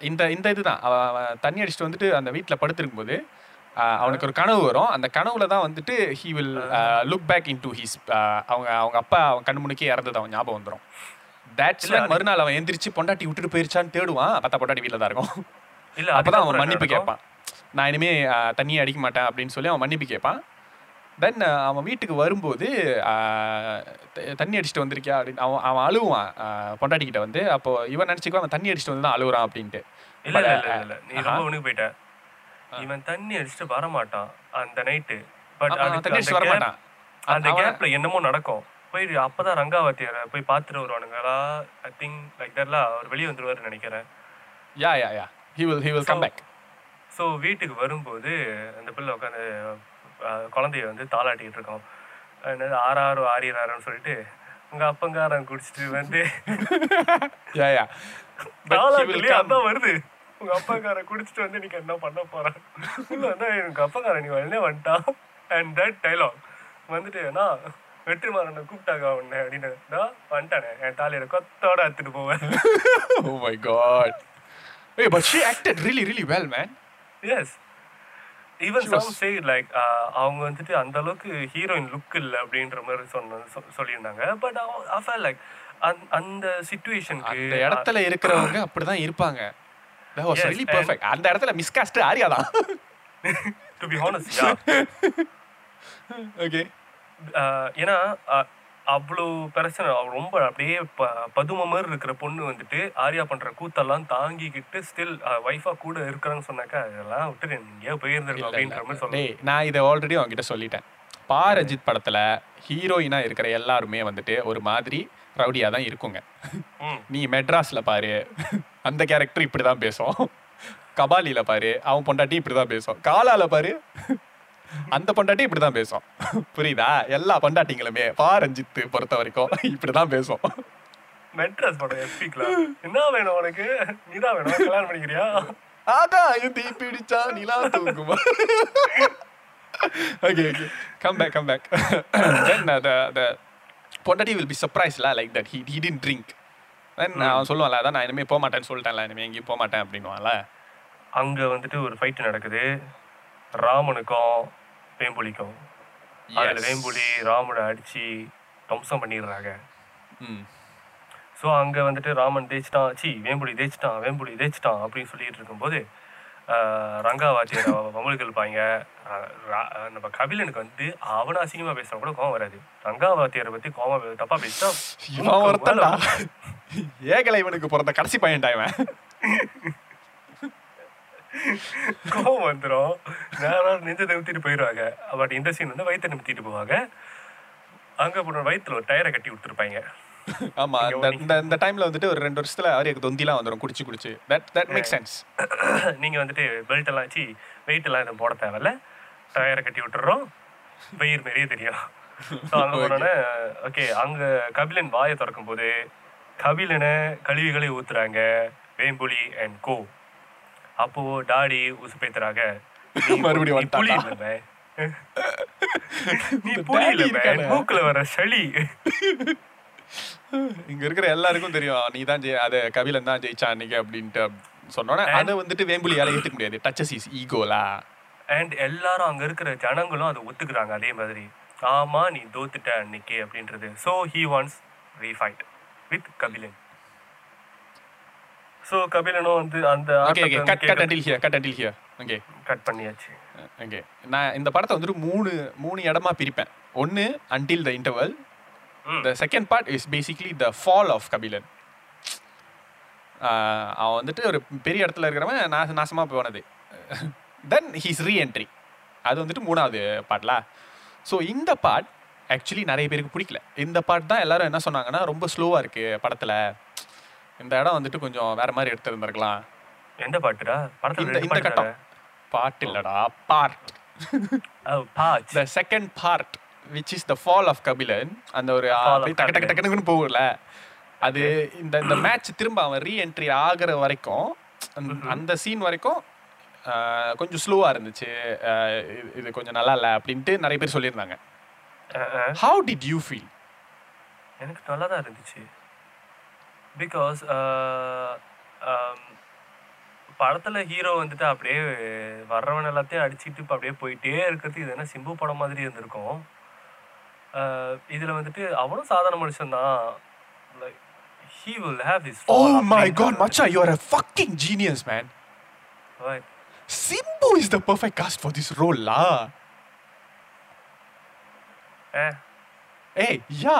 இந்த இந்த இதுதான். அவன் அவன் தண்ணி அடிச்சுட்டு வந்துட்டு அந்த வீட்டில் படுத்திருக்கும் ஆஹ் அவனுக்கு ஒரு கனவு வரும். அந்த கனவுல தான் வந்துட்டு he will look back into his அவங்க அவங்க அப்பா அவன் கண்ணு முன்னுக்கே இறந்தது அவன் ஞாபகம் வந்துடும் தேட்ஸ் மறுநாள் அவன் எந்திரிச்சு பொண்டாட்டி விட்டுட்டு போயிருச்சான்னு தேடுவான். பார்த்தா பொண்டாட்டி வீட்டில் தான் இருக்கும். இல்ல அப்பதான் அவன் மன்னிப்பு? கேட்பான். நான் இனிமே தண்ணியே அடிக்க மாட்டேன் அப்படின்னு சொல்லி அவன் மன்னிப்பு கேட்பான். தென் அவன் வீட்டுக்கு வரும்போது தண்ணி அடிச்சுட்டு வந்திருக்கியா அப்படின்னு அவன் அவன் அழுவான் பொண்டாட்டிக்கிட்ட வந்து அப்போ இவன் நினச்சிக்கோ அவன் தண்ணி அடிச்சுட்டு வந்து தான் அழுகுறான் அப்படின்ட்டு. இல்ல இல்ல இல்ல நீ. ரொம்ப உனக்கு போயிட்ட. இவன் தண்ணி அடிச்சுட்டு வர மாட்டான் அந்த நைட்டு பட் தண்ணி அடிச்சுட்டு வர gap- மாட்டான். அந்த கேப்ல என்னமோ நடக்கும். போய் அப்பதான் ரங்காவத்தியரை போய் பார்த்துட்டு வருவானுங்களா ஐ திங்க் லைக் தட்லாம் அவர் வெளியே வந்துருவாருன்னு நினைக்கிறேன். Yeah yeah yeah he will he will come So- back so வீட்டுக்கு வரும்போது அந்த பிள்ளை உட்காந்து குழந்தைய வந்து தாளாட்டிட்டு இருக்கோம். என்னது ஆறாறு ஆறிறாருன்னு சொல்லிட்டு உங்க அப்பங்காரன் குடிச்சிட்டு வந்து யா யா தாளாட்டுலயே அதான் வருது. உங்க அப்பாக்காரன் குடிச்சிட்டு வந்து நீங்க என்ன பண்ண போறான்? இல்ல அதான் எங்க அப்பாக்காரன் நீ வரலே வந்துட்டான். அண்ட் தட் டைலாக் வந்துட்டு அண்ணா வெற்றிமாறனை கூப்பிட்டாங்க உன்னை அப்படின்னு. "நான் வந்துட்டானே. என் தாலியில கொத்தோட அத்துட்டு போவேன். [laughs] Oh my god. Hey but she acted really really well man. Yes even some say like அவங்க வந்துட்டு அந்த அளவுக்கு ஹீரோயின் லுக் இல்லை அப்படின்ற மாதிரி சொன்ன சொல்லியிருந்தாங்க. பட் ஐ லைக் அந்த சுச்சுவேஷனுக்கு அந்த இடத்துல இருக்கிறவங்க அப்படிதான் இருப்பாங்க. அந்த இடத்துல மிஸ்காஸ்ட் ஆரியா தான். To be honest yeah okay ஏன்னா அஹ், அவ்வளோ பிரச்சனை ரொம்ப அப்படியே ப பதும மாதிரி இருக்கிற பொண்ணு வந்துட்டு ஆர்யா பண்ற கூத்தெல்லாம் தாங்கிக்கிட்டு ஸ்டில் ஒய்ஃபா கூட இருக்கிறான்னு சொன்னாக்கா இதெல்லாம் விட்டு எங்கேயோ போயிருந்திருக்கும் அப்படின்ற மாதிரி சொல்லுவேன் நான் இதை ஆல்ரெடி அவங்ககிட்ட சொல்லிட்டேன். பா ரஞ்சித் படத்துல ஹீரோயினா இருக்கிற எல்லாருமே வந்துட்டு ஒரு மாதிரி ரவுடியா தான் இருக்குங்க. ம். நீ மெட்ராஸ்ல பாரு அந்த கேரக்டர் இப்படிதான் பேசும். கபாலில பாரு அவன் பொண்டாட்டி இப்படிதான் பேசும். காலால பாரு அந்த பொண்டாட்டி இப்படிதான் பேசும். புரியுதா? எல்லா பொண்டாட்டிங்களுமே பா ரஞ்சித் பொறுத்த வரைக்கும் இப்படிதான் பேசும். மெட்ராஸ் படம் எப்பிக்ல என்ன வேணும் உனக்கு? நீதான் வேணும். கல்யாணம் பண்ணிக்கிறியா? அதான் தீ பிடிச்சா நிலா தூங்குமா? Okay okay come back come back then the the பொண்டாட்டி will be சர்ப்ரைஸ்ல like that he he din drink then அவன் சொல்லுவான்ல அதான் நான் இனிமேல் போக மாட்டேன்னு சொல்லிட்டேன்ல இனிமேல் எங்கேயும் போக மாட்டேன் அப்படின்னுவான்ல. அங்க வந்துட்டு ஒரு ஃபைட் நடக்குது. ராமனுக்கும் வேம்புலிக்கும். அதுல. வேம்புலி ராமனை அடிச்சு தம்சம் பண்ணிடுறாங்க. ம். ஸோ அங்கே வந்துட்டு ராமன் தேய்ச்சிட்டான். சி வேம்புலி தேய்ச்சிட்டான் வேம்புலி தேய்ச்சிட்டான் அப்படின்னு சொல்லிட்டு இருக்கும்போது ரங்கா வாத்தியார் வமுழுக்கள் பாங்க நம்ம கபிலனுக்கு வந்து அவனை அசிங்கமாக பேசினா கூட கோவம் வராது. ரங்கா வாத்தியாரை பற்றி கோவம் தப்பாக பேசிட்டா இவன் ஒருத்தன்டா. ஏகலை இவனுக்கு பிறந்த கடைசி பையன்டா இவன். [laughs] கோவம் வந்துடும் நேரம் நெஞ்ச நிமித்திட்டு போயிடுவாங்க. பட் இந்த சீன் வந்து வயிற்றை நிமித்திட்டு போவாங்க. அங்கே போன வயிற்றுல ஒரு டயரை கட்டி கொடுத்துருப்பாங்க. ஆமா இந்த இந்த டைம்ல வந்துட்டு ஒரு ரெண்டு வருஷத்துல அவருக்கு தொந்திலாம் வந்துடும் குடிச்சு குடிச்சு. தட் தட் மேக் சென்ஸ் நீங்கள் வந்துட்டு பெல்ட் எல்லாம் வச்சு வெயிட் எல்லாம் எதுவும் போட தேவையில்ல. டயரை கட்டி விட்டுறோம். வெயிர் மாரியே தெரியும். ஸோ அங்கே [laughs] போனோன்னே ஓகே அங்கே கபிலன் வாயை திறக்கும் போது கபிலனை கழுவிகளை ஊத்துறாங்க. Vembuli and co. அப்போ டாடி உசுப்பேத்துறாங்க. [laughs] மறுபடியும் நீ [laughs] இருக்கானே. மூக்குல வர சளி. [laughs] இங்க இருக்கிற எல்லாருக்கும் தெரியும் நீ தான் ஜெய அதை கபிலன் தான் ஜெயிச்சான் அன்னைக்கு அப்படின்ட்டு சொன்னோன்னே அதை வந்துட்டு வேம்புலியால ஏத்துக்க முடியாது. டச்சஸ் இஸ் ஈகோலா அண்ட் எல்லாரும் அங்க இருக்கிற ஜனங்களும் அதை ஒத்துக்கிறாங்க அதே மாதிரி. ஆமா நீ தோத்துட்ட அன்னைக்கு அப்படின்றது. So he wants refight with Kabilan. So கபிலனும் வந்து அந்த okay okay cut cut until here cut until here okay cut பண்ணியாச்சு. ஓகே நான் இந்த படத்தை வந்துட்டு மூணு மூணு இடமா பிரிப்பேன். ஒன்னு until the interval. The second part is basically the fall of Kabilan. அவன் வந்துட்டு ஒரு பெரிய இடத்துல இருக்கிறவன் நாச நாசமாக போனது. தென் ஹீஸ் ரீஎன்ட்ரி அது வந்துட்டு மூணாவது பாட்ல ஸோ இந்த பார்ட் ஆக்சுவலி நிறைய பேருக்கு பிடிக்கல. இந்த பார்ட் தான் எல்லாரும் என்ன சொன்னாங்கன்னா ரொம்ப ஸ்லோவாக இருக்குது படத்தில். இந்த இடம் வந்துட்டு கொஞ்சம் வேற மாதிரி எடுத்திருந்திருக்கலாம். எந்த பாட்டுடா? படத்துல இந்த பாட்டு கட்டம். பார்ட் இல்லடா part the second part which is the fall of Kabilan. அந்த ஒரு Fall of அப்படியே டக்கு டக்கு டக்குன்னு போகும்ல. அது இந்த இந்த மேட்ச் திரும்ப அவன் ரீஎன்ட்ரி ஆகுற வரைக்கும் அந்த- சீன் வரைக்கும் கொஞ்சம் ஸ்லோவாக இருந்துச்சு. இது- கொஞ்சம் நல்லா இல்லை அப்படின்ட்டு நிறைய பேர் சொல்லியிருந்தாங்க. ஹவு டிட் யூ ஃபீல் எனக்கு நல்லா தான் இருந்துச்சு. பிகாஸ் படத்துல ஹீரோ வந்துட்டு அப்படியே வர்றவன் எல்லாத்தையும் அடிச்சுட்டு இப்போ அப்படியே போயிட்டே இருக்கிறது இது என்ன சிம்பு படம் மாதிரி இருந்திருக்கும். அஹ் இதுல வந்துட்டு அவனும் சாதாரண மனுஷன் தான். Like he will have his oh my god மச்சா you are a fucking genius man. Simbu is the perfect cast for this role லா ஏய் yeah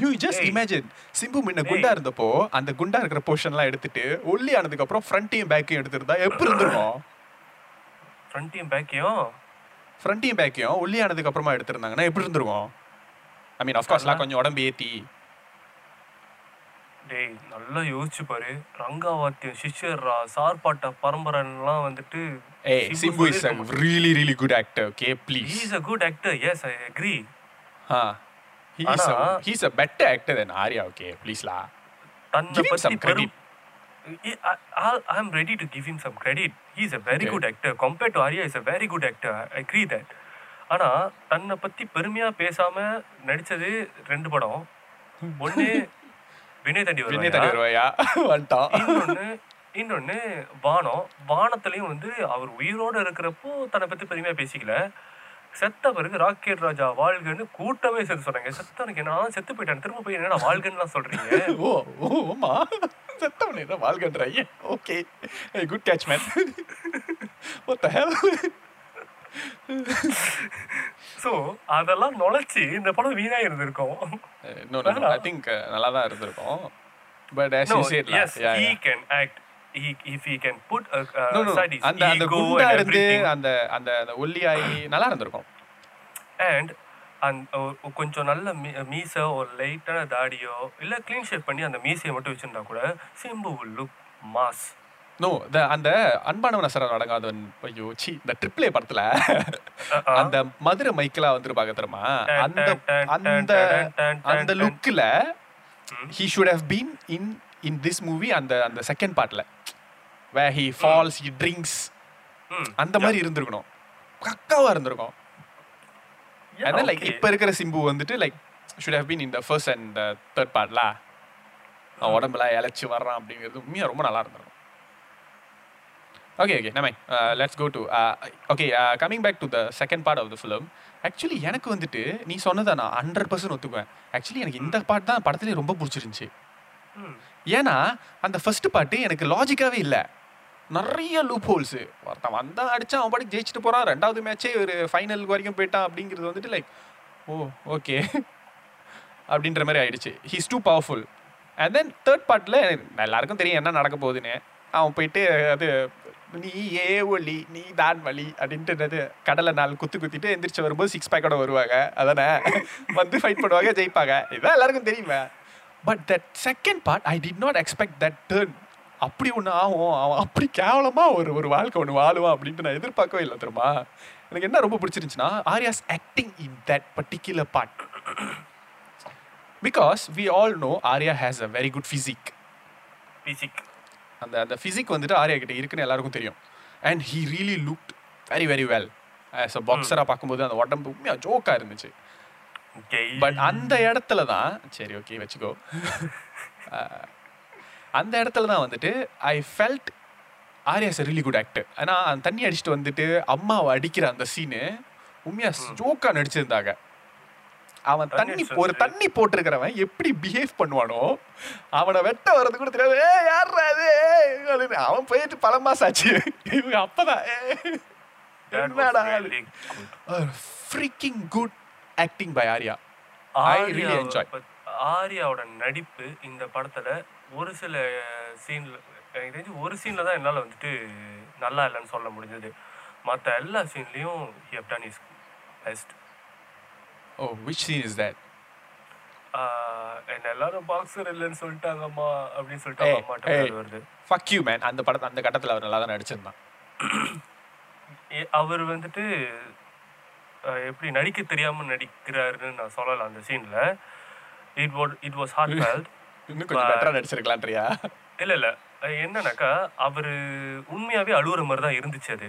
you just. Imagine Simbu முன்ன குண்டா இருந்தப்போ அந்த குண்டா இருக்கிற போர்ஷன்லாம் எடுத்துட்டு ஒல்லி ஆனதுக்கு அப்புறம் ஃப்ரண்ட்டையும் பேக்கையும் எடுத்திருந்தா எப்படி இருந்திருக்கும்? ஃப்ரண்ட்டையும் பேக்கையும் ஃப்ரண்ட்டையும் பேக்கையும் ஒல்லி ஆனதுக்கு அப்புறமா எடுத்திருந்தாங்கன்னா எப்படி இருந்திருக்கும்? ஐ மீன் அஃப்கோர்ஸ்லாம் கொஞ்சம் உடம்பு ஏத்தி. டேய் நல்லா யோசிச்சு பாரு. ரங்காவாத்தியம் சிஷ்யர்ரா சார்பாட்ட பரம்பரைலாம் வந்துட்டு ஏய் Simbu is a really really good actor okay please. Is a good actor yes I agree ha he's a better actor than Arya okay please la தன்னை பத்தி some credit. I ready to give him some credit he is a very Okay. good actor compared to Arya is a very good actor I agree that ஆனா தன்னை பத்தி பெருமையா பேசாம நடிச்சது ரெண்டு படம் ஒண்ணு வினய் தண்டி வினய் தண்ணி வருவாயா வந்துட்டான் இன்னொன்னு இன்னொன்னு வானம் வானத்துலயும் வந்து அவர் உயிரோட இருக்கிறப்போ தன்னை பத்தி பெருமையா பேசிக்கல செத்த பிறகு ராக்கெட் ராஜா வாழ்கன்னு கூட்டமே சேர்த்து சொன்னாங்க செத்தனுக்கு என்ன செத்து போயிட்டேன். திரும்ப போய் என்னடா வாழ்கன்னுலாம் சொல்றீங்க? ஓ ஓ ஆமா. செத்தவனே தான் வாழ்கன்றாங்க okay. Good catch man what the hell so அதெல்லாம் நுழைச்சி இந்த படம் வீணா இருந்திருக்கும். நோ நோ ஐ திங்க் நல்லா தான் இருந்திருக்கும். But as no you said yes yeah, he if he can put a, uh, No, no, aside his அந்த அந்த ego குண்டா and இருந்து everything. அந்த அந்த அந்த ஒல்லியாகி நல்லா இருந்திருக்கும். அண்ட் அந்த ஒ- கொஞ்சம் நல்ல மீ மீசை ஒரு லைட்டான தாடியோ இல்லை க்ளீன் ஷேப் பண்ணி அந்த மீசையை மட்டும் வச்சிருந்தா கூட Simbu will look mass no அந்த அன்பானவன் அசரன் அடங்காதவன் ஐயோ சி இந்த ட்ரிப்ளே படத்துல அந்த மதுரை மைக்கெல்லாம் வந்துருப்பாங்க தெரியுமா? அந்த அந்த அந்த லுக்கில் he should have been in in this movie அந்த அந்த செகண்ட் பார்ட்ல way he falls he drinks அந்த மாதிரி இருந்திருக்கணும். கக்காவா இருந்திருக்கும். Then like இப்ப இருக்கிற சிம்பு வந்துட்டு like should have been in the first and third பார்ட்ல அவன் உடம்புல இழைச்சி வர்றான் அப்படிங்கிறது உண்மையா ரொம்ப நல்லா இருந்திருக்கும். ஓகே ஓகே நம்ம let's go to okay coming back to the second part of the film actually எனக்கு வந்துட்டு நீ சொன்னதை நான் ஹண்ட்ரட் பர்சன்ட் ஒத்துக்குவேன். ஆக்சுவலி எனக்கு இந்த பாட்டு தான் படத்துலேயே ரொம்ப பிடிச்சிருந்துச்சி. ம் ஏன்னா அந்த ஃபர்ஸ்ட் பாட்டு எனக்கு லாஜிக்காவே இல்லை. நிறைய லூப் ஹோல்ஸு ஒருத்தன் வந்தால் அடிச்சான் அவன் பாட்டுக்கு ஜெயிச்சுட்டு போகிறான் ரெண்டாவது மேட்சே ஒரு ஃபைனல் வரைக்கும் போயிட்டான் அப்படிங்கிறது வந்துட்டு லைக் ஓ ஓகே [laughs] அப்படின்ற மாதிரி ஆயிடுச்சு. He's too powerful and then third பார்ட்டில் எல்லாருக்கும் தெரியும் என்ன நடக்க போகுதுன்னு. அவன் போயிட்டு அது நீ ஏ ஒலி நீ தான் வலி அப்படின்ட்டு கடலை நாள் குத்து குத்திட்டு எந்திரிச்சு வரும்போது சிக்ஸ் பேக்கோட வருவாங்க. அதானே? [laughs] வந்து ஃபைட் பண்ணுவாங்க ஜெயிப்பாங்க. இதான் எல்லாருக்கும் தெரியுமே. But that second part I did not expect that turn அப்படி ஒன்று ஆகும். அவன் அப்படி கேவலமாக ஒரு ஒரு வாழ்க்கை ஒன்று வாழுவான் அப்படின்ட்டு நான் எதிர்பார்க்கவே இல்லை தெரியுமா? எனக்கு என்ன ரொம்ப பிடிச்சிருந்துச்சுன்னா Arya's acting in that particular part because we all know Arya has a very good physique physique அந்த அந்த ஃபிசிக் வந்துட்டு ஆர்யா கிட்ட இருக்குன்னு எல்லாருக்கும் தெரியும். And he really looked very very well as a பாக்ஸராக பார்க்கும்போது அந்த உடம்பு உண்மையாக ஜோக்காக இருந்துச்சு. பட் அந்த இடத்துல தான் சரி ஓகே வச்சுக்கோ. [laughs] அந்த இடத்துல தான் வந்துட்டு I felt Arya's really good actor ஏன்னா அந்த தண்ணி அடிச்சுட்டு வந்துட்டு அம்மாவை அடிக்கிற அந்த சீனு உண்மையா ஜோக்கா நடிச்சிருந்தாங்க. அவன் தண்ணி ஒரு தண்ணி போட்டிருக்கிறவன் எப்படி பிஹேவ் பண்ணுவானோ அவனை வெட்ட வர்றது கூட தெரியாது. ஏ அது அவன் போயிட்டு பல மாசம் ஆச்சு. இவங்க அப்பதான். என்னடா freaking good acting by Arya. I really enjoy. ஆர்யாவோட நடிப்பு இந்த படத்துல ஒரு சில சீன்ல எனக்கு தெரிஞ்சு ஒரு சீன்ல தான் என்னால வந்துட்டு நல்லா இல்லைன்னு சொல்ல முடிஞ்சது. மற்ற எல்லா சீன்லயும் he have done is best oh which scene is that என்ன எல்லாரும் பாக்ஸர் இல்லைன்னு சொல்லிட்டாங்கம்மா அப்படின்னு சொல்லிட்டு அம்மாட்ட வருது. ஃபக் யூ மேன் அந்த படத்தை அந்த கட்டத்தில் அவர் நல்லா தான் நடிச்சிருந்தான் [clears throat] அவர் வந்துட்டு எப்படி நடிக்க தெரியாம நடிக்கிறாருன்னு நான் சொல்லலாம் அந்த சீன்ல it what it was hard felt இன்னும் கொஞ்சம் பெட்டரா நடிச்சிருக்கலான்றியா? இல்ல இல்ல. என்னன்னாக்கா அவரு உண்மையாவே அழுவுற மாதிரி தான் இருந்துச்சு அது.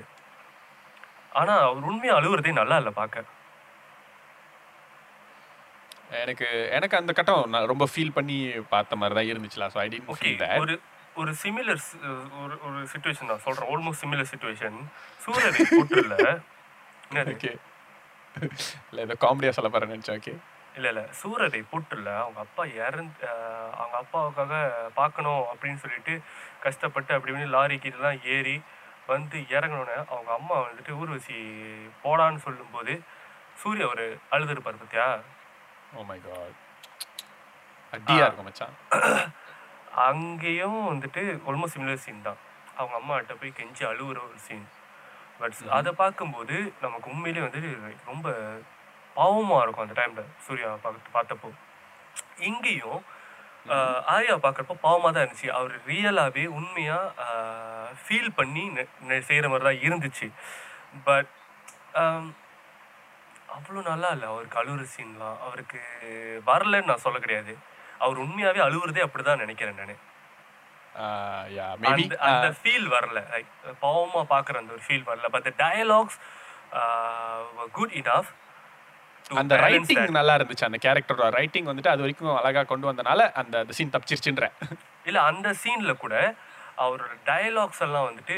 ஆனா அவர் உண்மையா அழுவுறதே நல்லா இல்ல பார்க்க எனக்கு எனக்கு அந்த கட்டம் நான் ரொம்ப ஃபீல் பண்ணி பார்த்த மாதிரி தான் இருந்துச்சுல. ஸோ ஐ டென்ட் ஓகே ஒரு ஒரு சிமிலர் ஒரு ஒரு சுச்சுவேஷன் நான் சொல்றேன். ஆல்மோஸ்ட் சிமிலர் சுச்சுவேஷன் கூட்டுல என்னது? ஓகே இல்லை இதை காமெடியாக சொல்ல போகிறேன் நினச்சேன். ஓகே இல்ல இல்ல. சூரரை புட்டுல அவங்க அப்பா இறந்து அவங்க அப்பாவுக்காக பார்க்கணும் அப்படின்னு சொல்லிட்டு கஷ்டப்பட்டு அப்படி இப்படின்னு லாரி கீழெல்லாம் ஏறி வந்து இறங்கினோடனே அவங்க அம்மா வந்துட்டு ஊர்வசி போடான்னு சொல்லும்போது சூர்யா ஒரு அழுதுருப்பார் பத்தியா? ஓ மை காட் அடியா இருக்கும் மச்சான். அங்கேயும் வந்துட்டு ஆல்மோஸ்ட் சிமிலர் சீன் தான். அவங்க அம்மாட்ட போய் கெஞ்சி அழுகுற ஒரு சீன் பட் அதை பார்க்கும்போது நமக்கு உண்மையிலேயே வந்து ரொம்ப பாவமா இருக்கும் அந்த டைம்ல சூர்யா பார்த்து பார்த்தப்போ. இங்கேயும் ஆர்யா பார்க்குறப்போ பாவமா தான் இருந்துச்சு. அவர் ரியலாகவே உண்மையா ஃபீல் பண்ணி செய்யற மாதிரி தான் இருந்துச்சு. பட் அவ்வளோ நல்லா இல்லை. அவருக்கு அழுகுற சீன்லாம் அவருக்கு வரலன்னு நான் சொல்ல கிடையாது. அவர் உண்மையாவே அழுகுறதே அப்படிதான் நினைக்கிறேன் நான். அந்த ஃபீல் வரல. லைக் பாவமா பாக்குற அந்த ஒரு ஃபீல் வரல. But the dialogues good enough அந்த ரைட்டிங் நல்லா இருந்துச்சு அந்த கேரக்டரோட ரைட்டிங் வந்துட்டு அது வரைக்கும் அழகா கொண்டு வந்தனால அந்த அந்த சீன் தப்பிச்சிருச்சுன்ற. இல்ல அந்த சீன்ல கூட அவரோட டயலாக்ஸ் எல்லாம் வந்துட்டு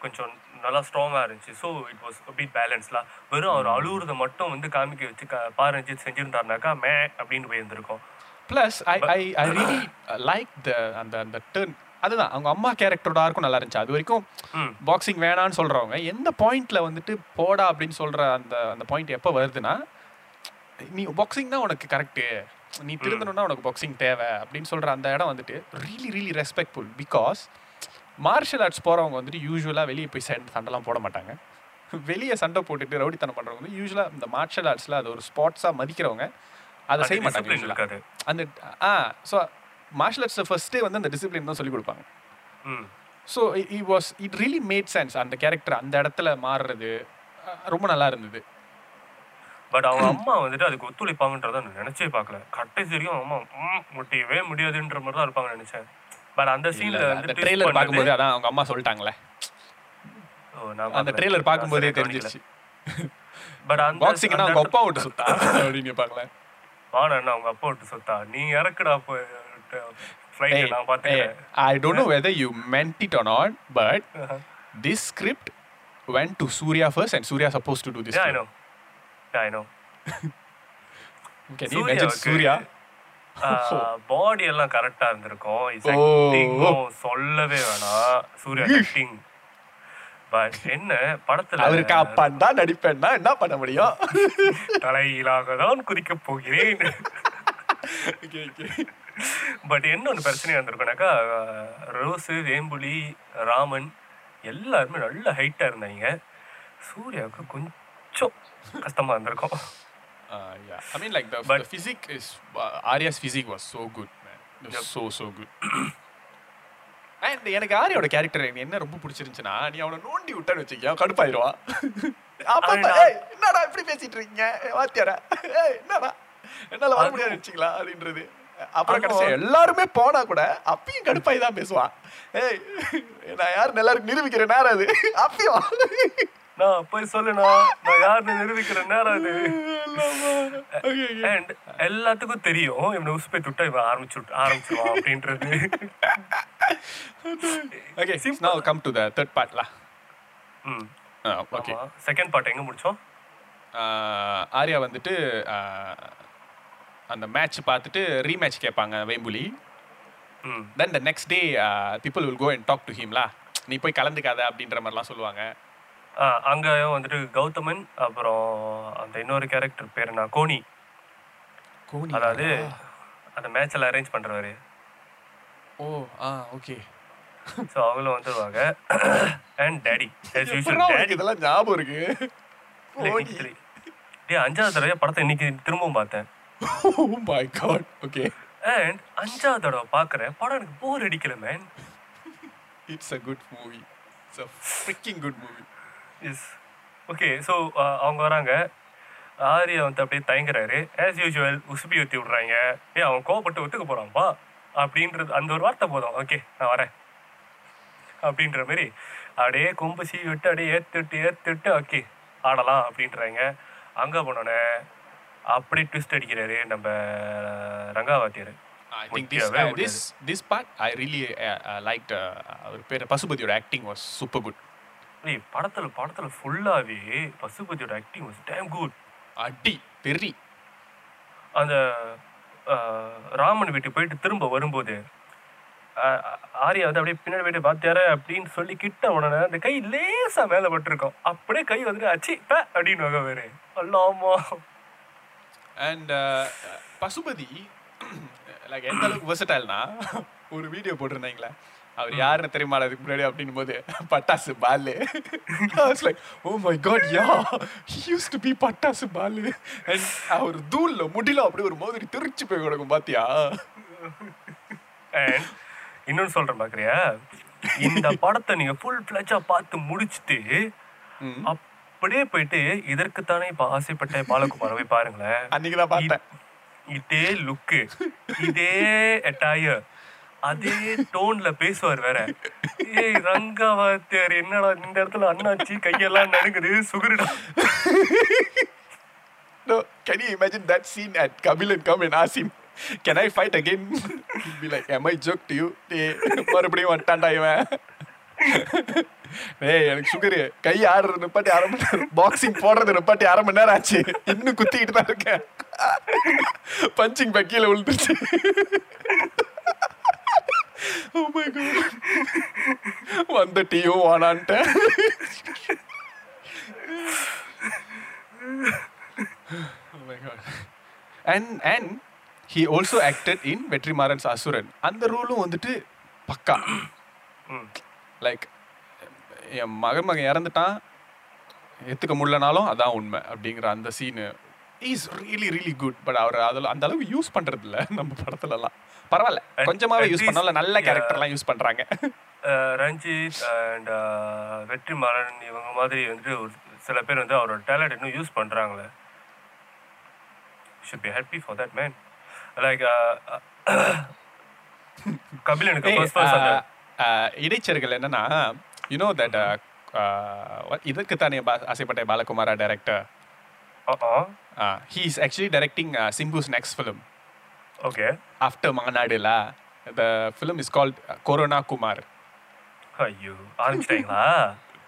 கொஞ்சம் நல்லா ஸ்ட்ராங்கா இருந்துச்சு. ஸோ இட் வாஸ் பிட் பேலன்ஸ்லாம் வெறும் அவர் அழுகுறத மட்டும் வந்து காமிக்க வச்சு க- பா ரஞ்சித் செஞ்சிருந்தாருனாக்கா மே அப்படின்னு போயிருந்திருக்கும் plus I I I really like the அந்த அந்த டர்ன் அதுதான் அவங்க அம்மா கேரக்டரோட ஆர்க்கும் நல்லா இருந்துச்சு அது வரைக்கும் பாக்ஸிங் வேணான்னு சொல்றவங்க எந்த பாயிண்ட்ல வந்துட்டு போடா அப்படின்னு சொல்ற அந்த அந்த பாயிண்ட் எப்போ வருதுன்னா நீ பாக்ஸிங் தான் உனக்கு கரெக்டு நீ திருந்தணும்னா உனக்கு பாக்ஸிங் தேவை அப்படின்னு சொல்ற அந்த இடம் வந்துட்டு really really respectful because martial arts போறவங்க வந்துட்டு யூஸ்வலாக வெளியே போய் சண்டை சண்டைலாம் போட மாட்டாங்க. வெளியே சண்டை போட்டுட்டு ரவுடித்தனம் பண்றவங்க வந்து யூஸ்வலாக இந்த மார்ஷல் ஆர்ட்ஸில் அது ஒரு ஸ்பாட்ஸாக மதிக்கிறவங்க அதை செய்ய மாட்டாங்க அந்த ஆ ஸோ மார்ஷல் ஆர்ட்ஸை ஃபர்ஸ்ட்டே வந்து அந்த டிசிப்ளின் தான் சொல்லிக் கொடுப்பாங்க. So it was it really made sense அந்த கேரக்டர் அந்த இடத்துல மாறுறது ரொம்ப நல்லா இருந்தது. பட் அவங்க அம்மா வந்துட்டு அதுக்கு ஒத்துழைப்பாங்கன்றத நான் நினைச்சே பார்க்கல. கடைசி வரைக்கும் அம்மா ம், முடியவே முடியாதுன்ற மாதிரி தான் இருப்பாங்கன்னு நினைச்சேன். பட் அந்த சீன்ல வந்து ட்ரெய்லர் பார்க்கும்போது அதான் அவங்க அம்மா சொல்லிட்டாங்களே. அந்த ட்ரெய்லர் பார்க்கும்போதே தெரிஞ்சிருச்சு. பட் அந்த பாக்ஸிங்னா அவங்க அப்பா விட்டு சுத்தா அப்படின்னு வாடா என்ன அவங்க அப்பா விட்டு சொத்தா நீ இறக்குடா ஃப்ளைட் நான் பாத்துக்கிறேன் I don't know whether you meant it or not but this script went to Surya first, and Surya supposed to do this. Yeah, I film. know. Yeah, I know. [laughs] Can you imagine Surya? Body [laughs] எல்லாம் கரெக்டா இருந்திருக்கும் His ஓ. acting உம் சொல்லவே வேணாம் Surya acting but என்ன படத்துல அவருக்கு upon தான் நடிப்பேன்னா என்ன பண்ண முடியும் [laughs] தலையிலாக தான் குதிக்க போகிறேன். பட் என்ன ஒன்று பிரச்சனையா இருந்திருக்குனாக்கா ரோஸு வேம்புலி ராமன் எல்லாருமே நல்ல ஹைட்டா இருந்தாங்க சூர்யாவுக்கு கொஞ்சம் கஷ்டமா இருந்திருக்கும் [laughs] Uh, yeah, I mean, like the, But- the physique is uh, Arya's physique was so good, man. It was Yep. so so good. [clears throat] And எனக்கு ஆரியோட கேரக்டர் எனக்கு என்ன ரொம்ப பிடிச்சிருந்துச்சுன்னா நீ அவனை நோண்டி விட்டான்னு வச்சுக்கியா கடுப்பாயிருவான் [laughs] அப்ப என்னடா இப்படி பேசிட்டு இருக்கீங்க? வாத்தியாரா என்னடா? என்னால வர முடியாது வச்சுக்கலாம் அப்படின்றது. அப்புறம் கடைசி எல்லாருமே போனா கூட அப்பயும் கடுப்பாய் தான் பேசுவான். ஏய் நான் யார் எல்லாரும் நிரூபிக்கிறேன் நேரம் அது. அப்பயும். நான் போய் சொல்லுனா நான் யாருன்னு நிரூபிக்கிற நேரம் அது. அண்ட் எல்லாத்துக்கும் தெரியும். இவனை உசுப்பை துட்டா இவன் ஆரம்பிச்சு ஆரம்பிச்சிருவான் அப்படின்றது. Okay, now come to the third part lah. ம். ஆமா. செகண்ட் பார்ட் எங்க முடிச்சோம்? ஆர்யா வந்துட்டு அந்த மேட்ச் பார்த்துட்டு ரீமேட்ச் கேட்பாங்க Vembuli. Then the next day people will go and talk to ஹிம்லா நீ போய் கலந்துக்காத அப்படின்ற மாதிரிலாம் சொல்லுவாங்க. அங்கேயும் வந்துட்டு கௌதமன் அப்புறம் அந்த இன்னொரு கேரக்டர் பேர் என்ன கோனி. கோனி அதாவது அந்த மேட்ச் எல்லாம் அரேஞ்ச் பண்றவரு. ஓ ஆ ஓகே ஸோ அவங்களும் வந்துருவாங்க. அண்ட் டேடி டேடி இதெல்லாம் ஞாபகம் இருக்கு? டே அஞ்சாவது தடவை படத்தை இன்னைக்கு திரும்பவும் பார்த்தேன். Oh my God okay and அஞ்சாவது தடவை பார்க்குறேன். படம் எனக்கு போர் அடிக்கல man it's a good movie it's a freaking good movie yes okay so அவங்க வராங்க. ஆரியா வந்து அப்படியே தயங்குறாரு. ஆஸ் யூஷுவல் உசுப்பி ஊற்றி விட்றாங்க. ஏ அவன் கோவப்பட்டு ஒத்துக்க போகிறான்ப்பா அப்படின்றது அந்த ஒரு வார்த்தை போதும். ஓகே நான் வரேன். அப்படின்ற மாதிரி அப்படியே கொம்பு சீ விட்டு அப்படியே ஏற்றி விட்டு ஏற்றி விட்டு ஓகே ஆடலாம் அப்படின்றாங்க. அங்கே போனோடனே அப்படியே ட்விஸ்ட் அடிக்கிறாரு நம்ம Rangavaathiyar I think this uh, this this part I really uh, uh, liked uh, பசுபதியோட ஆக்டிங் வாஸ் சூப்பர் குட் ஏய் படத்தில் படத்தில் ஃபுல்லாகவே பசுபதியோட ஆக்டிங் வாஸ் டேம் குட் அடி பெரி அந்த ராமன் வீட்டுக்கு போயிட்டு திரும்ப வரும்போது ஆர்யா வந்து அப்படியே பின்னாடி போயிட்டு பார்த்தியார அப்படின்னு சொல்லி கிட்ட உடனே அந்த கை லேசா மேலே பட்டிருக்கும். அப்படியே கை வந்துட்டு அச்சி ப அப்படின்னு வகை வேறு அல்லாமா. அண்ட் பசுபதி லைக் எந்த அளவுக்கு வெர்சடைல்னா ஒரு வீடியோ போட்டிருந்தாங்களே. அவர் யாருன்னு தெரியுமா? அதுக்கு முன்னாடி அப்படின்னும் போது Pattasu Balu. Like oh my god yeah used to be Pattasu Balu. And அவர் தூள்ல முடியல அப்படியே ஒரு மாதிரி தெரிச்சு போய் கிடக்கும் பாத்தியா? இன்னொன்னு சொல்றேன் பாக்குறியா? இந்த படத்தை நீங்க ஃபுல் ஃபிளஜா பார்த்து முடிச்சுட்டு. அப்படியே போயிட்டு இதற்குத்தானே இப்ப ஆசைப்பட்ட பாலகுமாரை போய் பாருங்களேன். அன்னைக்கு தான் பார்த்தேன். இதே லுக்கு இதே அட்டாயர் அதே டோன்ல பேசுவார் வேற. ஏய் ரங்காவாத்தியார் என்னடா இந்த இடத்துல அண்ணாச்சி கையெல்லாம் நடுங்குது சுகுருடா. No, can you imagine that scene at Kabil and come and ask him, can I fight again? He'll be like, am I joke to you? மறுபடியும் வந்துட்டான்டா இவன். ஏய் எனக்கு சுகரு கை ஆடுறது நிப்பாட்டி அரை மணி நேரம் பாக்ஸிங் போடுறது நிப்பாட்டி அரை மணி நேரம் ஆச்சு. இன்னும் குத்திக்கிட்டு தான் இருக்கேன். பஞ்சிங் பேக் கீழே விழுந்துருச்சு. வந்த டீயும் god. And and he also acted in Vetrimaaran's Asuran அந்த ரோலும் வந்துட்டு பக்கா. லைக் என் மகன் மகன் இறந்துட்டான். ஏத்துக்க முடியலனாலும் அதான் உண்மை அப்படிங்கிற அந்த scene is really really good but அவர் அதில் அந்த அளவுக்கு யூஸ் பண்றது இல்ல நம்ம படத்துலலாம். பரவாயில்ல. கொஞ்சமாவே யூஸ் பண்ணாலும். நல்ல. கேரக்டர்லாம் யூஸ் பண்றாங்க. ரஞ்சித் அண்ட் வெற்றிமாறன் இவங்க மாதிரி வந்துட்டு ஒரு சில பேர் வந்து அவரோட டேலண்ட் இன்னும் யூஸ் பண்றாங்களே. Should be happy for that man like Kabil எனக்கு இடைச்சர்கள் என்னன்னா யூனோ தட் இதற்கு தானே ஆசைப்பட்ட Balakumara director he is actually directing Simbu's next film okay after மாநாடுல the film is called Corona Kumar ஐயோ ஆரம்பிச்சிட்டாங்களா?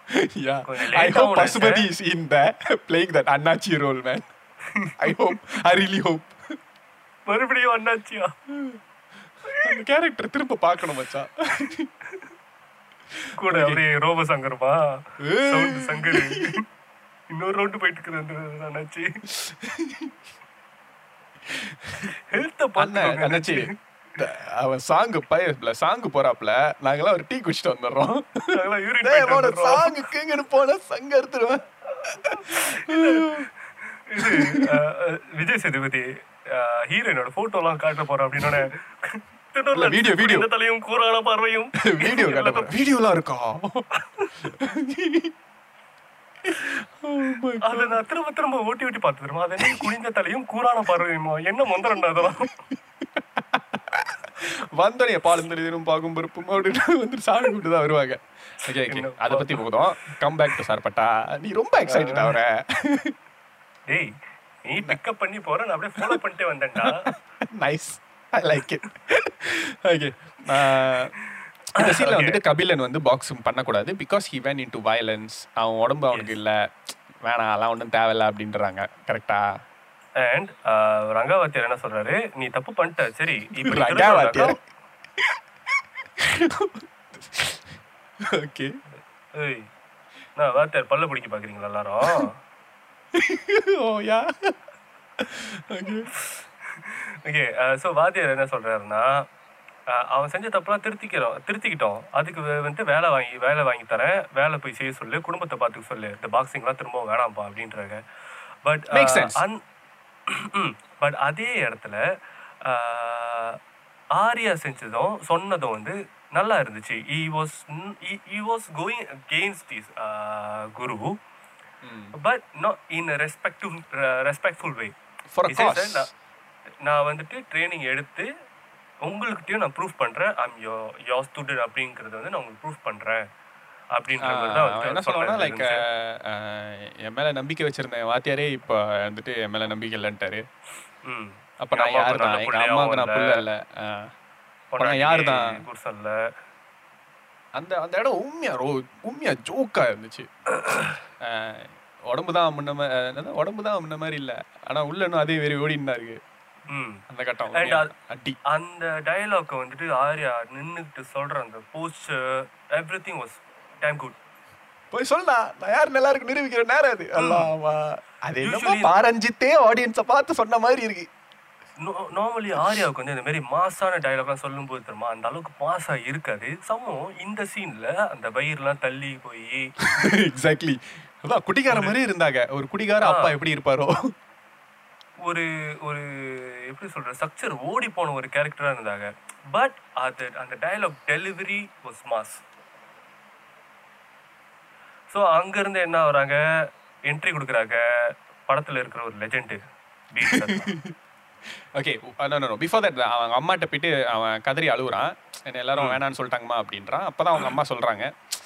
[laughs] Yeah. கொஞ்சம் I late hope ஆகும் Pasupati is in there [laughs] playing that Annachi role, man. I hope. I really hope. மறுபடியும் அண்ணாச்சியா அந்த character திரும்ப பார்க்கணும் மச்சான் கூட அப்படியே ரோப சங்கருமா? சவுண்ட் சங்கரு. இன்னொரு ரவுண்டு போயிட்டு இருக்குது அண்ணாச்சி ஹெல்த்த அண்ணாச்சி த- அவன் சாங்கு பய சாங்கு போறாப்ல நாங்கெல்லாம் ஒரு டீ குடிச்சிட்டு வந்துடுறோம். சாங்குக்குங்கன்னு போன சங்க எடுத்துருவேன். விஜய் சேதுபதி ஹீரோயினோட போட்டோ எல்லாம் காட்ட போறோம் video, video. இந்த தலையும் கூறான பார்வையும் வீடியோ கட்ட வீடியோலாம் இருக்கா. [laughs] அதை நான் திரும்ப திரும்ப ஓட்டி ஓட்டி பார்த்து தருமா அது என்ன குனிந்த தலையும் கூறான பார்வையுமா. என்ன மந்திரம்டா அதெல்லாம் வந்தனைய பாலும் தெரியும் பாகும் பருப்பும் அப்படின்னு வந்துட்டு சாமி கூப்பிட்டு தான் வருவாங்க. ஓகே அதை பத்தி போதும் கம் பேக் டு சார்பட்டா நீ ரொம்ப எக்ஸைட்டட் ஆகுற டேய் நீ பிக்கப் பண்ணி போற நான் அப்படியே ஃபாலோ பண்ணிட்டே வந்தேன்டா. Nice I like it okay இந்த சீன்ல. வந்துட்டு கபிலன் வந்து பாக்ஸிங் பண்ணக்கூடாது because he went in to violence அவன் உடம்பு அவனுக்கு இல்ல. வேணாம் அதெல்லாம் ஒன்றும் தேவையில்ல அப்படின்றாங்க. கரெக்டா அண்ட் ரங்காவாத்தியார் என்ன சொல்றாரு? நீ தப்பு பண்ணிட்ட. சரி இப்படி [laughs] ரங்காவாத்தியார். ஓகே ஏய் நான் வாத்தியார் பல்ல பிடிக்க பாக்குறீங்களா எல்லாரும்? Oh yeah okay okay so வாத்தியார் என்ன சொல்றாருன்னா அவன் செஞ்ச தப்புலாம் திருத்திக்கிறோம் திருத்திக்கிட்டோம். அதுக்கு வந்துட்டு வேலை வாங்கி வேலை வாங்கி தரேன். வேலை போய் செய்ய சொல்லு குடும்பத்தை பார்த்துக்க சொல்லு. இந்த பாக்ஸிங்லாம் திரும்ப வேணாம்ப்பா அப்படின்றாங்க. பட். அந் பட் அதே இடத்துல ஆர்யா செஞ்சதும் சொன்னதும் வந்து நல்லா இருந்துச்சு. He was he was going against is guru. But not in respective respectful way நான் வந்துட்டு ட்ரைனிங் எடுத்து உங்கள்கிட்டயும் நான் ப்ரூஃப் பண்றேன். ஐம் யோ யோ ஸ்டூடெண்ட் அப்படிங்கறது வந்து நான் உங்களுக்கு ப்ரூஃப் பண்றேன். மாதிரி என்ன அவர் சொல்லுவானா சொன்னது லைக். என் மேல நம்பிக்கை வச்சிருந்தேன் வாத்தியாரே இப்ப வந்துட்டு என் மேல நம்பிக்கை இல்லைன்ட்டாரு. அப்ப நான் யாரு தான் நல்ல எங்க பிள்ளையாவும் அம்மாவுக்கு நான் புள்ள இல்ல. நான் யாரு தான். அந்த அந்த இடம் உண்மையா ரோ உண்மையா ஜோக்கா இருந்துச்சு. உடம்பு தான் முன்ன மா- அஹ் என்னது? உடம்பு தான் முன்ன மாதிரி இல்ல. ஆனா உள்ள இன்னும் அதே வெறி ஓடின்னு தான் இருக்கு. ம். அந்த கட்டம். அடி. அந்த டயலாக் வந்துட்டு ஆர்யா நின்னுக்கிட்டு சொல்ற அந்த poster every thing was time good போய் சொல்லா நான் யார் நல்லா இருக்கு நிரூபிக்கிற நேரம் அது? அல்லாமா அது என்னமோ பாரஞ்சித்தே ஆடியன்ஸ பார்த்து சொன்ன மாதிரி இருக்கு. நார்மலி ஆர்யாவுக்கு வந்து இந்த மாதிரி மாசான டயலாக்லாம் சொல்லும் போது தெரியுமா அந்த அளவுக்கு மாசா இருக்காது. சமம் இந்த சீன்ல அந்த வயிறுலாம் தள்ளி போய் எக்ஸாக்ட்லி [laughs] அதான் குடிகார மாதிரி இருந்தாங்க. ஒரு குடிகார அப்பா எப்படி இருப்பாரோ. ஒரு ஒரு எப்படி சொல்ற ஸ்ட்ரக்சர் ஓடி போன ஒரு கேரக்டரா இருந்தாங்க. பட் அது அந்த dialogue delivery was mass so அங்கேருந்து என்ன வராங்க? என்ட்ரி கொடுக்குறாங்க. படத்தில் இருக்கிற ஒரு legend okay no before that அவன் அம்மாட்ட போயிட்டு அவன் கதறி அழுகுறான் என்ன எல்லாரும் வேணான்னு சொல்லிட்டாங்கம்மா அப்படின்றான். அப்பதான் அவங்க அம்மா சொல்றாங்க. ஆஹ்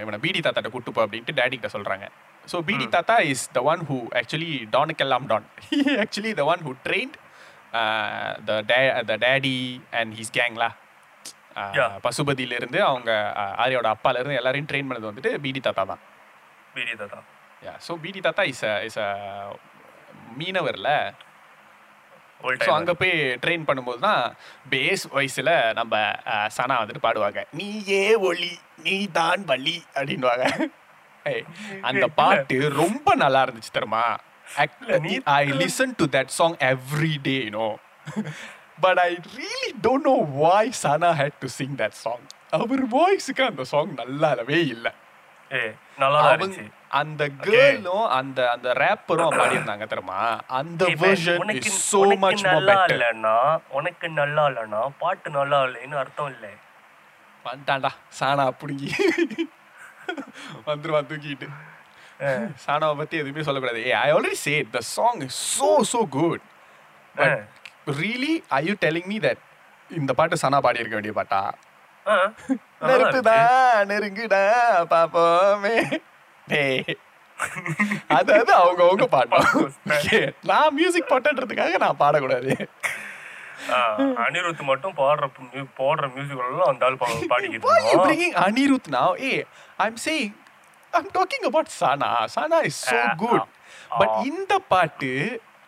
இவனை பிடி தாத்தாட்ட கூட்டு போ அப்படின்ட்டு டேடி கிட்ட சொல்றாங்க. ஸோ பிடி தாத்தா is the one who actually டானுக்கெல்லாம் don actually the one who trained the day the daddy and his கேங்லா Yeah. பசுபதியில இருந்து அவங்க ஆஹ் ஆர்யாவோட அப்பால இருந்து எல்லாரையும் ட்ரெயின் பண்ணது வந்துட்டு பிடி தாத்தா தான். பிடி தாத்தா. யா ஸோ பிடி தாத்தா இஸ் இஸ் மீனவர்ல ஸோ அங்கே போய் ட்ரெயின் பண்ணும்போது தான் பேஸ் வயசில் நம்ம சனா வந்துட்டு பாடுவாங்க. நீயே ஒளி நீ தான் வலி அப்படின்வாங்க அந்த பாட்டு ரொம்ப நல்லா இருந்துச்சு தெரியுமா? நீ- I listen to that song every day you know but I really don't know why Sana hate to sing that song அவர் வாய்ஸுக்கு அந்த சாங் நல்லாவே இல்லை. ஏ நல்லா இருந்துச்சு. அந்த கேர்ளும் அந்த அந்த ரேப்பரும் பாடியிருந்தாங்க தெரியுமா? அந்த version is so much more better இல்லைன்னா உனக்கு நல்லா இல்லைன்னா பாட்டு நல்லா இல்லைன்னு அர்த்தம் இல்லை. வந்துட்டான்டா சானா புடுங்கி. வந்துருவான் தூக்கிட்டு சானாவை பத்தி எதுவுமே சொல்லக்கூடாது. A I already say the song is so so good but really I you telling me that இந்த பாட்டு சனா பாடி இருக்க வேண்டிய பாட்டா? இருந்துச்சு. நெருங்குடா பாப்போமே. டேய். அதாவது அவங்க அவங்க பாட்டோம் [laughs] நான் மியூசிக் பாட்டன்றதுக்காக நான் பாடக்கூடாது அனிருத் மட்டும் பாடுற போடுற மியூசிக் எல்லாம் அந்த ஆள் [laughs] பாடிக்கிட்டு I'm saying, I'm talking about Sana. Sana is so Ah, good. ah, But ah. இந்த பாட்டு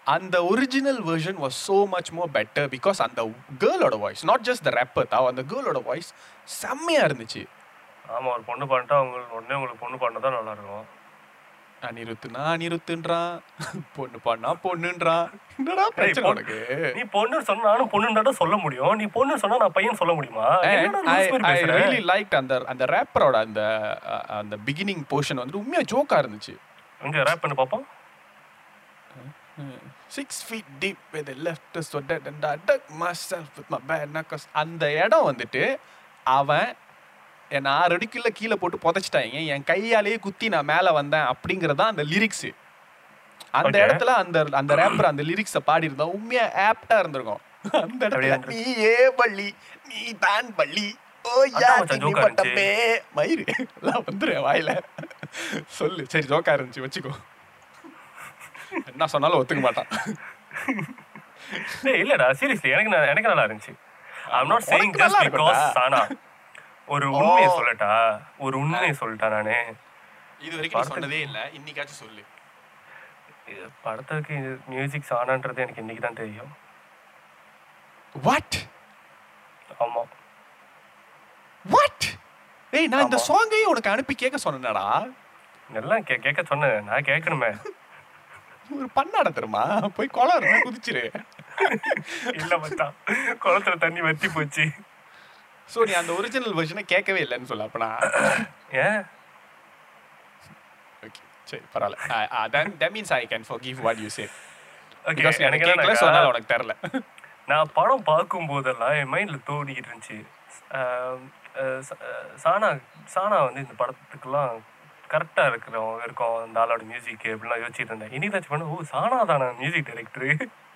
அந்த original version was so much more better because அந்த கேர்ளோட voice not just the rapper though அந்த கேர்ளோட வாய்ஸ் செம்மையா இருந்துச்சு ஆமா ஒரு பொண்ணு பாடிட்டா அவங்க உடனே உங்களுக்கு பொண்ணு பாடினா தான் நல்லா இருக்கும் அனிருத்துனா அனிருத்துன்றான் பொண்ணு பாடினா பொண்ணுன்றான். என்னடா பிரச்சனை பொண்ணு- உனக்கு? நீ பொண்ணு சொன்னா நானும் பொண்ணு சொல்ல முடியும். நீ பொண்ணு சொன்னா நான் பையன் சொல்ல முடியுமா? பேசுற? really liked அந்த அந்த ரேப்பரோட அந்த அந்த பிகினிங் போர்ஷன் வந்து உண்மையா ஜோக்கா இருந்துச்சு. இங்க ரேப் பண்ணி பாப்போம். Six feet deep with left and I dug myself with my bad knuckles. அந்த இடம் வந்துட்டு அவன் என் ஆறு அடிக்குள்ள கீழே போட்டு புதைச்சிட்டாங்க. என் கையாலேயே குத்தி நான் மேலே வந்தேன் அப்படிங்கிறது அந்த லிரிக்ஸ் அந்த. இடத்துல அந்த அந்த ரேப்பர் அந்த லிரிக்ஸை பாடி இருந்தா உண்மையா ஆப்டா இருந்திருக்கும். அந்த இடத்துல நீ ஏ பள்ளி நீ தான் பள்ளி ஓ யா பட்டப்பே. மயிறு. எல்லாம் வந்துரு வாயில. சொல்லு. சரி ஜோக்கா இருந்துச்சு வச்சுக்கோ. என்ன சொன்னாலும் ஒத்துக்க மாட்டான். இல்லடா சீரியஸ்லி எனக்கு எனக்கு நல்லா இருந்துச்சு. I'm not saying just because. Sana ஒரு உண்மையை. சொல்லட்டா? ஒரு உண்மையை சொல்லட்டா நானு. இது வரைக்கும் நீ சொன்னதே இல்ல. இன்னைக்காச்சும் சொல்லு. இது படத்துக்கு மியூசிக் சானான்றது எனக்கு இன்னைக்கு தான் தெரியும். வாட் ஆமா. வாட் ஏய் நான் இந்த. சாங்கையும் உனக்கு அனுப்பி கேட்க சொன்னேனடா. எல்லாம் கே கேட்க சொன்னேன். நான் கேட்கணுமே. ஒரு பண்ணாட தெரியுமா? போய் குளம் குதிச்சிரு. இல்ல மச்சான். குளத்துல தண்ணி வத்தி போச்சு. சோ நீ அந்த ஒரிஜினல் வெர்ஷனை கேட்கவே இல்லைன்னு சொல்ல அப்பனா ஏன் ஓகே சரி பரவாயில்ல. Then that means I can forgive what you say. Okay because எனக்கு கேட்கல சொன்னால உனக்கு தெரியல. நான் படம் பார்க்கும் போதெல்லாம் என் மைண்ட்ல தோணிக்கிட்டு இருந்துச்சு. ச- சானா சானா வந்து இந்த படத்துக்கெல்லாம் கரெக்டா இருக்கிறோம் இருக்கோம் அந்த ஆளோட மியூசிக் அப்படிலாம் யோசிச்சுட்டு இருந்தேன். இனிதாச்சும் பண்ண ஓ சானா தானா மியூசிக் டைரக்டர்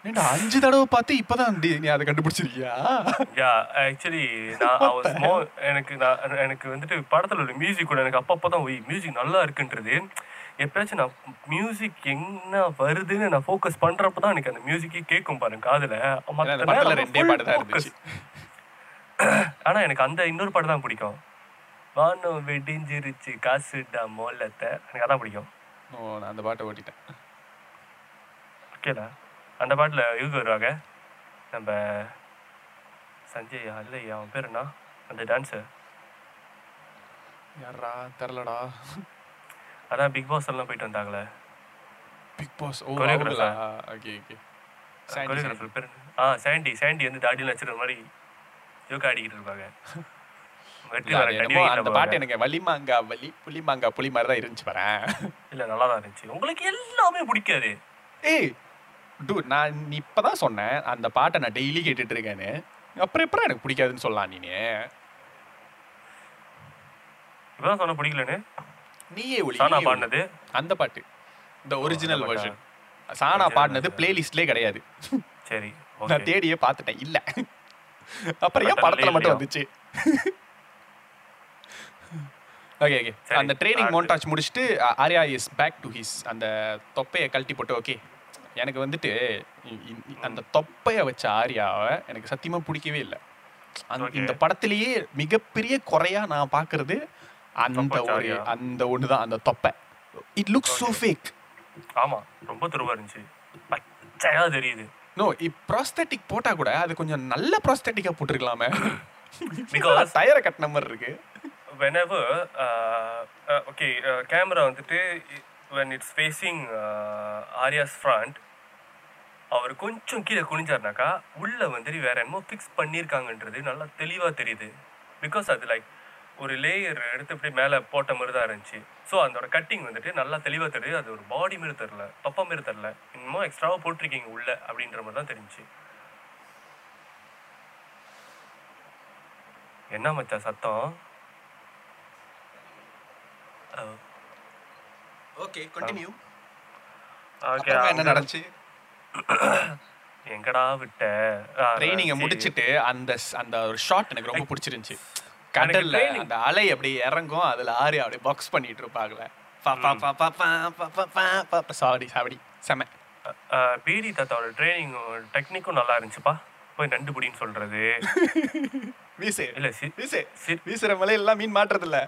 ஏண்டா அஞ்சு தடவை பார்த்து இப்பதான் நீ அதை கண்டுபிடிச்சிருக்கியா? யா ஆக்சுவலி நான் எனக்கு நான் எனக்கு வந்துட்டு படத்துல உள்ள மியூசிக் கூட எனக்கு அப்பப்போ தான் ஒய் மியூசிக் நல்லா இருக்குன்றது. எப்பயாச்சும் நான் மியூசிக் என்ன வருதுன்னு நான் ஃபோக்கஸ் பண்றப்ப தான் எனக்கு அந்த மியூசிக்கே கேட்கும் பாருங்க காதுல. ரெண்டே பாட்டு தான் [clears throat] எனக்கு அந்த இன்னொரு பாட்டு தான் பிடிக்கும். வானம் வெடிஞ்சிருச்சு காசுடா மோலத்தை. எனக்கு அதான் பிடிக்கும். ஓ நான் அந்த பாட்டை ஓட்டிட்டேன். ஓகேடா அந்த பாட்டுல இவங்க வருவாங்க. நம்ம சஞ்சய் இல்லையா அவன் பேர் என்ன? அந்த டான்ஸர் யாரா தெரிலடா அதான் பிக் பாஸ் எல்லாம் போயிட்டு வந்தாங்களே. Bigg Boss oh. Okay okay choreographer பேர்? ஆ சாண்டி சாண்டி வந்து தாடியில் வச்சிருக்க மாதிரி ஜோக்கா ஆடிக்கிட்டு இருப்பாங்க. அந்த பாட்டு. எனக்கு வலிமாங்கா வலி புளிமாங்கா புளி மாதிரி தான் இருந்துச்சு வரேன் இல்ல நல்லா தான் இருந்துச்சு. உங்களுக்கு எல்லாமே பிடிக்காது. ஏய் டூ நான் நீ இப்பதான் சொன்னேன் அந்த பாட்டை நான் டெய்லி கேட்டுட்டு இருக்கேன்னு அப்புறம் எப்பறம் எனக்கு பிடிக்காதுன்னு சொல்லலாம் நீனு? இப்பதான் சொன்ன பிடிக்கலன்னு? நீயே ஒளி. சானா. பாடினது? அந்த பாட்டு. இந்த ஒரிஜினல்? வெர்ஷன் சானா பாடினது. பிளேலிஸ்ட்லேயே கிடையாது. சரி [laughs] நான் தேடியே பார்த்துட்டேன் இல்ல. அப்புறம் ஏன் படத்துல மட்டும்? வந்துச்சு? ஓகே ஓகே அந்த ட்ரைனிங். மோண்டாச் முடிச்சுட்டு Arya is back to his அந்த தொப்பையை கழட்டி போட்டு ஓகே எனக்கு வந்துட்டு அந்த தொப்பையை வச்ச ஆர்யாவை எனக்கு சத்தியமா பிடிக்கவே இல்லை. அந்த. இந்த படத்திலேயே மிகப்பெரிய குறையா நான் பார்க்கிறது அந்த ஒரு. அந்த ஒன்று தான் அந்த தொப்பை. It looks so fake. ஆமா ரொம்ப துருவா இருந்துச்சு. பச்சையா தெரியுது. நோ ப்ராஸ்தட்டிக் போட்டா கூட அது கொஞ்சம் நல்ல ப்ராஸ்தட்டிக்கா போட்டிருக்கலாமே. Because- [laughs] டயரை கட்டின மாதிரி இருக்கு. okay uh, camera வந்துட்டு when it's facing uh, Arya's front அவர் கொஞ்சம் கீழே குனிஞ்சாருனாக்கா உள்ளே வந்துட்டு வேற என்னமோ ஃபிக்ஸ் பண்ணியிருக்காங்கன்றது நல்லா தெளிவாக தெரியுது. பிகாஸ் அது லைக் ஒரு லேயர் எடுத்து இப்படி மேலே போட்ட மாதிரி தான் இருந்துச்சு. ஸோ அதோட கட்டிங் வந்துட்டு நல்லா தெளிவாக தெரியுது. அது ஒரு பாடி மாரி தெரில தொப்பை மாரி தெரில இன்னமும் எக்ஸ்ட்ராவாக போட்டிருக்கீங்க உள்ளே அப்படின்ற மாதிரி தான் தெரிஞ்சுச்சு. என்ன மச்சா சத்தம்? ஓகே கண்டினியூ okay, என்ன நடந்துச்சு? எங்கடா விட்ட? ட்ரைனிங்க. முடிச்சிட்டு அந்த அந்த ஒரு ஷாட் எனக்கு ரொம்ப பிடிச்சிருந்துச்சு. கடல்ல அந்த அலை அப்படியே இறங்கும் அதுல ஆரி அப்படியே பாக்ஸ் பண்ணிட்டு இருப்பாங்களே சாரி சாவடி செம. பிடி தாத்தாவோட ட்ரைனிங் டெக்னிக்கும் நல்லா இருந்துச்சுப்பா. போய் நண்டு பிடின்னு சொல்றது. [laughs] வீசு. இல்ல வீசு. வீசுற மலை எல்லாம் மீன் மாட்டுறது இல்ல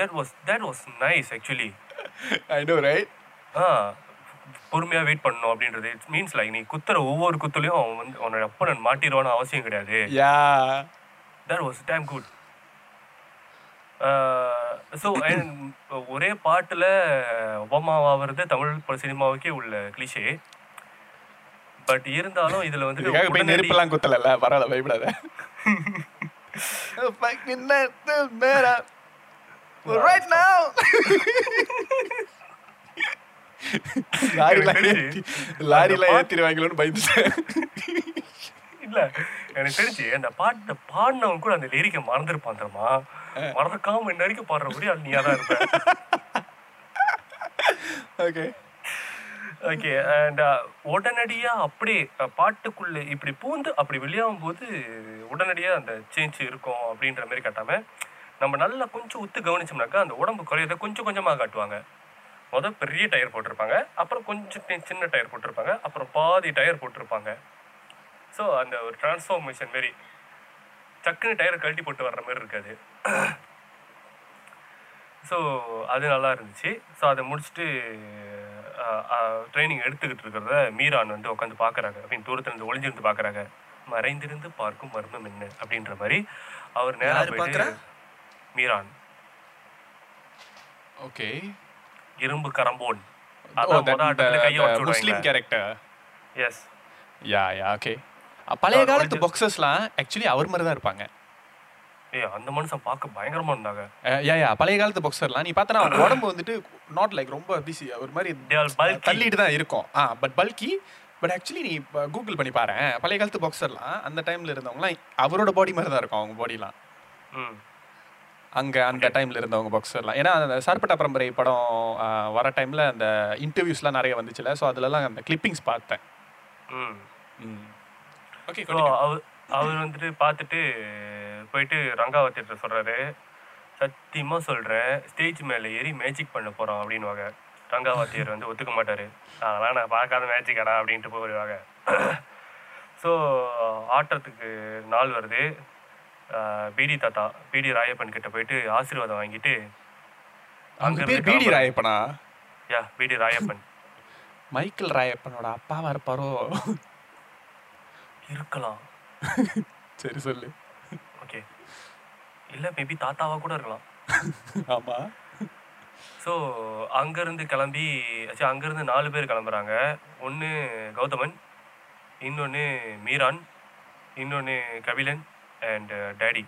that was that was nice actually I know right ஆ பொறுமையா வெயிட் பண்ணணும் அப்படின்றது. இட்ஸ் மீன்ஸ் லைக் நீ குத்துற ஒவ்வொரு குத்துலையும் அவன் வந்து அவனோட அப்பனன் மாட்டிடுவான்னு அவசியம் கிடையாது. Yeah that was damn good so ஒரே பாட்டில் ஒபாமாவாகிறது தமிழ் சினிமாவுக்கே உள்ள கிளிஷே பட் இருந்தாலும் இதுல வந்து நெருப்பெல்லாம் குத்தல பரவாயில்ல பயப்படாத. [laughs] Better. Right now. [laughs] லாரில எனக்கு ஏத்தி லாரில ஏத்திடுவாங்களோன்னு பயந்துட்டேன் இல்ல எனக்கு தெரிஞ்சு அந்த பாட்டை பாடினவன் கூட அந்த லிரிக்கை மறந்துருப்பான் தெரியுமா மறக்காம இன்ன வரைக்கும் பாடுறபடி அது நீயா தான் இருப்ப ஓகே ஓகே அண்ட் உடனடியா அப்படியே பாட்டுக்குள்ள இப்படி பூந்து அப்படி வெளியாகும் போது உடனடியா அந்த சேஞ்ச் இருக்கும் அப்படின்ற மாதிரி காட்டாம நம்ம நல்லா கொஞ்சம் உத்து கவனிச்சோம்னாக்கா அந்த உடம்பு குறையத கொஞ்சம் கொஞ்சமா காட்டுவாங்க. முத பெரிய டயர் போட்டிருப்பாங்க. அப்புறம் கொஞ்சம் சின்ன டயர் போட்டிருப்பாங்க. அப்புறம் பாதி டயர் போட்டிருப்பாங்க. ஸோ அந்த ஒரு டிரான்ஸ்ஃபார்மேஷன் மாரி டக்குன்னு டயர் கழட்டி போட்டு வர்ற மாதிரி இருக்காது. ஸோ அது நல்லா இருந்துச்சு. ஸோ அதை முடிச்சுட்டு ட்ரைனிங் எடுத்துக்கிட்டு இருக்கிறத மீரான் வந்து உட்காந்து பார்க்குறாங்க. அப்படின்னு தூரத்துலேருந்து ஒளிஞ்சிருந்து பார்க்குறாங்க. மறைந்திருந்து பார்க்கும் மர்மம் என்ன? அப்படின்ற மாதிரி அவர் நேரா யாரு போயிட்டு? மீரான். ஓகே. இரும்பு கரம்போன். அதான் முத ஆட்டத்துல கையை உடைச்சு முஸ்லீம் character yes yeah yeah okay பழைய காலத்து பாக்ஸர்ஸ்லாம் ஆக்சுவலி அவர் மாதிரி தான் இருப்பாங்க. ஏய் அந்த மனுஷன் பார்க்க பயங்கரமா இருந்தாங்க. யா யா பழைய காலத்து பாக்ஸர்லாம் நீ பார்த்தனா அவங்க உடம்பு வந்துட்டு நாட் லைக் ரொம்ப பிஸி ஒரு மாதிரி They are bulky. தள்ளிட்டு தான் இருக்கும். ஆ பட் பல்கி பட் ஆக்சுவலி நீ கூகுள் பண்ணி பாரு பழைய காலத்து பாக்ஸர்லாம் அந்த டைம்ல இருந்தவங்கலாம் அவரோட பாடி மாதிரி தான் இருக்கும் அவங்க பாடிலாம் ம். அங்க அந்த டைம்ல இருந்தவங்க பாக்ஸர்லாம் ஏன்னா அந்த சார்பட்டா பரம்பரை படம் வர டைம்ல அந்த இன்டர்வியூஸ்லாம் நிறைய வந்துச்சுல. ஸோ அதுலலாம் அந்த கிளிப்பிங்ஸ் பார்த்தேன். ம். ஓகே அவர் அவர் வந்துட்டு பார்த்துட்டு போயிட்டு ரங்காவத்திட்ட சொல்றாரு. சத்தியமா சொல்றேன் ஸ்டேஜ் மேலே ஏறி மேஜிக் பண்ண போறோம் அப்படின்னுவாங்க. ரங்காவாத்தியர் வந்து ஒத்துக்க மாட்டாரு. அதெல்லாம் நான் பார்க்காத மேஜிக்கடா அப்படின்ட்டு போயிடுவாங்க. ஸோ ஆட்டத்துக்கு நாள் வருது. பிடி தாத்தா பிடி ராயப்பன் கிட்ட போயிட்டு ஆசீர்வாதம் வாங்கிட்டு அங்கிருந்து பேர் பிடி. ராயப்பனா? யா பிடி ராயப்பன். மைக்கேல் ராயப்பனோட அப்பாவா இருப்பாரோ? இருக்கலாம். சரி சொல்லு. ஓகே. இல்லை மேபி தாத்தாவா கூட இருக்கலாம். ஆமா. ஸோ அங்கேருந்து கிளம்பி ஆக்சுவலி அங்கேருந்து நாலு பேர் கிளம்புறாங்க. ஒன்று கௌதமன் இன்னொன்று மீரான் இன்னொன்று கபிலன் அண்ட் டேடி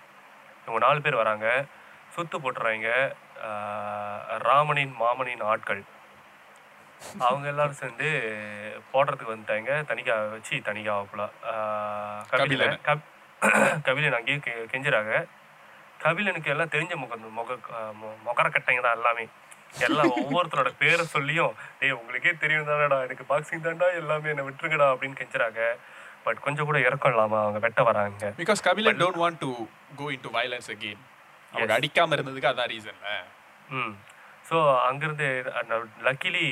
இவங்க நாலு பேர் வராங்க. சுத்து போட்டுறாங்க. ஆஹ், ராமனின் மாமனின் ஆட்கள். அவங்க எல்லாரும் சேர்ந்து போடுறதுக்கு வந்துட்டாங்க. தனிக்கா வச்சு தனிக்கா ஆகல கபிலன் கப் கபிலன் அங்கேயே கெ- கெஞ்சுறாங்க. கபிலனுக்கு எல்லாம் தெரிஞ்ச முக முக மொகரக்கட்டைங்க தான் எல்லாமே. எல்லாம் ஒவ்வொருத்தரோட பேரை சொல்லியும் டேய் உங்களுக்கே தெரியும் தானடா. எனக்கு பாக்ஸிங் தான்டா. எல்லாமே என்னை விட்டுருங்கடா. அப்படின்னு கெஞ்சுறாங்க. பட் கொஞ்சம் கூட இறக்கம் இல்லாம அவங்க வெட்ட வராங்க. Because Kabilan don't want to go into violence again அவங்க Yes. அடிக்காம இருந்ததுக்கு அதான் ரீசன் ம். ஸோ அங்கேருந்து லக்கிலி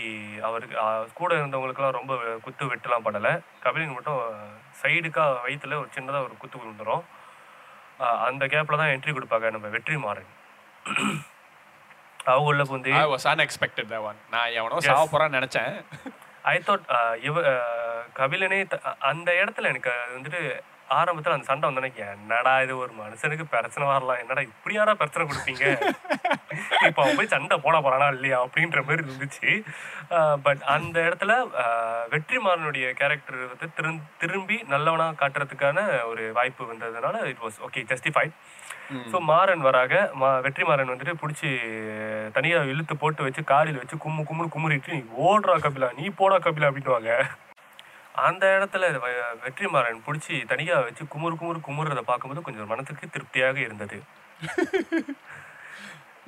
அவருக்கு கூட இருந்தவங்களுக்குலாம் ரொம்ப குத்து வெட்டுலாம் பண்ணலை. கபிலன் மட்டும் சைடுக்கா வயித்துல ஒரு சின்னதாக ஒரு குத்து விழுந்துரும். அஹ், அந்த கேப்பில் தான் என்ட்ரி கொடுப்பாங்க நம்ம வெற்றி மாறன் அவங்க உள்ள வந்து I was unexpected that one. நான் எவனோ. சாவ போறான்னு நினைச்சேன். ஐ தாட் இவ கபிலனே அந்த இடத்துல எனக்கு அது வந்துட்டு ஆரம்பத்தில் அந்த சண்டை வந்தோன்னே என்னடா இது ஒரு மனுஷனுக்கு பிரச்சனை வரலாம். என்னடா இப்படி யாரா பிரச்சனை கொடுப்பீங்க? [laughs] இப்போ அவன் போய் சண்டை போட போறானா இல்லையா? அப்படின்ற மாதிரி இருந்துச்சு. பட் அந்த இடத்துல வெற்றிமாறனுடைய கேரக்டர் வந்து திரும் திரும்பி நல்லவனா காட்டுறதுக்கான ஒரு வாய்ப்பு வந்ததுனால it was okay justified so Maran வராக மா வெற்றிமாறன் வந்துட்டு பிடிச்சி தனியாக இழுத்து போட்டு வச்சு காலில் வச்சு கும்மு கும்முன்னு குமுறிட்டு நீ ஓடுறா கபிலா நீ போடா கபிலா அப்படின்னுவாங்க. அந்த இடத்துல வெற்றிமாறன் பிடிச்சி தனியாக வச்சு குமுறு குமுறு குமுறதை பார்க்கும்போது கொஞ்சம் மனசுக்கு திருப்தியாக இருந்தது.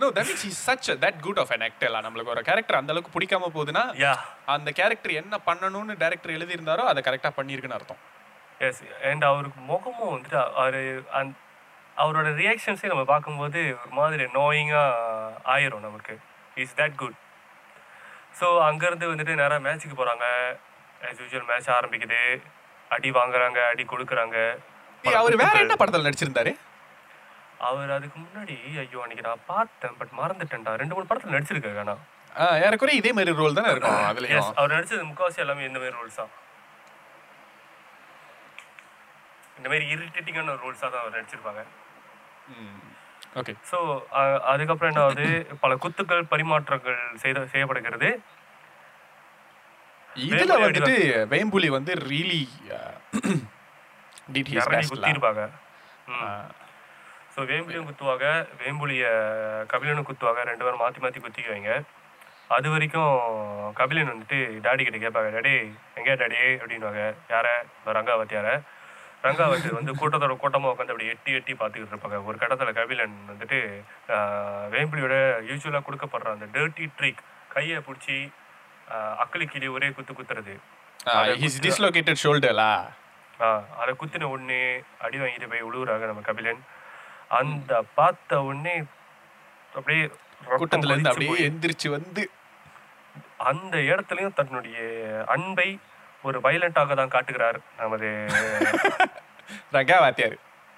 No that means is such that good of an actor நம்மளுக்கு ஒரு கேரக்டர் அந்த அளவுக்கு பிடிக்காம போகுதுன்னா யா அந்த கேரக்டர் என்ன பண்ணணும்னு டைரக்டர் எழுதியிருந்தாரோ அதை கரெக்டா பண்ணியிருக்குன்னு அர்த்தம். எஸ் அண்ட் அவருக்கு முகமும் வந்துட்டு அவர் அந் அவரோட ரியாக்ஷன்ஸே நம்ம பார்க்கும்போது ஒரு மாதிரி நோயிங்காக ஆயிரும் நமக்கு. இஸ் தட் குட் ஸோ அங்கேருந்து வந்துட்டு நேராக மேட்ச்சுக்கு போகிறாங்க ஆஸ் யூஷுவல் மேட்ச் ஆரம்பிக்குது. அடி வாங்குறாங்க அடி கொடுக்குறாங்க. அவரு வேற என்ன படத்துல நடிச்சிருந்தாரு? அவர் அதுக்கு முன்னாடி ஐயோ அன்னைக்கு நான் பார்த்தேன் பட் மறந்துட்டேன்டா. ரெண்டு மூணு படத்துல நடிச்சிருக்காரு ஆனா. ஏறக்குறைய இதே மாதிரி ரோல் தானே இருக்கும் அதுலயும். எஸ் அவர் நடிச்சது முக்காவாசி எல்லாமே இந்த மாதிரி ரோல்ஸ் தான். இந்த மாதிரி இரிட்டேட்டிங்கான ரோல்ஸாக தான் அவர் நடிச்சிருப்பாங்க. ஓகே ஸோ அதுக்கப்புறம் என்ன ஆகுது பல குத்துக்கள் பரிமாற்றங்கள் செய்த செய்யப்படுகிறது. இதுல வந்துட்டு வேம்புலி வந்து ரியலி டிட் ஹிஸ் பெஸ்ட் குத்திருப்பாங்க. ஸோ வேம்புலியும் குத்துவாங்க. வேம்புலிய கபிலனும் குத்துவாங்க. ரெண்டு பேரும் மாற்றி மாற்றி குத்திக்குவாங்க. அது வரைக்கும் கபிலன் வந்துட்டு டாடி கிட்ட கேட்பாங்க டாடி எங்கே டாடி அப்படின்னுவாங்க. யார? ரங்காவத்தியார. ரங்காவத்தி வந்து கூட்டத்தோட கூட்டமாக உட்காந்து அப்படி எட்டி எட்டி பார்த்துக்கிட்டு இருப்பாங்க. ஒரு கட்டத்தில் கபிலன் வந்துட்டு வேம்புலியோட யூஸ்வலாக கொடுக்கப்படுற அந்த டர்ட்டி ட்ரிக் கையை பிடிச்சி அக்களி கிளி ஒரே குத்து குத்துறது. ஹிஸ் டிஸ்லோகேட்டட் ஷோல்டர்லா அதை குத்தின உடனே அடி வாங்கிட்டு போய் உழுவுறாங்க நம்ம கபிலன். அந்த பார்த்த உடனே அப்படியே கூட்டத்துல இருந்து அப்படியே எந்திரிச்சு வந்து அந்த இடத்துலயும் தன்னுடைய அன்பை ஒரு வயலண்டாக தான் காட்டுகிறார் நமது [laughs] ரங்கா வாத்தியாரு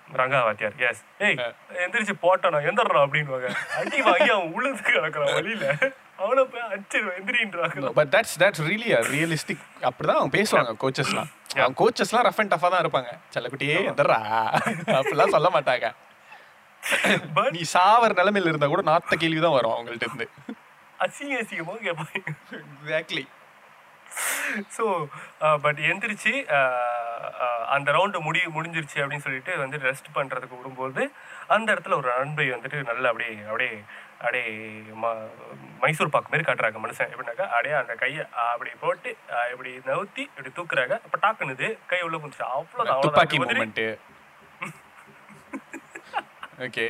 ரங்கா வாத்தியார் எஸ் ஏய் எந்திரிச்சு போட்டானா எந்திரா அப்படின்னுவாங்க. அடி வாங்கி அவன் உழுது கிடக்குறான் வழியில. அவனை போய் அடிச்சிருவான் எந்திரின்றாங்க but that's that's really realistic அப்படிதான் அவங்க பேசுவாங்க கோச்சஸ்லாம் அவங்க கோச்சஸ்லாம் ரஃப் அண்ட் டஃபா தான் இருப்பாங்க. செல்லக்குட்டியே எந்தரா. அப்படிலாம் சொல்ல மாட்டாங்க. நீ சாவர நிலைமையில இருந்தா கூட நாத்த கேள்வி தான் வரும் அவங்கள்ட்ட இருந்து. அசிங்க அசிங்கமாக கேட்பாங்க எக்ஸாக்ட்லி ஸோ பட் எந்திரிச்சு அஹ், அஹ், அந்த ரவுண்டு முடி முடிஞ்சிருச்சு அப்படின்னு சொல்லிட்டு வந்து ரெஸ்ட் பண்ணுறதுக்கு விடும்போது அந்த இடத்துல ஒரு அன்பை வந்துட்டு நல்லா அப்படியே அப்படியே அப்படியே ம மைசூர் பாக்கு மாதிரி காட்டுறாங்க மனுஷன். எப்படின்னாக்கா அப்படியே அந்த கையை அப்படி போட்டு இப்படி நவுத்தி இப்படி தூக்குறாங்க. அப்போ டாக்குனுது கை உள்ள கொஞ்சம் அவ்வளோதான் துப்பாக்கி அவ்வளோதான் மூமெண்ட் ஓகே.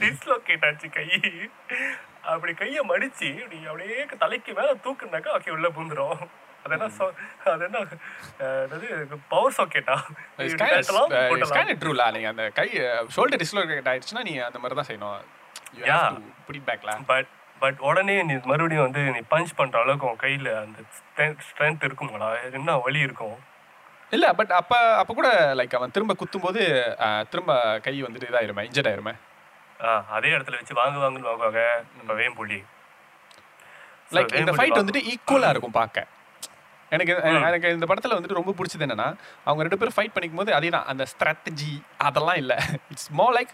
டிஸ்லோகேட் ஆச்சு கை. அப்படி கையை மடிச்சு இப்படி அப்படியே தலைக்கு மேல தூக்குனாக்கா ஓகே உள்ள பூந்துரும். அது என்ன so- அது என்ன என்னது பவர் சாக்கெட்டா ட்ரூலா நீங்க அந்த கை ஷோல்டர் டிஸ்லோகேட் ஆயிடுச்சுன்னா நீ அந்த மாதிரி தான் செய்யணும். Yeah. புடி பேக்ல பட் பட் உடனே நீ மறுபடியும் வந்து நீ பஞ்ச் பண்ற அளவுக்கு உன் கையில அந்த ஸ்ட்ரென்த் இருக்குமாடா என்ன வலி இருக்கும்? இல்ல பட் அப்ப அப்ப கூட லைக் அவன் திரும்ப குத்தும்போது அஹ், திரும்ப கை வந்துட்டு இதாயிருமே இன்ஜர்ட் ஆயிருமே. அதே இடத்துல வச்சு வாங்கு வாங்குன்னு வாங்குவாங்க. நம்ம வேம்புலி. So, லைக் இந்த ஃபைட் வந்துட்டு ஈக்குவலா இருக்கும் பார்க்க. எனக்கு எனக்கு இந்த படத்துல வந்துட்டு ரொம்ப பிடிச்சது என்னன்னா அவங்க ரெண்டு பேரும் ஃபைட் பண்ணிக்கும் போது அதே தான் அந்த ஸ்ட்ராட்டஜி அதெல்லாம் இல்ல. It's more like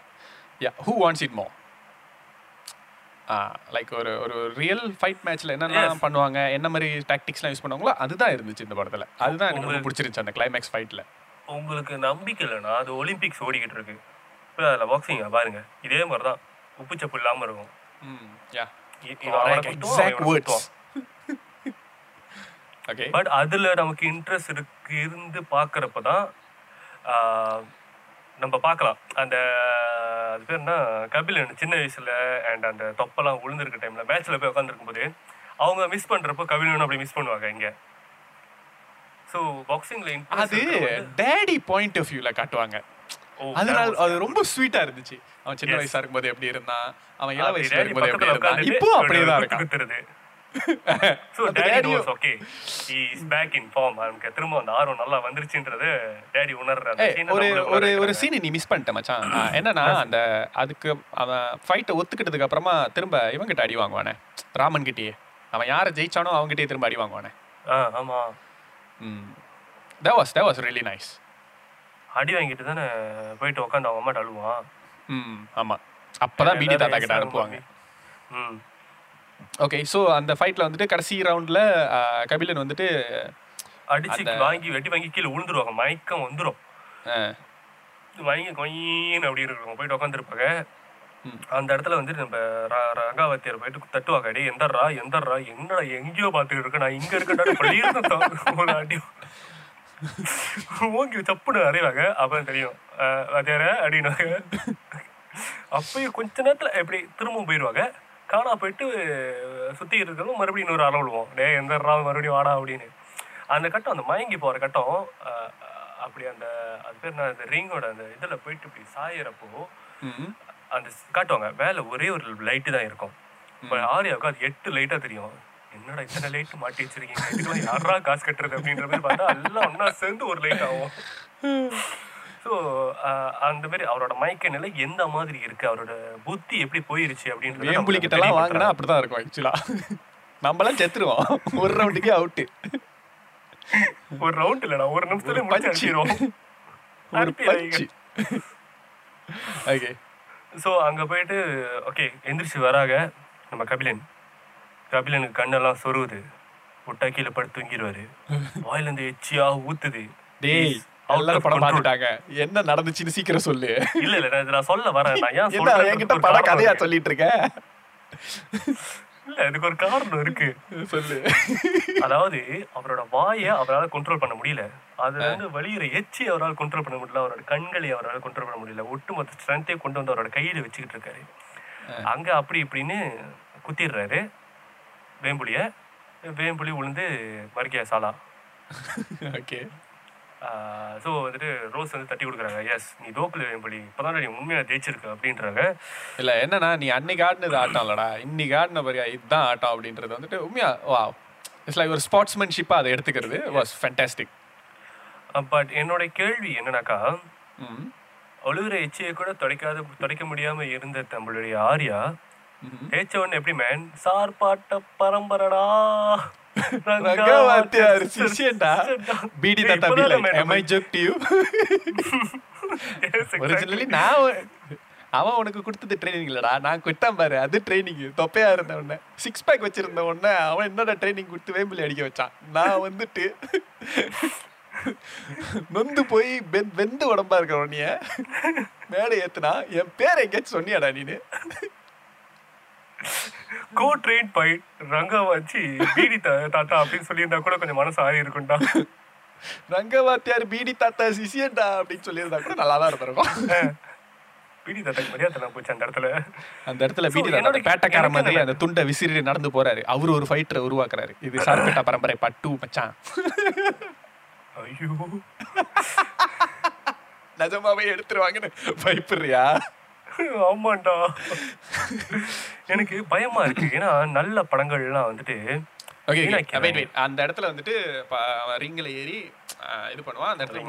yeah who wants it more like ஒரு ஒரு ரியல் ஃபைட் மேட்ச்ல என்னென்ன பண்ணுவாங்க என்ன மாதிரி டாக்டிக்ஸ்லாம் யூஸ் பண்ணுவாங்களோ அதுதான் இருந்துச்சு இந்த படத்துல. அதுதான் எனக்கு ரொம்ப பிடிச்சிருந்துச்சு அந்த கிளைமேக்ஸ் ஃபைட்ல உங்களுக்கு நம்பிக்கை இல்லைன்னா அது ஒலிம்பிக்ஸ் ஓடிக்கிட்டு இருக்கு. இப்போ அதில் பாக்ஸிங்க பாருங்க. இதே மாதிரி தான் உப்பு சப்பு இல்லாமல் இருக்கும். யா எக்ஸாக்ட் வேர்ட்ஸ் குத்துவான். ஓகே பட் அதுல நமக்கு இன்ட்ரெஸ்ட் இருக்கு இருந்து பார்க்கறப்ப தான் நம்ம பார்க்கலாம். அந்த அது பேர் என்ன? கபிலன் சின்ன வயசுல அண்ட் அந்த தொப்பெல்லாம் விழுந்திருக்க டைம்ல மேட்ச்ல போய் உட்காந்துருக்கும் போது அவங்க மிஸ் பண்றப்போ கபிலன் அப்படி மிஸ் பண்ணுவாங்க இங்க. ஸோ பாக்ஸிங்ல அது டேடி பாயிண்ட் ஆஃப் வியூல காட்டுவாங்க. அதனால அது ரொம்ப ஸ்வீட்டா இருந்துச்சு. அவன் சின்ன. வயசா இருக்கும்போது எப்படி இருந்தான்? அவன் இள வயசுல இருக்கும்போது எப்படி இருந்தான்? இப்போ அப்படியே தான் இருக்கான். So Daddy knows okay he is back in form அவனுக்கு திரும்ப அந்த ஆர்வம் நல்லா வந்துருச்சுன்றது டேடி உணர்ற அந்த ஏய், scene அ ஒரு ஒரு ஒரு. சீன் நீ மிஸ் பண்ணிட்ட மச்சான். என்னன்னா அந்த அதுக்கு அவன் ஃபைட்டை ஒத்துக்கிட்டதுக்கு அப்புறமா திரும்ப இவங்கிட்ட அடி வாங்குவானே. ராமன் கிட்டயே. அவன் யாரை ஜெயிச்சானோ அவங்ககிட்டயே திரும்ப அடி வாங்குவானே. ஆமா. ம். That was that was really nice. அடி வாங்கிட்டு தானே போயிட்டு உட்காந்து அவங்க அம்மாட்ட அழுவான். ம் ஆமா. அப்பதான் பிடி தாத்தா கிட்ட அனுப்புவாங்க. ம். ஓகே ஸோ அந்த ஃபைட்ல வந்துட்டு கடைசி ரவுண்ட்ல கபிலன் வந்துட்டு அடிச்சு வாங்கி வெட்டி வாங்கி கீழே விழுந்துருவாங்க. மயக்கம் வந்துரும். ஆ, வாங்கி கொயின்னு அப்படி இருக்கும் போயிட்டு உட்காந்துருப்பாங்க. அந்த இடத்துல வந்து நம்ம ரங்காவத்தியார் போயிட்டு தட்டுவாங்க. அடி எந்தர்றா எந்தர்றா என்னடா எங்கேயோ பார்த்துட்டு இருக்க? நான் இங்க இருக்கேன் அடி. ஓங்கி சப்புன்னு அறைவாங்க. அப்புறம் தெரியும். வாத்தியாரே அப்படின்னாங்க. அப்பயும் கொஞ்ச நேரத்துல எப்படி திரும்ப போயிடுவாங்க காணா போயிட்டு சுத்தி இருக்கிறதும் மறுபடியும் இன்னொரு அறை விடுவோம். டே எந்த மறுபடியும் வாடா அப்படின்னு. அந்த கட்டம் அந்த மயங்கி போற கட்டம் அப்படி அந்த அது பேர் என்ன அந்த ரிங்கோட அந்த இதுல போயிட்டு இப்படி சாயறப்போ அந்த காட்டுவாங்க மேல ஒரே ஒரு லைட்டு தான் இருக்கும். இப்போ ஆரியாவுக்கு அது எட்டு லைட்டா தெரியும். என்னடா இத்தனை லைட் மாட்டி வச்சிருக்கீங்க? இதுக்கெல்லாம் யாரா காசு கட்டுறது அப்படின்ற மாதிரி பார்த்தா எல்லாம் ஒண்ணா சேர்ந்து ஒரு லைட் ஆகும். ஸோ அந்த மாதிரி அவரோட மயக்க நிலை எந்த மாதிரி இருக்கு? அவரோட புத்தி எப்படி போயிருச்சு அப்படின்றது வேம்புலி கிட்ட எல்லாம் வாங்கினா அப்படிதான் இருக்கும் ஆக்சுவலா நம்மளாம் செத்துருவோம். ஒரு ரவுண்டுக்கே அவுட்டு ஒரு ரவுண்ட் இல்லடா ஒரு நிமிஷத்துல ஒரு முடிச்சு punch. அடிச்சிரும் [laughs] ஒரு பச்சு ஓகே ஸோ அங்க போயிட்டு ஓகே எந்திரிச்சு வராக நம்ம கபிலன். கபிலனுக்கு கண்ணெல்லாம் சொருவுது முட்டா கீழே படுத்து தூங்கிடுவாரு [laughs] வாயில இருந்து எச்சியா ஊத்துது. டேய் எல்லாரும் படம். பார்த்துட்டாங்க. என்ன நடந்துச்சுன்னு சீக்கிரம் சொல்லு. இல்ல இல்ல நான் சொல்ல வரேன். நான் ஏன் சொல்றேன்றதுக்கு என்கிட்ட பட கதையா. சொல்லிட்டு இருக்க இல்ல இதுக்கு ஒரு காரணம் இருக்கு. சொல்லு. அதாவது அவரோட வாயை அவரால் கண்ட்ரோல் பண்ண முடியல. அதுல இருந்து வெளியிற எச்சி அவரால் கண்ட்ரோல் பண்ண முடியல. அவரோட கண்களை அவரால் கண்ட்ரோல் பண்ண முடியல. ஒட்டுமொத்த ஸ்ட்ரென்த்தை கொண்டு வந்து அவரோட கையில வச்சுக்கிட்டு இருக்காரு. அங்க அப்படி இப்படின்னு குத்திடுறாரு. வேம்புலிய. வேம்புலி உளுந்து மறுக்கையா சாலா. ஓகே. ஸோ வந்துட்டு ரோஸ் வந்து தட்டி கொடுக்குறாங்க. எஸ் நீ தோக்குல வேம்புலி இப்போதான் நீ உண்மையாக ஜெயிச்சிருக்க அப்படின்றாங்க. இல்ல என்னன்னா நீ அன்னைக்கு ஆடினது ஆட்டம் இல்லடா இன்னைக்கு ஆடின பாரியா இதுதான் ஆட்டம் அப்படின்றது வந்துட்டு உண்மையா வா இட்ஸ் லைக் ஒரு ஸ்போர்ட்ஸ்மேன்ஷிப்பா அதை எடுத்துக்கிறது. வாஸ் ஃபேண்டாஸ்டிக் பட் என்னோட கேள்வி என்னன்னாக்கா ஒழுகுற எச்சியை கூட துடைக்காத துடைக்க முடியாம இருந்த நம்மளுடைய ஆர்யா ஏச்ச உடனே எப்படி மேன் சார்பாட்ட பரம்பரடா. ரங்கவாத்தியார் சிஷ்யன்டா பீடி தாத்தா be like am i joke to you? Originally நான் அவன் உனக்கு கொடுத்தது ட்ரைனிங் இல்லடா. நான் குட்டான் பாரு. அது ட்ரைனிங் தொப்பையா இருந்த உடனே சிக்ஸ் பேக் வச்சிருந்த உடனே அவன் என்னடா ட்ரைனிங் கொடுத்து வேம்பிலி அடிக்க வச்சான்? நான் வந்துட்டு நொந்து போய் வெந்- வெந்து உடம்பா இருக்கிற உடனே மேடை ஏத்துனா என் பேர் எங்கேயாச்சும் சொன்னியாடா நீனு? கோ ட்ரெயின் பை ரங்கா வச்சு பீடி தாத்தா அப்படின்னு சொல்லியிருந்தா கூட கொஞ்சம் மனசு ஆறி இருக்கும்டா. [laughs] ரங்கவாத்தியார் பீடி தாத்தா சிஷியன்டா அப்படின்னு சொல்லியிருந்தா கூட நல்லா தான் இருந்திருக்கும் [laughs] பீடி தாத்தாக்கு மரியாதை போச்சு அந்த இடத்துல. அந்த இடத்துல பீடி தாத்தா பேட்டக்கார மாதிரி அந்த துண்டை விசிறி நடந்து போறாரு. அவரு ஒரு ஃபைட்டரை உருவாக்குறாரு. இது [laughs] சார்பேட்டா பரம்பரை பட்டு மச்சான். ஐயோ. நிஜமாவே எடுத்துருவாங்கன்னு பயப்படுறியா? ஆமாண்டா. எனக்கு பயமா இருக்கு. ஏன்னா நல்ல படங்கள்லாம் வந்துட்டு வீணாக்கிறாங்க. வெயிட் வெயிட் அந்த இடத்துல வந்துட்டு ரிங்கில் ஏறி இது பண்ணுவான். அந்த இடத்துல?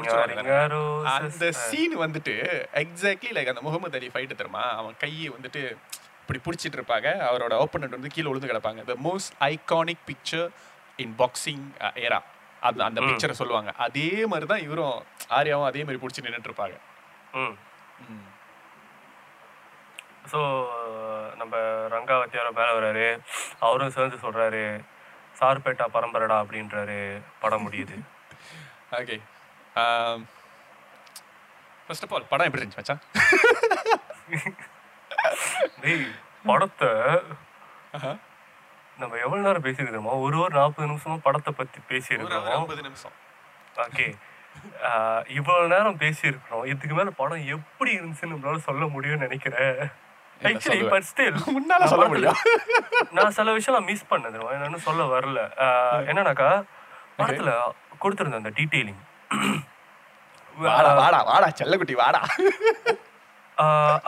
ரோசஸ். அந்த சீன் வந்துட்டு எக்ஸாக்ட்லி லைக் அந்த முகமது அலி ஃபைட்டு தெரியுமா? அவன் கையை வந்துட்டு இப்படி பிடிச்சிட்டு இருப்பாங்க. அவரோட ஓப்பனண்ட் வந்து கீழே விழுந்து கிடப்பாங்க. The most iconic picture in boxing era அந்த அந்த பிக்சரை சொல்லுவாங்க. அதே மாதிரி தான் இவரும் ஆர்யாவும் அதே மாதிரி பிடிச்சி நின்னுட்டு இருப்பாங்க. ம். ஸோ நம்ம ரங்காவத்தியார மேலே வராரு அவரும் சேர்ந்து சொல்றாரு சார்பேட்டா பரம்பரடா அப்படின்றாரு படம் முடியுது. ஓகே ஃபர்ஸ்ட் ஆஃப் ஆல் படம் எப்படி இருந்துச்சு மச்சான்? டேய் படத்தை. நம்ம எவ்வளவு நேரம் பேசியிருக்கோமோ ஒரு ஒரு நாற்பது நிமிஷமா படத்தை பேசியிருக்கோம் ஐம்பது நிமிஷம். ஓகே இவ்வளவு நேரம் பேசியிருக்கிறோம். இதுக்கு மேல படம் எப்படி இருந்துச்சுன்னு நம்மளால சொல்ல முடியும்னு நினைக்கிறேன். ஆக்சுவலி. பட் ஸ்டில் முன்னால சொல்ல முடியும் நான் சில விஷயம் நான் மிஸ் பண்ணது என்னன்னு சொல்ல வரல. என்னன்னாக்கா படத்துல கொடுத்திருந்த அந்த டீடைலிங் வாடா வாடா வாடா செல்லக்குட்டி வாடா.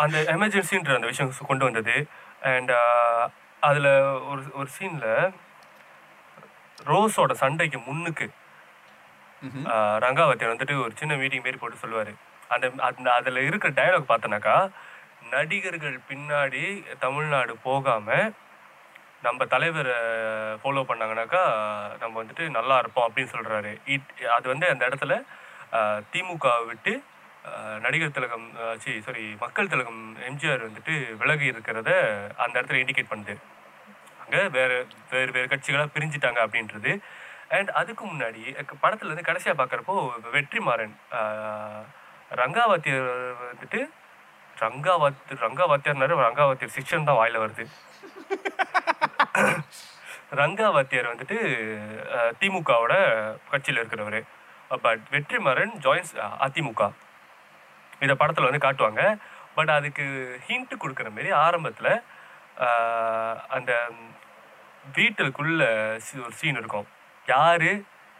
அந்த எமர்ஜென்சின்ற அந்த விஷயம் கொண்டு வந்தது. அண்ட் அதுல ஒரு ஒரு சீன்ல ரோஸோட சண்டைக்கு முன்னுக்கு ரங்காவத்தியர் வந்துட்டு ஒரு சின்ன மீட்டிங் மாரி போட்டு சொல்லுவாரு. அந்த அந்த அதுல இருக்கிற டயலாக் பார்த்தனாக்கா நடிகர்கள் பின்னாடி தமிழ்நாடு போகாம நம்ம தலைவரை ஃபாலோ பண்ணாங்கனாக்கா நம்ம வந்துட்டு நல்லா இருப்போம் அப்படின்னு சொல்றாரு. இட் அது வந்து அந்த இடத்துல திமுக விட்டு நடிகர் திலகம் சி சாரி மக்கள் திலகம் எம்ஜிஆர் வந்துட்டு விலகி இருக்கிறத அந்த இடத்துல இண்டிகேட் பண்ணுது. அங்கே வேறு வேறு வேறு கட்சிகளாக பிரிஞ்சிட்டாங்க அப்படின்றது. அண்ட் அதுக்கு முன்னாடி க- படத்துல கடைசியாக பார்க்குறப்போ வெற்றிமாறன் ஆஹ், ரங்காவத்தியர் வந்துட்டு ரங்காவத் ரங்காவத்தியர்னாரு ரங்காவத்தியர் சிக்ஷன் தான் வாயில வருது. ரங்காவத்தியர் வந்துட்டு திமுகவோட கட்சியில் இருக்கிறவர். But Vetrimaaran joins AIADMK. இதை படத்தில் வந்து காட்டுவாங்க. பட் அதுக்கு ஹிண்ட் கொடுக்குற மாரி ஆரம்பத்தில் அந்த வீட்டுக்குள்ள ஒரு சீன் இருக்கும். யாரு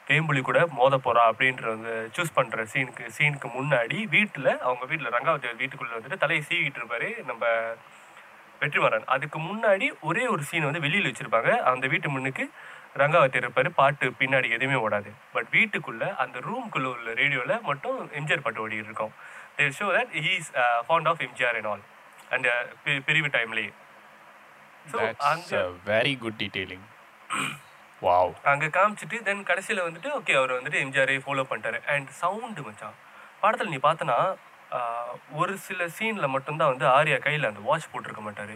வேம்புலி கூட மோத போறா அப்படின்றவங்க சூஸ் பண்ற சீனுக்கு சீனுக்கு முன்னாடி வீட்டில் அவங்க வீட்டில் ரங்காவதி வீட்டுக்குள்ள வந்துட்டு தலையை சீவிட்டு இருப்பாரு நம்ம வெற்றிமாறன். அதுக்கு முன்னாடி ஒரே ஒரு சீன் வந்து வெளியில் வச்சிருப்பாங்க. அந்த வீட்டு முன்னுக்கு ரங்காவதி இருப்பாரு. பாட்டு பின்னாடி எதுவுமே ஓடாது. பட் வீட்டுக்குள்ள அந்த ரூம்குள்ள உள்ள ரேடியோல மட்டும் எம்ஜிஆர் பாட்டு ஓடி இருக்கும் they show that he's found of MGR and all அந்த பிரிவு டைம்லேயே ஸோ That's அங்க wow. அங்க காமிச்சிட்டு தென் கடைசியில வந்துட்டு ஓகே அவர் வந்துட்டு எம்ஜிஆரை ஃபாலோ பண்ணிட்டாரு. அண்ட் சவுண்டு மச்சான். படத்துல நீ பார்த்தனா ஒரு சில சீன்ல மட்டும்தான் வந்து ஆர்யா கையில அந்த வாட்ச் போட்டிருக்க மாட்டாரு.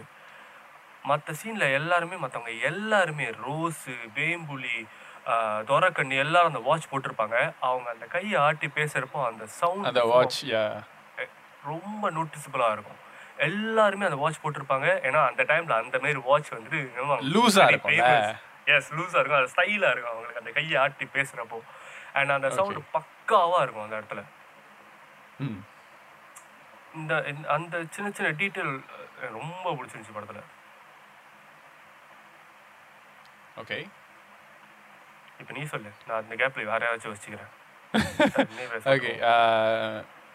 மற்ற சீன்ல எல்லாருமே மற்றவங்க எல்லாருமே ரோஸு வேம்புலி துரக்கண்ணி எல்லாரும் அந்த வாட்ச் போட்டிருப்பாங்க. அவங்க அந்த கையை ஆட்டி பேசுறப்போ அந்த சவுண்ட் அந்த வாட்ச் ரொம்ப நோட்டிசபிளாக இருக்கும். எல்லாருமே அந்த வாட்ச் போட்டிருப்பாங்க. ஏன்னா அந்த டைம்ல அந்த மாதிரி வாட்ச் வந்துட்டு ஆ இருக்கும்ல? எஸ் லூஸாக இருக்கும். அது ஸ்டைலாக இருக்கும் அவங்களுக்கு. அந்த கையை ஆட்டி பேசுகிறப்போ அண்ட் அந்த சவுண்டு பக்காவா இருக்கும் அந்த இடத்துல. இந்த அந்த சின்ன சின்ன டீட்டெயில் ரொம்ப பிடிச்சிருந்துச்சு படத்துல. ஓகே இப்போ நீ சொல்லு. நான் அந்த கேப்ல வேற யாராச்சும் வச்சுக்கிறேன். [laughs] ஓகே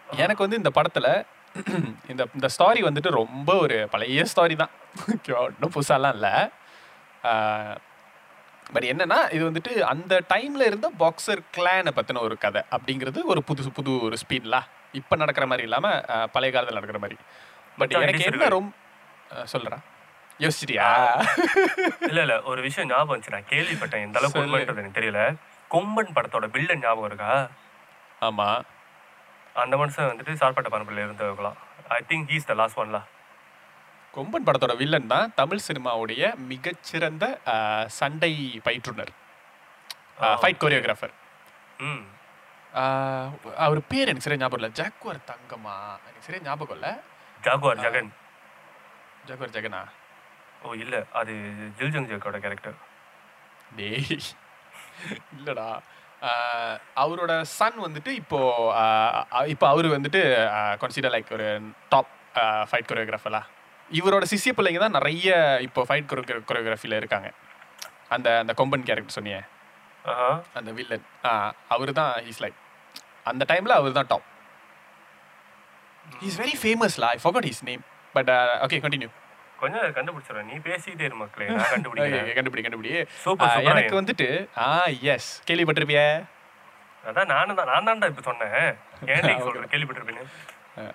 எனக்கு வந்து இந்த படத்துல [clears throat] இந்த இந்த ஸ்டாரி வந்துட்டு ரொம்ப ஒரு பழைய ஸ்டாரி தான். [laughs] ஓகேவா ஒன்றும் புதுசாலாம் இல்லை. பட் என்னன்னா இது வந்துட்டு அந்த டைம்ல இருந்த பாக்ஸர் கிளானை பத்தின ஒரு கதை அப்படிங்கிறது ஒரு புது புது ஒரு ஸ்பீட்லா இப்போ நடக்கிற மாதிரி இல்லாம பழைய காலத்தில் நடக்கிற மாதிரி. பட் எனக்கு என்ன ரொம்ப சொல்றா. யோசிச்சிட்டியா? இல்ல இல்ல ஒரு விஷயம் ஞாபகம் வந்துச்சு நான் கேள்விப்பட்டேன். எந்த அளவுக்கு. உண்மைன்றது எனக்கு தெரியல. கொம்பன் படத்தோட வில்லன் ஞாபகம் இருக்கா? ஆமா. அந்த மனுஷன் வந்துட்டு சார்பட்ட பரம்பில் இருந்தவங்களாம் I think he's the last ஒன்ல கொம்பன் படத்தோட வில்லன் தான் தமிழ் சினிமாவுடைய மிகச்சிறந்த சண்டை பயிற்றுனர். ஃபைட் கொரியோகிராஃபர் ம். அவர் பேர் எனக்கு சரியா ஞாபகம் இல்லை. ஜாக்குவர் தங்கமா எனக்கு சரியா ஞாபகம் இல்லை. ஜாகுவார் ஜெகன். ஜாக்குவர் ஜெகனா? ஓ இல்ல. அது ஜில்ஜங் ஜெகோட கேரக்டர் டேய். இல்லடா. அவரோட சன் வந்துட்டு இப்போ இப்போ அவரு வந்துட்டு கன்சிடர் லைக் ஒரு டாப் ஃபைட் கொரியோகிராஃபரா இவரோட சிசிய பிள்ளைங்க தான் நிறைய இப்போ ஃபைட் கொரியோகிராஃபியில் இருக்காங்க. அந்த அந்த கொம்பன் கேரக்டர் சொன்னியே? அந்த வில்லன் அவர் தான் இஸ் லைக் அந்த டைமில் அவர் தான் top is very ஃபேமஸ்லா I forgot his name but okay continue கொஞ்சம் கண்டுபிடிச்சிடுறேன். நீ பேசிக்கிட்டே இரு மக்களே. கண்டுபிடிக்கிறேன். கண்டுபிடி கண்டுபிடி. சூப்பர் எனக்கு வந்துட்டு ஆ எஸ் கேள்விப்பட்டிருப்பிய? அதான் நானும் தான் நான் தான்டா இப்போ சொன்னேன். ஏன்டா [laughs] சொல்றேன் கேள்விப்பட்டிருப்பேன்னு.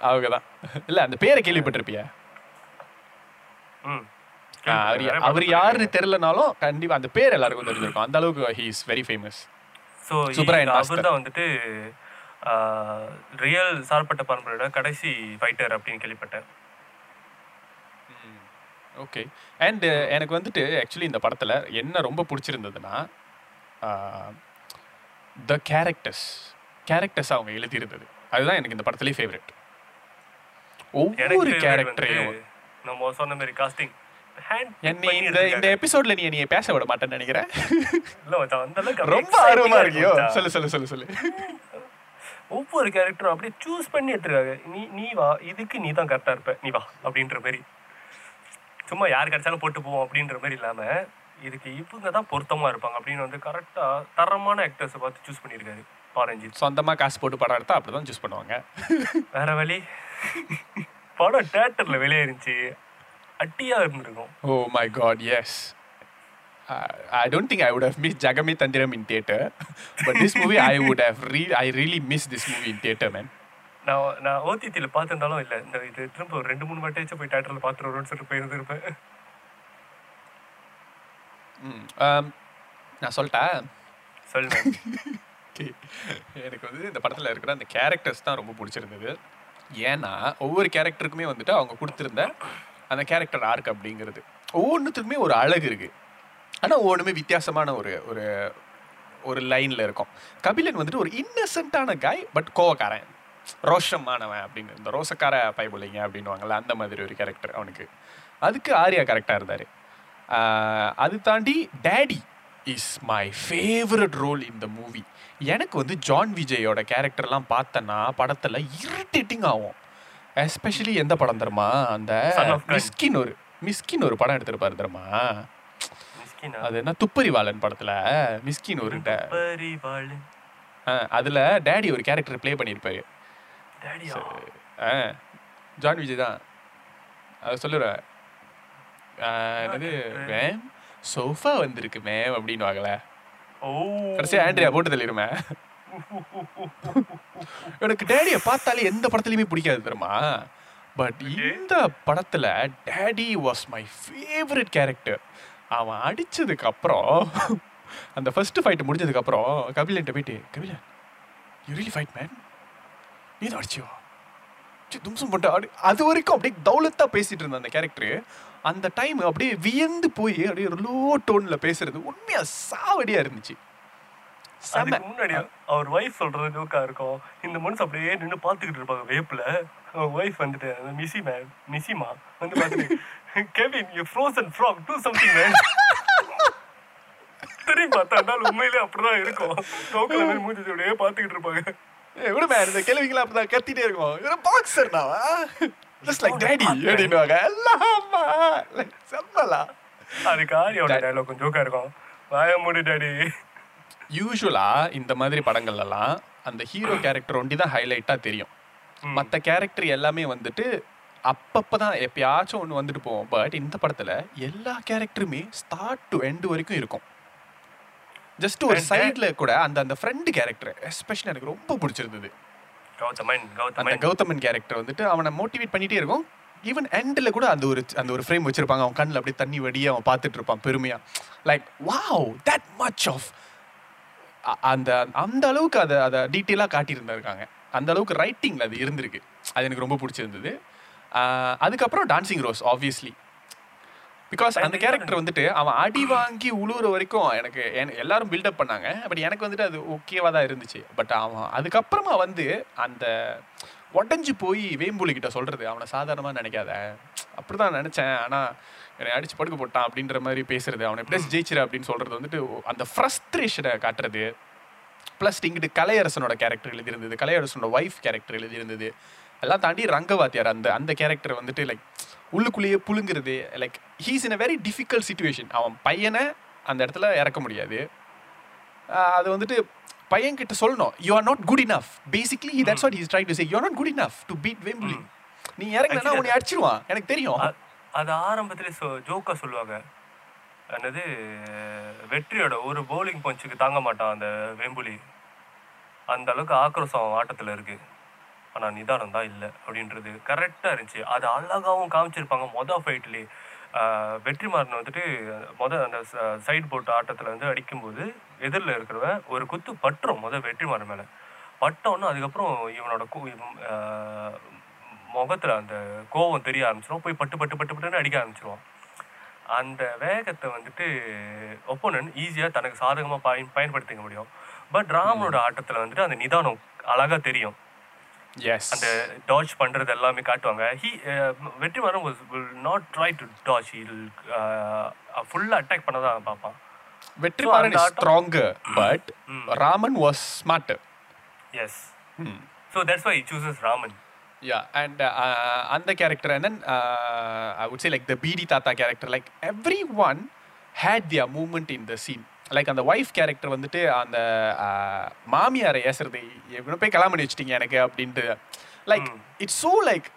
அவங்க தான் இல்ல அந்த பேரை கேள்விப்பட்டிருப்பிய? அவர் யாருன்னு தெரியலனாலும் கண்டிப்பா அந்த பேர் எல்லாருக்கும் தெரிஞ்சிருக்கும். அந்த அளவுக்கு he is very famous so. அவர் தான் வந்துட்டு ரியல் சார்பட்ட பரம்பரையோட கடைசி ஃபைட்டர் அப்படின்னு கேள்விப்பட்டேன். ஓகே அண்ட் எனக்கு வந்துட்டு ஆக்சுவலி இந்த படத்துல என்ன ரொம்ப பிடிச்சிருந்ததுன்னா த கேரக்டர்ஸ் கேரக்டர்ஸ் அவங்க எழுதியிருந்தது. அதுதான் எனக்கு இந்த படத்துலேயே ஃபேவரட் ஒவ்வொரு கேரக்டரையும் நம்ம சொன்ன மாதிரி காஸ்டிங் இந்த இந்த எபிசோட்ல நீ என்னைய பேச விட மாட்டேன்னு நினைக்கிறேன். இல்ல ரொம்ப ஆர்வமா இருக்கியோ. சொல்லு சொல்லு சொல்லு சொல்லு. ஒவ்வொரு கேரக்டரும் அப்படியே சூஸ் பண்ணி எடுத்துருக்காங்க. நீ நீ வா இதுக்கு நீ தான் கரெக்டா இருப்ப. நீ வா அப்படின்ற மாதிரி. சும்மா யார் கிடைச்சாலும் போட்டு போவோம் அப்படின்ற மாதிரி இல்லாம இதுக்கு இவங்க தான் பொருத்தமா இருப்பாங்க அப்படின்னு வந்து கரெக்டா தரமான ஆக்டர்ஸை பார்த்து சூஸ் பண்ணியிருக்காரு ஆரஞ்சு சொந்தமா காசு போட்டு படம் எடுத்தா அப்படிதான் சூஸ் பண்ணுவாங்க. வேற வழி. படம் தேட்டர்ல வெளியேறிச்சு. அட்டியா இருந்திருக்கும். ஓ my god yes I don't think I would have miss Jagame Thandhiram in theatre but this movie I would have re I really miss this movie in theatre man நான் நான் ஓடிடியில் பார்த்துருந்தாலும் இல்லை. இந்த இது திரும்ப ஒரு ரெண்டு மூணு வாட்டியாச்சும் போய் தேட்டரில் பார்த்துட்டு வருவோம்னு சொல்லிட்டு போயிருந்திருப்பேன். நான் சொல்லிட்டேன். சொல்லுங்க. [laughs] எனக்கு வந்து இந்த படத்தில் இருக்கிற அந்த கேரக்டர்ஸ் தான் ரொம்ப பிடிச்சிருந்தது. ஏன்னா ஒவ்வொரு கேரக்டருக்குமே வந்துட்டு அவங்க கொடுத்துருந்த அந்த கேரக்டர் ஆர்க் அப்படிங்கிறது. ஒவ்வொன்றுத்துக்குமே ஒரு அழகு இருக்கு. ஆனால் ஒவ்வொன்றுமே வித்தியாசமான ஒரு ஒரு ஒரு லைனில் இருக்கும். கபிலன் வந்துட்டு ஒரு இன்னசென்ட்டான காய் பட் கோவக்காரன். ரோஷமானவன் அப்படின்னு. இந்த ரோசக்கார பைபிளைங்க அப்படின்வாங்கல்ல அந்த மாதிரி ஒரு கேரக்டர் அவனுக்கு. அதுக்கு ஆர்யா கரெக்டாக இருந்தார். அது தாண்டி Daddy is my favourite role in the movie எனக்கு வந்து ஜான் விஜயோட கேரக்டர்லாம் பார்த்தேன்னா படத்தில் இரிட்டேட்டிங் ஆகும். எஸ்பெஷலி எந்த படம் தெரியுமா? அந்த. மிஸ்கின் ஒரு மிஸ்கின் ஒரு படம் எடுத்திருப்பாரு மிஸ்கினா அது என்ன? துப்பறிவாளன் படத்துல. மிஸ்கின் ஒரு அதுல டேடி ஒரு கேரக்டர் ப்ளே பண்ணியிருப்பாரு ஜான் விஜய் தான். அது சொல்லுற என்னது? வேம் சோஃபா வந்திருக்குமே அப்படின்னு வாங்கல. கடைசியா ஆண்ட்ரியா போட்டு தள்ளிடுமே. எனக்கு டேடியை பார்த்தாலே எந்த படத்துலையுமே பிடிக்காது தெரியுமா? பட் இந்த படத்துல Daddy was my favourite character அவன் அடிச்சதுக்கு அப்புறம் அந்த ஃபர்ஸ்ட் ஃபைட் முடிஞ்சதுக்கு அப்புறம் கபிலன்ட்ட போயிட்டு Kabilan you really fight man நீ தான் அடிச்சியோ? ச்சீ, தும்சம் பண்ணிட்டு அப்படி அது வரைக்கும் அப்படியே தௌலத்தா பேசிட்டு இருந்த அந்த கேரக்டரு அந்த டைம் அப்படியே வியந்து போய் அப்படியே லோ டோன்ல பேசுறது உண்மையா சாவடியா இருந்துச்சு. அதுக்கு முன்னாடி அவர் ஒய்ஃப் சொல்றது ஜோக்கா இருக்கும். இந்த மனுஷன் அப்படியே நின்று பார்த்துக்கிட்டு இருப்பாங்க வேப்பில். அவங்க ஒய்ஃப் வந்துட்டு மிசி மிஸ்ஸி மேன் மிஸ்ஸிமா வந்து பார்த்துட்டு Kevin you frozen frog do something ma'am திரும்பி பார்த்தா உண்மையிலே அப்படிதான் இருக்கும். ஜோக்கில் மூஞ்சி அப்படியே பார்த்துக்கிட்டு இருப்பாங்க. ஏய், விடு மேன் இந்த கேள்விக்கெல்லாம் அப்படிதான் கத்திட்டே இருக்கும் இவன் பாக்ஸர் நாவா ஜஸ்ட் லைக் டேடி அப்படின்னுவாங்க. எல்லாமா லைக் செம்மலா. அதுக்கு ஆரியோட டைலாக் கொஞ்சம் ஜோக்கா இருக்கும். வாய மூடி டாடி யூஸ்வலா இந்த மாதிரி படங்கள்லாம் அந்த ஹீரோ கேரக்டர் ஒண்டி தான் ஹைலைட்டா தெரியும் மற்ற கேரக்டர் எல்லாமே வந்துட்டு அப்பப்பதான் எப்பயாச்சும் ஒன்று வந்துட்டு போவோம். பட் இந்த படத்துல எல்லா கேரக்டருமே ஸ்டார்ட் டு எண்ட் வரைக்கும் இருக்கும். ஜஸ்ட் ஒரு And- சைடுல கூட அந்த அந்த ஃப்ரெண்டு கேரக்டர் எஸ்பெஷலி எனக்கு ரொம்ப பிடிச்சிருந்தது. கௌதமன் அந்த கௌதமன் கேரக்டர் வந்துட்டு அவனை மோட்டிவேட் பண்ணிட்டே இருக்கும். ஈவன் எண்டில் கூட அந்த ஒரு அந்த ஒரு ஃப்ரேம் வச்சிருப்பாங்க. அவன் கண்ணில் அப்படியே தண்ணி வடியே அவன் பார்த்துட்டு இருப்பான் பெருமையா. Like wow that much of அந்த அந்த அளவுக்கு அதை அதை டீட்டெயிலாக காட்டியிருந்திருக்காங்க. அந்த அளவுக்கு ரைட்டிங்கில் அது இருந்திருக்கு. அது எனக்கு ரொம்ப பிடிச்சிருந்தது. அதுக்கப்புறம் டான்சிங் ரோஸ் ஆப்வியஸ்லி பிகாஸ் அந்த கேரக்டர் வந்துட்டு அவன் அடி வாங்கி உழுவுற வரைக்கும் எனக்கு என- எல்லாரும் பில்டப் பண்ணாங்க. பட் எனக்கு வந்துட்டு அது ஓகேவா தான் இருந்துச்சு. பட் அவன் அதுக்கப்புறமா வந்து அந்த உடஞ்சி போய் வேம்புலி கிட்ட சொல்றது அவனை சாதாரணமாக நினைக்காத. அப்படிதான் நினைச்சேன். ஆனா என்னை அடிச்சு படுக்க போட்டான் அப்படின்ற மாதிரி பேசுறது அவனை எப்படி ஜெயிச்சிரு அப்படின்னு சொல்றது வந்துட்டு அந்த ஃப்ரஸ்ட்ரேஷனை காட்டுறது. ப்ளஸ் இங்கிட்டு கலையரசனோட கேரக்டர் எழுதியிருந்தது கலையரசனோட ஒய்ஃப் கேரக்டர் எழுதியிருந்தது. எல்லாம் தாண்டி ரங்கவாத்தியார் அந்த அந்த கேரக்டர் வந்துட்டு லைக் உள்ளுக்குள்ளேயே புழுங்குறது like he's in a very difficult situation அவன் பையனை அந்த இடத்துல இறக்க முடியாது. அது வந்துட்டு பையன் கிட்ட சொல்லணும் you are not good enough basically that's what is try to say you are not good enough to beat Vembuli நீ இறங்கினா உன்னை அடிச்சிருவான். எனக்கு தெரியும். அது ஆரம்பத்திலே சொ ஜோக்கா சொல்லுவாங்க. என்னது வெற்றியோட ஒரு பவுலிங் பஞ்சுக்கு தாங்க மாட்டான் அந்த வெம்புலி அந்த அளவுக்கு ஆக்ரோஷம் ஆட்டத்தில் இருக்கு. ஆனா நிதானம் தான் இல்லை அப்படின்றது கரெக்டாக இருந்துச்சு. அது அழகாவும் காமிச்சிருப்பாங்க. மொதல் ஃபைட்லேயே வெற்றிமாறன் வந்துட்டு மொத அந்த சைடு போட்டு ஆட்டத்தில் வந்து அடிக்கும்போது எதிரில் இருக்கிறவன் ஒரு குத்து பட்டுரும் மொதல் வெற்றிமாறன் மேலே. பட்டோன்னு அதுக்கப்புறம் இவனோட கு- முகத்துல அந்த கோவம் தெரிய ஆரம்பிச்சிடும் போய் பட்டு பட்டு பட்டு பட்டுன்னு அடிக்க ஆரம்பிச்சிருவான். அந்த வேகத்தை வந்துட்டு ஒப்போனன் ஈஸியாக தனக்கு சாதகமாக பயன் பயன்படுத்திக்க முடியும். பட் ராமனோட ஆட்டத்தில் வந்துட்டு அந்த நிதானம் அழகா தெரியும். எஸ் அந்த டாஜ் பண்றது எல்லாமே காட்டுவாங்க he Vetrimaaran was will not try to dodge he'll ஃபுல்லாக அட்டாக் பண்ண தான் பார்ப்பான் வெற்றிமாறன் அந்த is stronger but Raman was smarter yes so that's why chooses Raman Yeah, and uh, uh, and the character, and then uh, I would say like the BD Tata character, like everyone had their movement in the scene. Like அந்த wife character வந்துட்டு அந்த மாமியாரை ஏசுறது எவ்வளோ போய் கல்யாணம் பண்ணி வச்சிட்டீங்க எனக்கு அப்படின்ட்டு. Like it's so like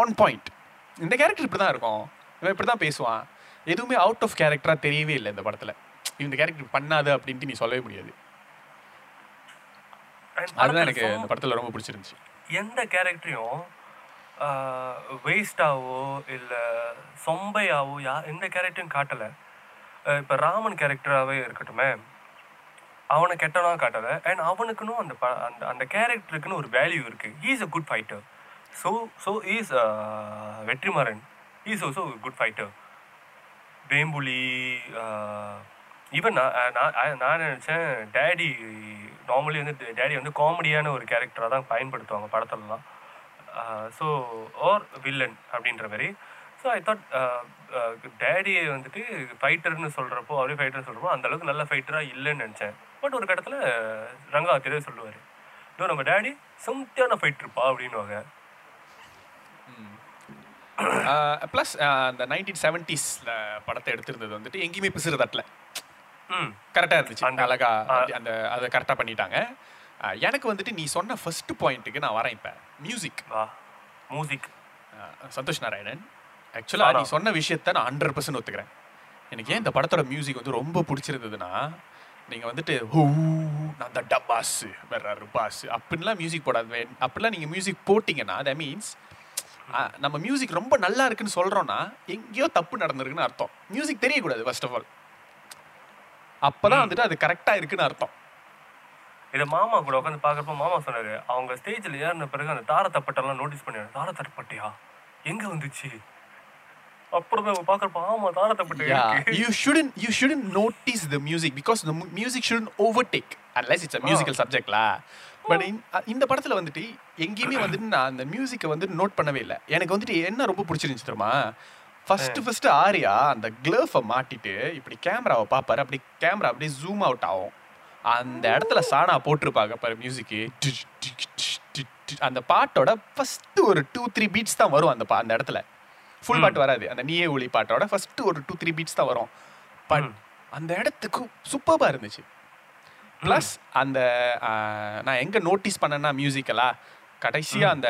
on point இந்த கேரக்டர் இப்படி தான் இருக்கும். இவன் இப்படி தான் பேசுவான். எதுவுமே அவுட் ஆஃப் கேரக்டராக தெரியவே இல்லை இந்த படத்தில். இந்த கேரக்டர் பண்ணாது அப்படின்ட்டு நீ சொல்லவே முடியாது. அதுதான் எனக்கு இந்த படத்தில் ரொம்ப பிடிச்சிருந்துச்சு. எந்த கேரக்டரையும் வேஸ்டாவோ இல்லை சொம்பையாவோ யா எந்த கேரக்டரையும் காட்டலை. இப்போ ராமன் கேரக்டராகவே இருக்கட்டுமே அவனை கெட்டனா காட்டலை அண்ட் அவனுக்குன்னு அந்த ப அந்த அந்த கேரக்டருக்குன்னு ஒரு வேல்யூ இருக்குது is a good fighter so so is Vetrimaaran. Is also good fighter Vembuli uh, even நான் நான் நான் நினச்சேன் டேடி நார்மலி வந்து டேடி வந்து காமெடியான ஒரு கேரக்டராக தான் பயன்படுத்துவாங்க படத்துலலாம். ஸோ ஆர் வில்லன் அப்படின்ற மாதிரி. ஸோ ஐ தாட் டேடியை வந்துட்டு ஃபைட்டர்னு சொல்கிறப்போ அவரே ஃபைட்டர்னு சொல்கிறப்போ அந்த அளவுக்கு நல்ல ஃபைட்டராக இல்லைன்னு நினச்சேன். பட் ஒரு கட்டத்தில் ரங்காத்திரே சொல்லுவார். இதோ நம்ம டேடி சும்தியான ஃபைட்டர்ப்பா அப்படின்னுவாங்க. ப்ளஸ் அந்த நைன்டீன் செவன்டிஸில் படத்தை எடுத்திருந்தது வந்துட்டு எங்கேயுமே பிசுறு தட்டல. ம். கரெக்டாக இருந்துச்சு. அந்த- அழகா அந்த அதை கரெக்டாக பண்ணிட்டாங்க. எனக்கு வந்துட்டு நீ சொன்ன ஃபர்ஸ்ட் பாயிண்ட்டுக்கு நான் வரேன் இப்போ. மியூசிக் வா. மியூசிக் சந்தோஷ் நாராயணன். ஆக்சுவலாக நீ. சொன்ன விஷயத்த நான் ஹண்ட்ரட் பர்சன்ட் ஒத்துக்கிறேன். எனக்கு ஏன் இந்த படத்தோட மியூசிக் வந்து ரொம்ப பிடிச்சிருந்ததுன்னா நீங்கள் வந்துட்டு ஹூ நான் தான் டப்பாஸ் வேற பாஸ் அப்படின்லாம் மியூசிக் போடாது. அப்படிலாம் நீங்கள் மியூசிக் போட்டிங்கன்னா தட் மீன்ஸ் நம்ம மியூசிக் ரொம்ப நல்லா இருக்குன்னு சொல்கிறோன்னா எங்கேயோ தப்பு நடந்திருக்குன்னு அர்த்தம். மியூசிக் தெரியக்கூடாது ஃபர்ஸ்ட் ஆஃப் ஆல் அப்போ தான் வந்துட்டு அது கரெக்டாக இருக்குன்னு அர்த்தம். இது மாமா கூட உட்காந்து பாக்குறப்ப மாமா சொன்னாரு அவங்க ஸ்டேஜ்ல ஏறின பிறகு அந்த தாரத்தப்பட்டெல்லாம் நோட்டீஸ் பண்ணி தாரத்தப்பட்டியா? எங்க வந்துச்சு? அப்புறம் தான் பாக்குறப்ப ஆமா தாரத்தப்பட்டு Yeah, இருக்கு. you shouldn't you shouldn't notice the music because the mu- music shouldn't overtake unless it's a musical subject லா பட் இந்த படத்துல வந்துட்டு எங்கேயுமே வந்துட்டு நான் அந்த மியூசிக்கை வந்து நோட் பண்ணவே இல்லை. எனக்கு வந்துட்டு என்ன ரொம்ப பிடிச்சிருந்துச்சு தெரியுமா? ஃபர்ஸ்ட் ஃபர்ஸ்ட் ஆரியா அந்த கிளர்ஃபை மாட்டிட்டு இப்படி கேமராவை பார்ப்பாரு. அப்படி கேமரா அப்படியே ஜூம் அவுட் ஆகும். அந்த இடத்துல சானா போட்டிருப்பாங்க பாரு மியூசிக்கு அந்த பாட்டோட ஃபர்ஸ்ட் ஒரு டூ த்ரீ பீட்ஸ் தான் வரும் அந்த பா அந்த இடத்துல. ஃபுல் பாட்டு வராது. அந்த நீயே ஒளி பாட்டோட ஃபர்ஸ்ட் ஒரு டூ த்ரீ பீட்ஸ் தான் வரும். பட் அந்த இடத்துக்கு சூப்பராக இருந்துச்சு. ப்ளஸ் அந்த நான் எங்கே நோட்டீஸ் பண்ணேன்னா மியூசிக்கலா கடைசியாக அந்த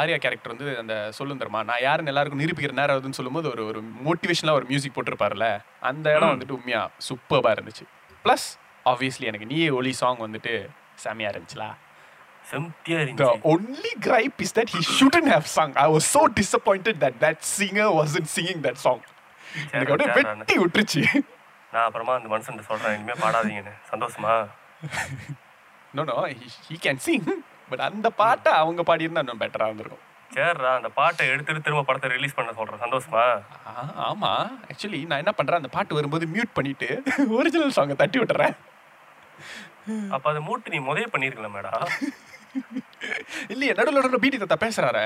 ஆர்யா கேரக்டர் வந்து அந்த சொல்லும் தருமா நான் யாருன்னு எல்லாருக்கும் நிரூபிக்கிற நேரம் ஆகுதுன்னு சொல்லும்போது ஒரு ஒரு மோட்டிவேஷனாக ஒரு மியூசிக் போட்டிருப்பார்ல அந்த இடம் வந்துட்டு உண்மையா சூப்பராக இருந்துச்சு. ப்ளஸ் ஆப்வியஸ்லி எனக்கு நீயே ஒளி சாங் வந்துட்டு செமையாக இருந்துச்சுலா. The only gripe is that he shouldn't have sung. I was so disappointed that that singer wasn't singing that song. எனக்கு அப்படியே வெட்டி விட்டுருச்சு. நான். அப்புறமா அந்த மனுஷன் சொல்றேன். இனிமே பாடாதீங்கன்னு. சந்தோஷமா? No no he can sing but அந்த பாட்டை அவங்க பாடியிருந்தா இன்னும் பெட்டராக இருந்திருக்கும். சரிடா அந்த பாட்டை எடுத்துட்டு திரும்ப படத்தை ரிலீஸ் பண்ண சொல்றேன். சந்தோஷமா? ஆமா. ஆக்சுவலி நான் என்ன பண்றேன்? அந்த பாட்டு வரும்போது மியூட் பண்ணிட்டு ஒரிஜினல் சாங்கை தட்டி விட்டுறேன். அப்ப அதை மூட்டு நீ முதலே பண்ணிருக்கலாம் மேடா? இல்லையே நடுவில் நடுவில் பீட்டி தத்தா பேசுறாரு.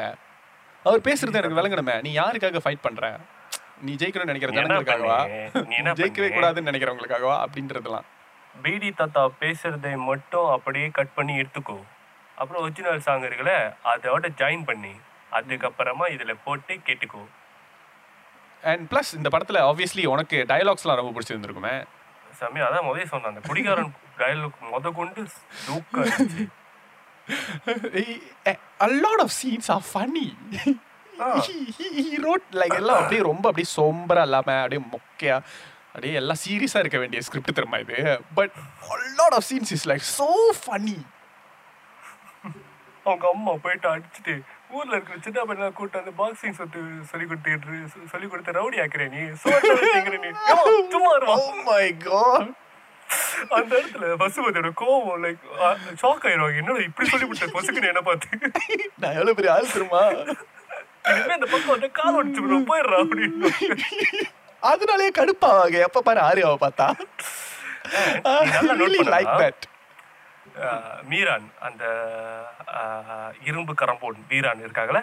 அவர் பேசுறது எனக்கு விளங்கணுமே. நீ யாருக்காக ஃபைட் பண்ற? நீ ஜெயிக்கணும்னு நினைக்கிற ஜனங்களுக்காகவா ஜெயிக்கவே? கூடாதுன்னு நினைக்கிறவங்களுக்காகவா? அப்படின்றதுலாம் பிடி தாத்தா பேசுறதை மட்டும் அப்படியே கட் பண்ணி எடுத்துக்கோ. அப்புறம் ஒரிஜினல் சாங் இருக்குல்ல அதோட ஜாயின் பண்ணி அதுக்கப்புறமா இதுல போட்டு கேட்டுக்கோ. அண்ட் ப்ளஸ் இந்த படத்துல ஆப்வியஸ்லி உனக்கு டயலாக்ஸ்லாம் ரொம்ப பிடிச்சிருந்துருக்குமே. செம்மையா அதான் முதல்ல சொன்னேன் அந்த குடிகாரன் டயலாக் முத கொண்டு. A lot of scenes are funny. He wrote like எல்லாம் அப்படியே ரொம்ப அப்படியே சோம்பரா இல்லாம அப்படியே மொக்கையா அப்படியே எல்லாம் சீரியஸா இருக்க வேண்டிய ஸ்கிரிப்ட் தெரியுமா இது? But a lot of scenes is like so funny. அவங்க அம்மா போயிட்டு அடிச்சுட்டு ஊர்ல இருக்கிற சின்ன பையனா கூட்டு வந்து பாக்ஸிங் சொத்து சொல்லி கொடுத்துட்டு சொல்லி கொடுத்து ரவுடி ஆக்குறே நீ திங்கிற நீ சும்மா oh my god. அந்த இடத்துல பசுபதியோட கோவம் லைக் ஷாக் ஆயிடுவாங்க. என்னடா இப்படி சொல்லி விட்ட பசுக்குன்னு என்ன பார்த்து. நான் எவ்வளவு பெரிய ஆள் தெரியுமா? இனிமே இந்த பக்கம் வந்து கால் ஒடிச்சு போயிடுறா அப்படின்னு. அதனாலேயே கடுப்பாவாங்க எப்ப பாரு ஆரியாவை பார்த்தா. அஹ், மீரான் அந்த இரும்பு கரம்போன் மீரான் இருக்காங்களே?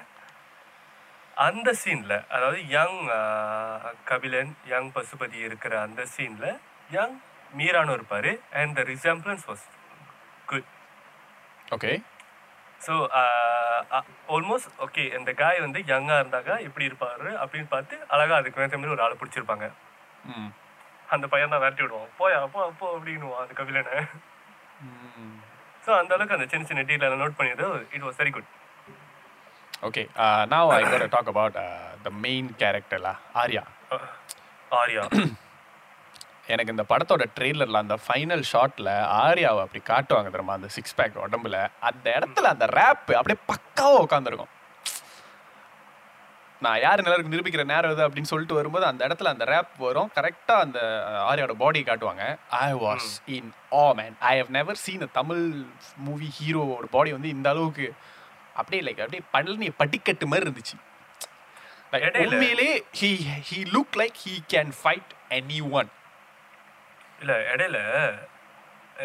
அந்த சீன்ல அதாவது யங் கபிலன் யங் பசுபதி இருக்கிற அந்த சீன்ல யங் மீரானும் இருப்பாரு and the resemblance was good okay so almost okay இந்த காய் வந்து யங்காக இருந்தாங்க எப்படி இருப்பாரு அப்படின்னு பார்த்து அழகா அதுக்கு ஏற்ற மாதிரி ஒரு ஆளை பிடிச்சிருப்பாங்க. ம். அந்த பையன் தான் விரட்டி விடுவான். போயா போ போ அப்படின்னுவான் அந்த கபிலனை ஸோ அந்த அளவுக்கு அந்த சின்ன சின்ன டீட்டெயில் நோட் பண்ணியது it was very good okay now I got to talk about uh, the main character லா ஆர்யா ஆரியா எனக்கு இந்த படத்தோட ட்ரெய்லர்ல அந்த ஃபைனல் ஷாட்ல ஆர்யாவை அப்படி காட்டுவாங்க தெரியுமா? அந்த சிக்ஸ் பேக் உடம்புல. அந்த இடத்துல அந்த ரேப் அப்படியே பக்காவா உட்காந்துருக்கும் நான் யார் எல்லாருக்கும் நிரூபிக்கிற நேரம் இது அப்படின்னு சொல்லிட்டு வரும்போது அந்த இடத்துல அந்த ரேப் வரும். கரெக்டாக அந்த அஹ், ஆர்யாவோட பாடி காட்டுவாங்க. I was in ah man I have never seen a Tamil movie ஹீரோவோட பாடி வந்து இந்த அளவுக்கு அப்படியே லைக் அப்படியே பழனி படிக்கட்டு மாதிரி இருந்துச்சு. உண்மையிலே he he look like he can fight anyone இல்ல இடையில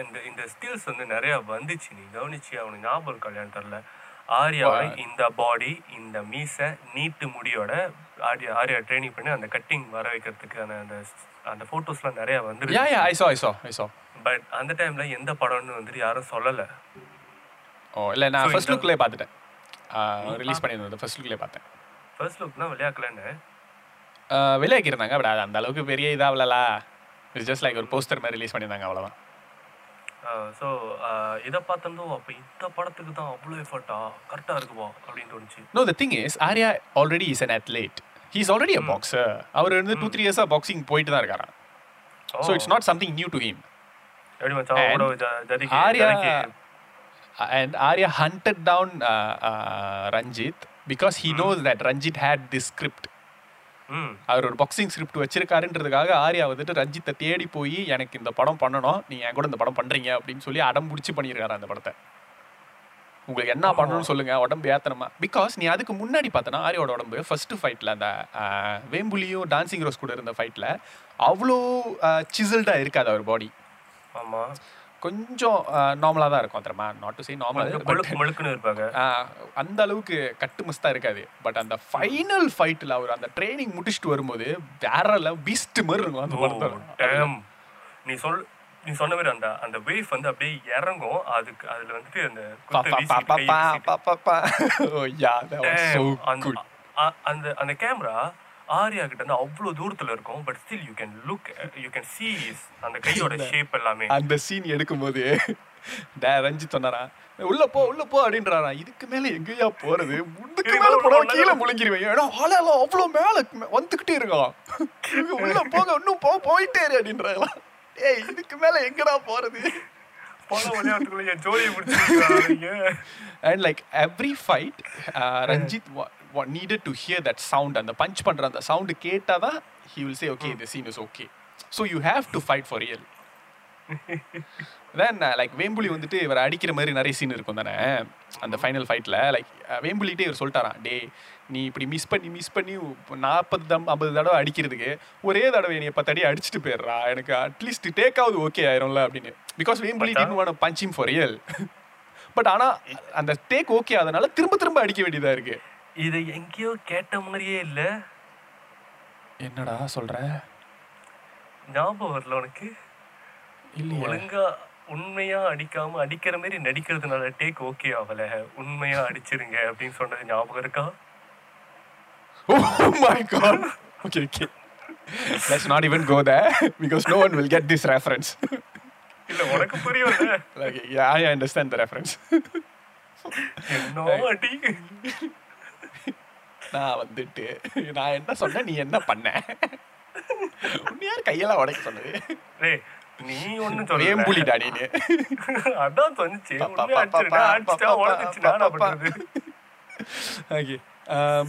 இந்த இந்த ஸ்டில்ஸ் வந்து நிறைய வந்துச்சு. நீ கவனிச்சு அவனுக்கு ஞாபகம் கல்யாணம் தரல ஆரியாவோட இந்த பாடி இந்த மீசை நீட்டு முடியோட ஆரியா ஆரியா ட்ரைனிங் பண்ணி அந்த கட்டிங் வர வைக்கிறதுக்கான அந்த அந்த ஃபோட்டோஸ்லாம் நிறைய வந்துருக்கு பட் அந்த டைம்ல எந்த படம்னு வந்துட்டு யாரும் சொல்லல. ஓ இல்லை நான் ஃபர்ஸ்ட் லுக்லேயே பார்த்துட்டேன். ரிலீஸ் பண்ணியிருந்தது ஃபர்ஸ்ட் லுக்லேயே பார்த்தேன். ஃபர்ஸ்ட் லுக்னா விளையாக்கலன்னு வெளியாக்கியிருந்தாங்க பட் அந்த அளவுக்கு பெரிய இதாகலலா இட்ஸ் ஜஸ்ட் லைக் ஒரு போஸ்டர் மாதிரி ரிலீஸ் பண்ணியிருந்தாங்க அவ்வளோதான் ஸோ இதை பார்த்தோம் அப்போ இந்த படத்துக்கு தான் அவ்வளோ எஃபர்ட்டா கரெக்டாக இருக்குவா அப்படின்னு தோணுச்சு. No the thing is Arya already is an athlete he's already a boxer அவர் வந்து டூ த்ரீ இயர்ஸாக பாக்ஸிங் போயிட்டு தான் இருக்காராம். So it's not something new to him எப்படி மச்சான்? And அவ்வளவு ஜ- ஜதிக்கு Arya ஜதிக்கு and Arya hunted down uh, uh, அவர் ஒரு பாக்ஸிங் ஸ்கிரிப்ட் வச்சிருக்காருன்றதுக்காக ஆர்யா வந்துட்டு ரஞ்சித்தை தேடி போய் எனக்கு இந்த படம் பண்ணணும். நீங்க என் கூட இந்த படம் பண்றீங்க. அப்படின்னு சொல்லி அடம் பிடிச்சி பண்ணியிருக்காரு அந்த படத்தை. உங்களுக்கு என்ன பண்ணணும்னு சொல்லுங்க. உடம்பு ஏத்தனமா பிகாஸ் நீ அதுக்கு முன்னாடி பார்த்தனா ஆரியோட உடம்பு ஃபர்ஸ்ட் ஃபைட்ல அந்த வேம்புலியும் டான்சிங் ரோஸ் கூட இருந்த ஃபைட்ல அவ்வளோ சிசில்டா இருக்காது அவர் பாடி ஆமா. கொஞ்சம் நார்மலாக தான் இருக்கும் தெரியுமா? நாட் டு சே நார்மல் கொஞ்சம் முழுக்கு முழுக்குன்னு இருப்பாங்க. அந்த அளவுக்கு கட்டுமஸ்தா இருக்காது. பட் அந்த ஃபைனல் ஃபைட்டில் அவர் அந்த ட்ரைனிங் முடிச்சுட்டு வரும்போது வேற லெவல் பீஸ்ட் மாதிரி இருக்கும் அந்த படத்தோட. டேம் நீ சொல் நீ சொன்ன மாதிரி அந்த அந்த வேவ் வந்து அப்படியே இறங்கும். அதுக்கு அதுல வந்துட்டு அந்த அந்த அந்த கேமரா ஆரியா கிட்ட இருந்து அவ்வளவு தூரத்துல இருக்கும் but still you can look you can see his அந்த கையோட ஷேப் எல்லாமே. அந்த சீன் எடுக்கும்போது டே ரஞ்சித் சொன்னாரா? உள்ள போ உள்ள போ அப்படின்றாரா. இதுக்கு மேல எங்கேயா போறது? இதுக்கு மேல போனா கீழே முழுங்கிருவேன். ஏன்னா ஆளெல்லாம் அவ்வளவு மேல வந்துகிட்டே இருக்கான். உள்ள போக இன்னும் போ போயிட்டே அப்படின்றாங்களா ஏய் இதுக்கு மேல எங்கடா போறது? போன விளையாட்டுக்குள்ள என் ஜோடியை பிடிச்சிருக்காங்க needed to hear that sound and the punch பண்ற அந்த sound கேட்டாதான் he will say okay the scene is okay. So you have to fight for real. [laughs] Then uh, like Vembuli வந்துட்டு இவர் அடிக்கிற மாதிரி நிறைய சீன் இருக்கும் தானே? அந்த ஃபைனல் ஃபைட்ல லைக் வேம்புலிட்டே இவர் சொல்லிட்டாராம் டே நீ இப்படி மிஸ் பண்ணி மிஸ் பண்ணி நாற்பது தம் ஐம்பது தடவை அடிக்கிறதுக்கு ஒரே தடவை நீ பத்து அடி அடிச்சுட்டு போயிடுறா. எனக்கு அட்லீஸ்ட் டேக் ஆகுது ஓகே ஆயிரும்ல அப்படின்னு. Because Vembuli. Didn't want punch for real but ஆனா [laughs] அந்த டேக் ஓகே அதனால திரும்ப திரும்ப அடிக்க வேண்டியதா இருக்கு. இதை எங்கேயோ கேட்ட மாதிரியே இல்ல. என்னடா சொல்ற? ஞாபகம் வரல உனக்கு? ஒழுங்கா உண்மையா அடிக்காம அடிக்கிற மாதிரி நடிக்கிறதுனால டேக் ஓகே ஆகல. உண்மையா அடிச்சிருங்க அப்படின்னு சொன்னது ஞாபகம் இருக்கா? Okay let's not even go there because no one will get this reference. இல்ல உனக்கு i understand the reference. என்ன அடி? நான் வந்துட்டு நான் என்ன சொன்னேன் நீ என்ன பண்ண? யார் கையெல்லாம் உடைக்க சொன்னது? டேய் நீ ஒண்ணும் சொல்ல வேம்புலி டாடின்னு அதான் சொன்னிச்சு. um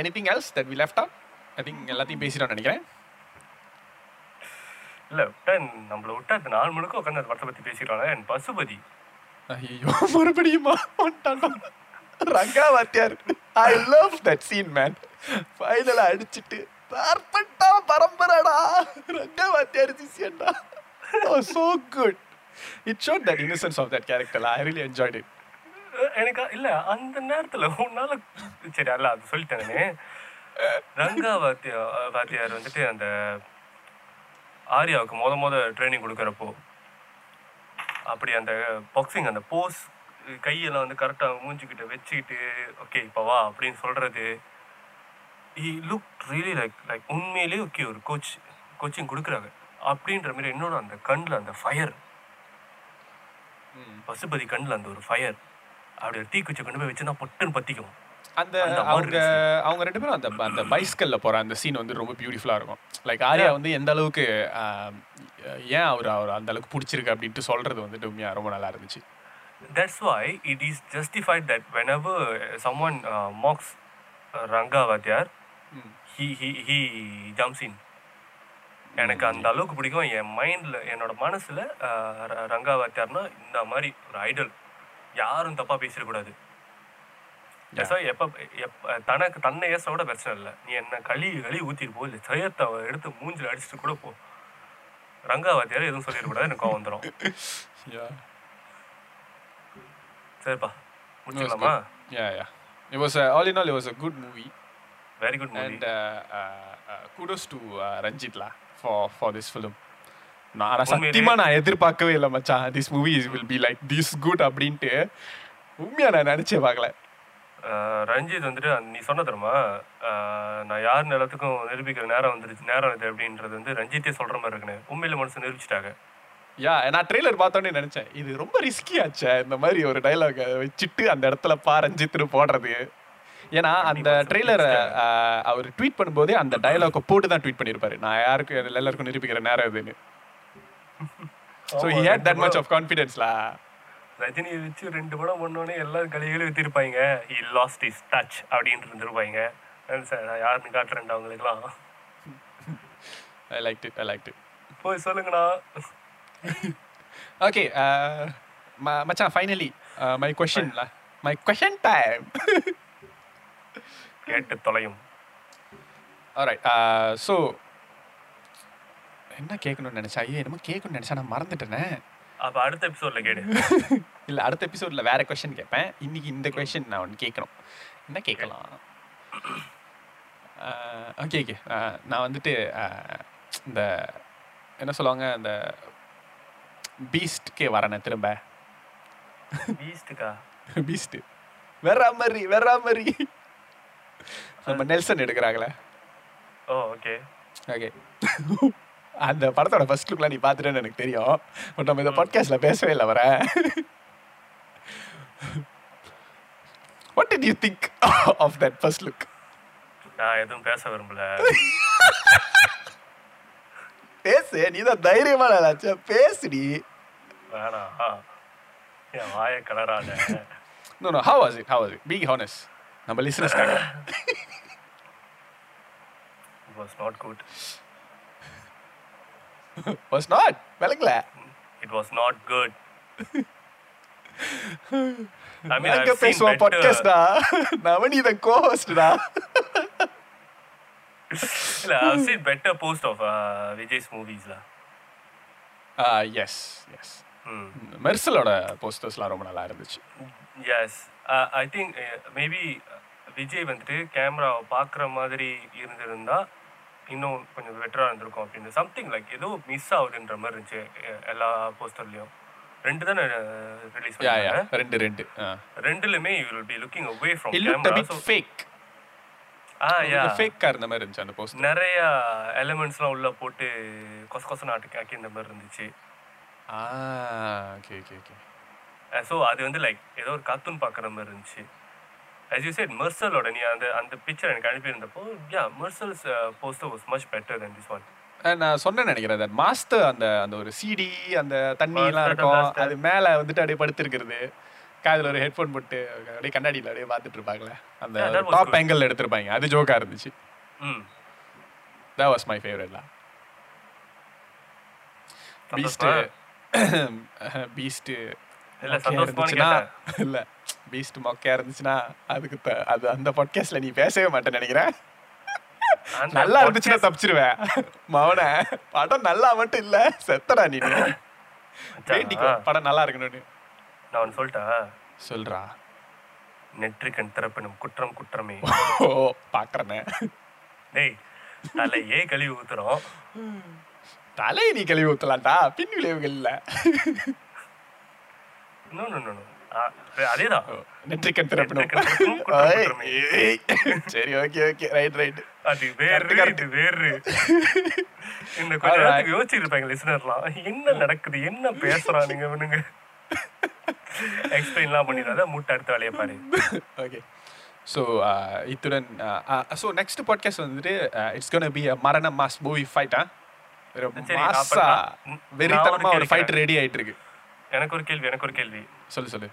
anything else that we left out? I think எல்லாத்தையும் பேசிட்டோம்னு நினைக்கிறேன். இல்ல விட்டா நம்மள விட்டா இந்த நாள் முழுக்க உட்காந்து அந்த படத்தை பத்தி என் பசுபதி. ஐயோ மறுபடியுமா? வந்துட்டான்டா. Ranga Vathiyar. I love that scene man ஃபைனலா அடிச்சிட்டு பார்ப்பட்டா பரம்பரடா. Ranga Vathiyar சிஷியன்டா so good it showed that innocence of that character I really enjoyed it எனக்கு இல்ல அந்த நேரத்துல உன்னால சரி அல்ல அது சொல்லிட்டேனே ரங்கா வாத்தியா வாத்தியார் வந்துட்டு அந்த ஆர்யாவுக்கு முத முத ட்ரைனிங் கொடுக்குறப்போ அப்படி அந்த பாக்ஸிங் அந்த போஸ் கையெல்லாம் வந்து கரெக்டாக மூஞ்சிக்கிட்ட வச்சுக்கிட்டு ஓகே இப்போ வா அப்படின்னு சொல்றது. He look really like like உண்மையிலேயே ஓகே ஒரு கோச் கோச்சிங் கொடுக்குறாங்க. அப்படின்ற மாதிரி என்னோட அந்த கண்ணில் அந்த ஃபயர் பசுபதி கண்ணில் அந்த ஒரு ஃபயர் அப்படி ஒரு தீக்குச்சி கொண்டு போய் வச்சுன்னா பொட்டுன்னு பத்திக்கும். அந்த அவங்க அவங்க ரெண்டு பேரும் அந்த அந்த பைஸ்கல்ல போற அந்த சீன் வந்து ரொம்ப பியூட்டிஃபுல்லா இருக்கும். லைக் ஆர்யா வந்து எந்த அளவுக்கு ஏன் அவர் அவர் அந்த அளவுக்கு பிடிச்சிருக்கு அப்படின்ட்டு சொல்றது வந்துட்டு உண்மையா ரொம்ப நல்லா இருந்துச்சு. That's why it is justified that whenever someone uh, mocks uh, Ranga Vadyar, he, he, he jumps in. எனக்கு அந்த அளவுக்கு பிடிக்கும். என் மைண்ட்ல என்னோட மனசுல ரங்கா வாத்தியார்னா இந்த மாதிரி ஒரு ஐடல் யாரும் தப்பா பேசிடக்கூடாது. So, எப்ப எப்ப தனக்கு தன்னை ஏச கூட பிரச்சனை இல்லை. நீ என்ன களி களி ஊத்திட்டு போ. இல்லை ஜெயத்தை எடுத்து மூஞ்சில அடிச்சுட்டு கூட போ. ரங்கா வாத்தியார் எதுவும் சொல்லிடக்கூடாது எனக்கு கோவம் வந்துடும். [laughs] சரிப்பா good. Yeah, yeah. It was uh, all in all, it was a good movie, very good movie and uh, uh, uh, kudos to uh, Ranjit lah for for this film. நான் சத்தியமா நான் எதிர்பார்க்கவே இல்லை மச்சான். This movie will be like this good அப்படின்ட்டு உண்மையா நான் நினைச்சே பார்க்கல. ரஞ்சித் வந்துட்டு நீ சொன்ன தெரியுமா? நான் யார் நிலத்துக்கும் நிரூபிக்கிற நேரம் வந்துருச்சு நேரம் இது அப்படின்றது வந்து ரஞ்சித்தே சொல்ற மாதிரி இருக்குன்னு. உண்மையில மனசு நிரூபிச்சிட்டாங்க. யா நான் ட்ரெய்லர் பார்த்தோன்னே நினைச்சேன் இது ரொம்ப ரிஸ்கி ஆச்சே இந்த மாதிரி ஒரு டைலாக் வச்சுட்டு அந்த இடத்துல பா ரஞ்சித்னு போடுறது. ஏன்னா அந்த ட்ரெய்லரை அவர் ட்வீட் பண்ணும்போதே அந்த டயலாக்கை போட்டு தான் ட்வீட் பண்ணியிருப்பாரு நான் யாருக்கு எல்லாருக்கும் நிரூபிக்கிற நேரம் இதுன்னு. So he had that much of கான்ஃபிடென்ஸ்லா ரஜினியை வச்சு ரெண்டு படம் பண்ணோடனே எல்லாரும் கழிவுகளும் வித்திருப்பாங்க. ஹி லாஸ்ட் இஸ் டச் அப்படின்னு இருந்திருப்பாங்க. சார் நான் யாருன்னு காட்டுறேன் அவங்களுக்குலாம் I like it I like it போய் சொல்லுங்கண்ணா. ஓகே மச்சான் ஃபைனலி மை கொஷின்ல மை கொஷின் டைம் கேட்டு தொலையும் ஆல்ரைட் ஸோ என்ன கேட்கணும்னு நினைச்சா? ஐயோ என்னமோ கேட்கணும்னு நினைச்சா நான் மறந்துட்டேனே. அப்ப அடுத்த எபிசோட்ல கேடு [laughs] இல்ல அடுத்த எபிசோட்ல வேற கொஸ்டின் கேட்பேன் இன்னைக்கு இந்த கொஸ்டின் நான் ஒன்று கேட்கணும் என்ன கேட்கலாம் ஓகே ஓகே நான் வந்துட்டு ஆஹ், இந்த என்ன சொல்லுவாங்க இந்த பீஸ்ட்கே வரேனே திரும்ப. பீஸ்டுக்கா? [laughs] பீஸ்ட். வேற மாதிரி வேற மாதிரி நம்ம நெல்சன் எடுக்கிறாங்களே. ஓ ஓகே. ஓகே. [laughs] அந்த படத்தோட ஃபர்ஸ்ட் லுக்லாம் நீ பார்த்துட்டேன்னு எனக்கு தெரியும். பட் நம்ம இந்த பாட்காஸ்ட்ல பேசவே இல்லை வர what did you think of that first look நான் எதுவும் பேச விரும்பல. [laughs] பேசு நீ தான் தைரியமான ஆளாச்சா பேசுடி. வேணாம் என் வாய கலரான no no how was it how was it be honest நம்ம லிசனர்ஸ்க்காக it was not good was not விளக்கல. It was not good I mean, நாங்க I've seen பேசுவோம் better- பாட்காஸ்டா நவநீதன் கோஹோஸ்டா இல்ல I've seen better post of uh, Vijay's movies la. Yes yes Hmm. மெர்சலோட போஸ்டர்ஸ்லாம் ரொம்ப நல்லா இருந்துச்சு. Yes. Uh, I think uh, maybe uh, Vijay வந்துட்டு கேமராவை பார்க்குற மாதிரி இருந்திருந்தா இன்னும் கொஞ்சம் பெட்டராக இருந்திருக்கும் அப்படின்னு. சம்திங் லைக் ஏதோ மிஸ் ஆகுதுன்ற மாதிரி இருந்துச்சு எல்லா போஸ்டர்லையும் ரெண்டு தானே ரிலீஸ் யா பண்ணாங்க ரெண்டு ரெண்டு. ரெண்டுலுமே you will be looking away from camera yeah ஃபேக்கா இருந்த மாதிரி இருந்துச்சு அந்த போஸ்டர் நிறைய எலிமெண்ட்ஸ்லாம் உள்ள போட்டு கொச கொச நாட்டுக்கு ஆக்கி இந்த மாதிரி இருந்துச்சு. ஓகே ஓகே ஓகே ஸோ அது வந்து லைக் ஏதோ ஒரு கார்ட்டூன் பார்க்குற மாதிரி இருந்துச்சு. As you said மெர்சலோட நீ அந்த அந்த பிக்சர் எனக்கு அனுப்பியிருந்தப்போ yeah Mersal's poster was much better than this one நான் சொன்னேன் நினைக்கிறேன் மாஸ்டர் அந்த அந்த ஒரு சிடி அந்த தண்ணி எல்லாம் இருக்கும். அது மேல வந்துட்டு அப்படியே படுத்திருக்கிறது. காதுல ஒரு ஹெட்ஃபோன் போட்டு அப்படியே கண்ணாடியில அப்படியே பார்த்துட்டு இருப்பாங்களே. அந்த டாப். ஆங்கிள் எடுத்திருப்பாங்க. அது ஜோக்கா இருந்துச்சு. ம். That was my favorite lah. Beast? Beast [coughs] இல்ல பீஸ்ட் மொக்கையா இருந்துச்சுன்னா அதுக்கு அது அந்த பாட்காஸ்ட்ல நீ பேசவே மாட்டேன்னு நினைக்கிறேன். நல்லா இருந்துச்சுன்னா தப்பிச்சிருவேன். மவன படம் நல்லா மட்டும் இல்ல செத்தடா நீ. படம் நல்லா இருக்கணும்னு. நான் ஒன்று சொல்லிட்டா? சொல்றா. நெற்றிக்கண் திறப்பினும் குற்றம் குற்றமே. ஓ பாக்குறேனே. டேய் தலையே கழுவி ஊத்துறோம். தலையை நீ கழுவி ஊத்தலாம்டா. பின் விளைவுகள் இல்ல இன்னும் இன்னும் அதேதான். நெற்றிக்கண் திறப்பினும் சரி ஓகே ஓகே. ரைட் ரைட் அது வேறு. இது வேறு. இந்த கொஞ்ச Alright. நேரத்துக்கு யோசிச்சிருப்பாங்க லிசனர்லாம் என்ன நடக்குது? என்ன பேசுறானுங்க இவனுங்க? எக்ஸ்பிளைன்லாம் பண்ணிடாத மூட்டை அடுத்த வேலையை பாரு. ஓகே ஸோ இத்துடன் ஸோ நெக்ஸ்ட் பாட்காஸ்ட் வந்துட்டு இட்ஸ் கோன் பி மரண மாஸ் மூவி ஃபைட்டா மாசா வெறித்தனமா ஒரு ஃபைட். ரெடி ஆயிட்டு இருக்கு. எனக்கு ஒரு கேள்வி எனக்கு ஒரு கேள்வி. சொல்லு சொல்லு.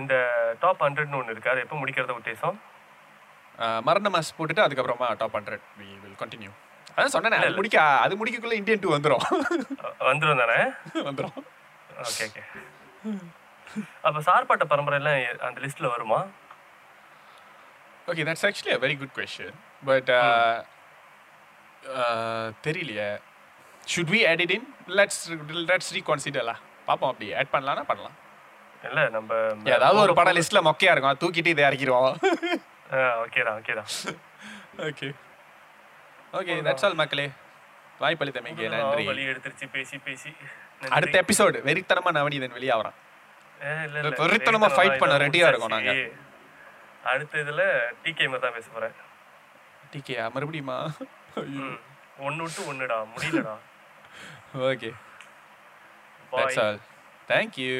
இந்த டாப் ஹண்ட்ரட்னு ஒன்று இருக்கு அது எப்போ முடிக்கிறத உத்தேசம்? Uh, மரண மாஸ் போட்டுட்டு அதுக்கப்புறமா top hundred we will continue அதான் சொன்னேனே அது முடிக்க அது முடிக்கக்குள்ள இந்தியன் டூ வந்துடும் வந்துடும் தானே? வந்துடும் ஓகே ஓகே அப்போ சார்பாட்ட பரம்பரை எல்லாம் அந்த லிஸ்ட்ல வருமா? Okay that's actually a very good question but தெரியலையே. Should we add it in let's let's ரீகன்சிடர்லாம் பார்ப்போம் அப்படி ஆட் பண்ணலாம்னா பண்ணலாம். இல்ல நம்ம ஏதாவது ஒரு படம் லிஸ்ட்ல மொக்கையா இருக்கும் தூக்கிட்டு இதை இறக்கிடுவோம். ஓகேடா ஓகேடா ஓகே ஓகே தட்ஸ் ஆல் மக்களே. வாய்ப்பளித்தமைக்கு நன்றி. வழி எடுத்துருச்சு பேசி பேசி. அடுத்த எபிசோடு வெறித்தனமா நவநீதன் வெளியாகிறான். வெறித்தனமா fight பண்ண ready-ஆ இருக்கோம் நாங்க. அடுத்த இதுல டிகே தான் பேச போறேன். டிகே மறுபடியுமா. ஒண்ணு விட்டு ஒண்ணுடா முடியலடா. Okay bye thank you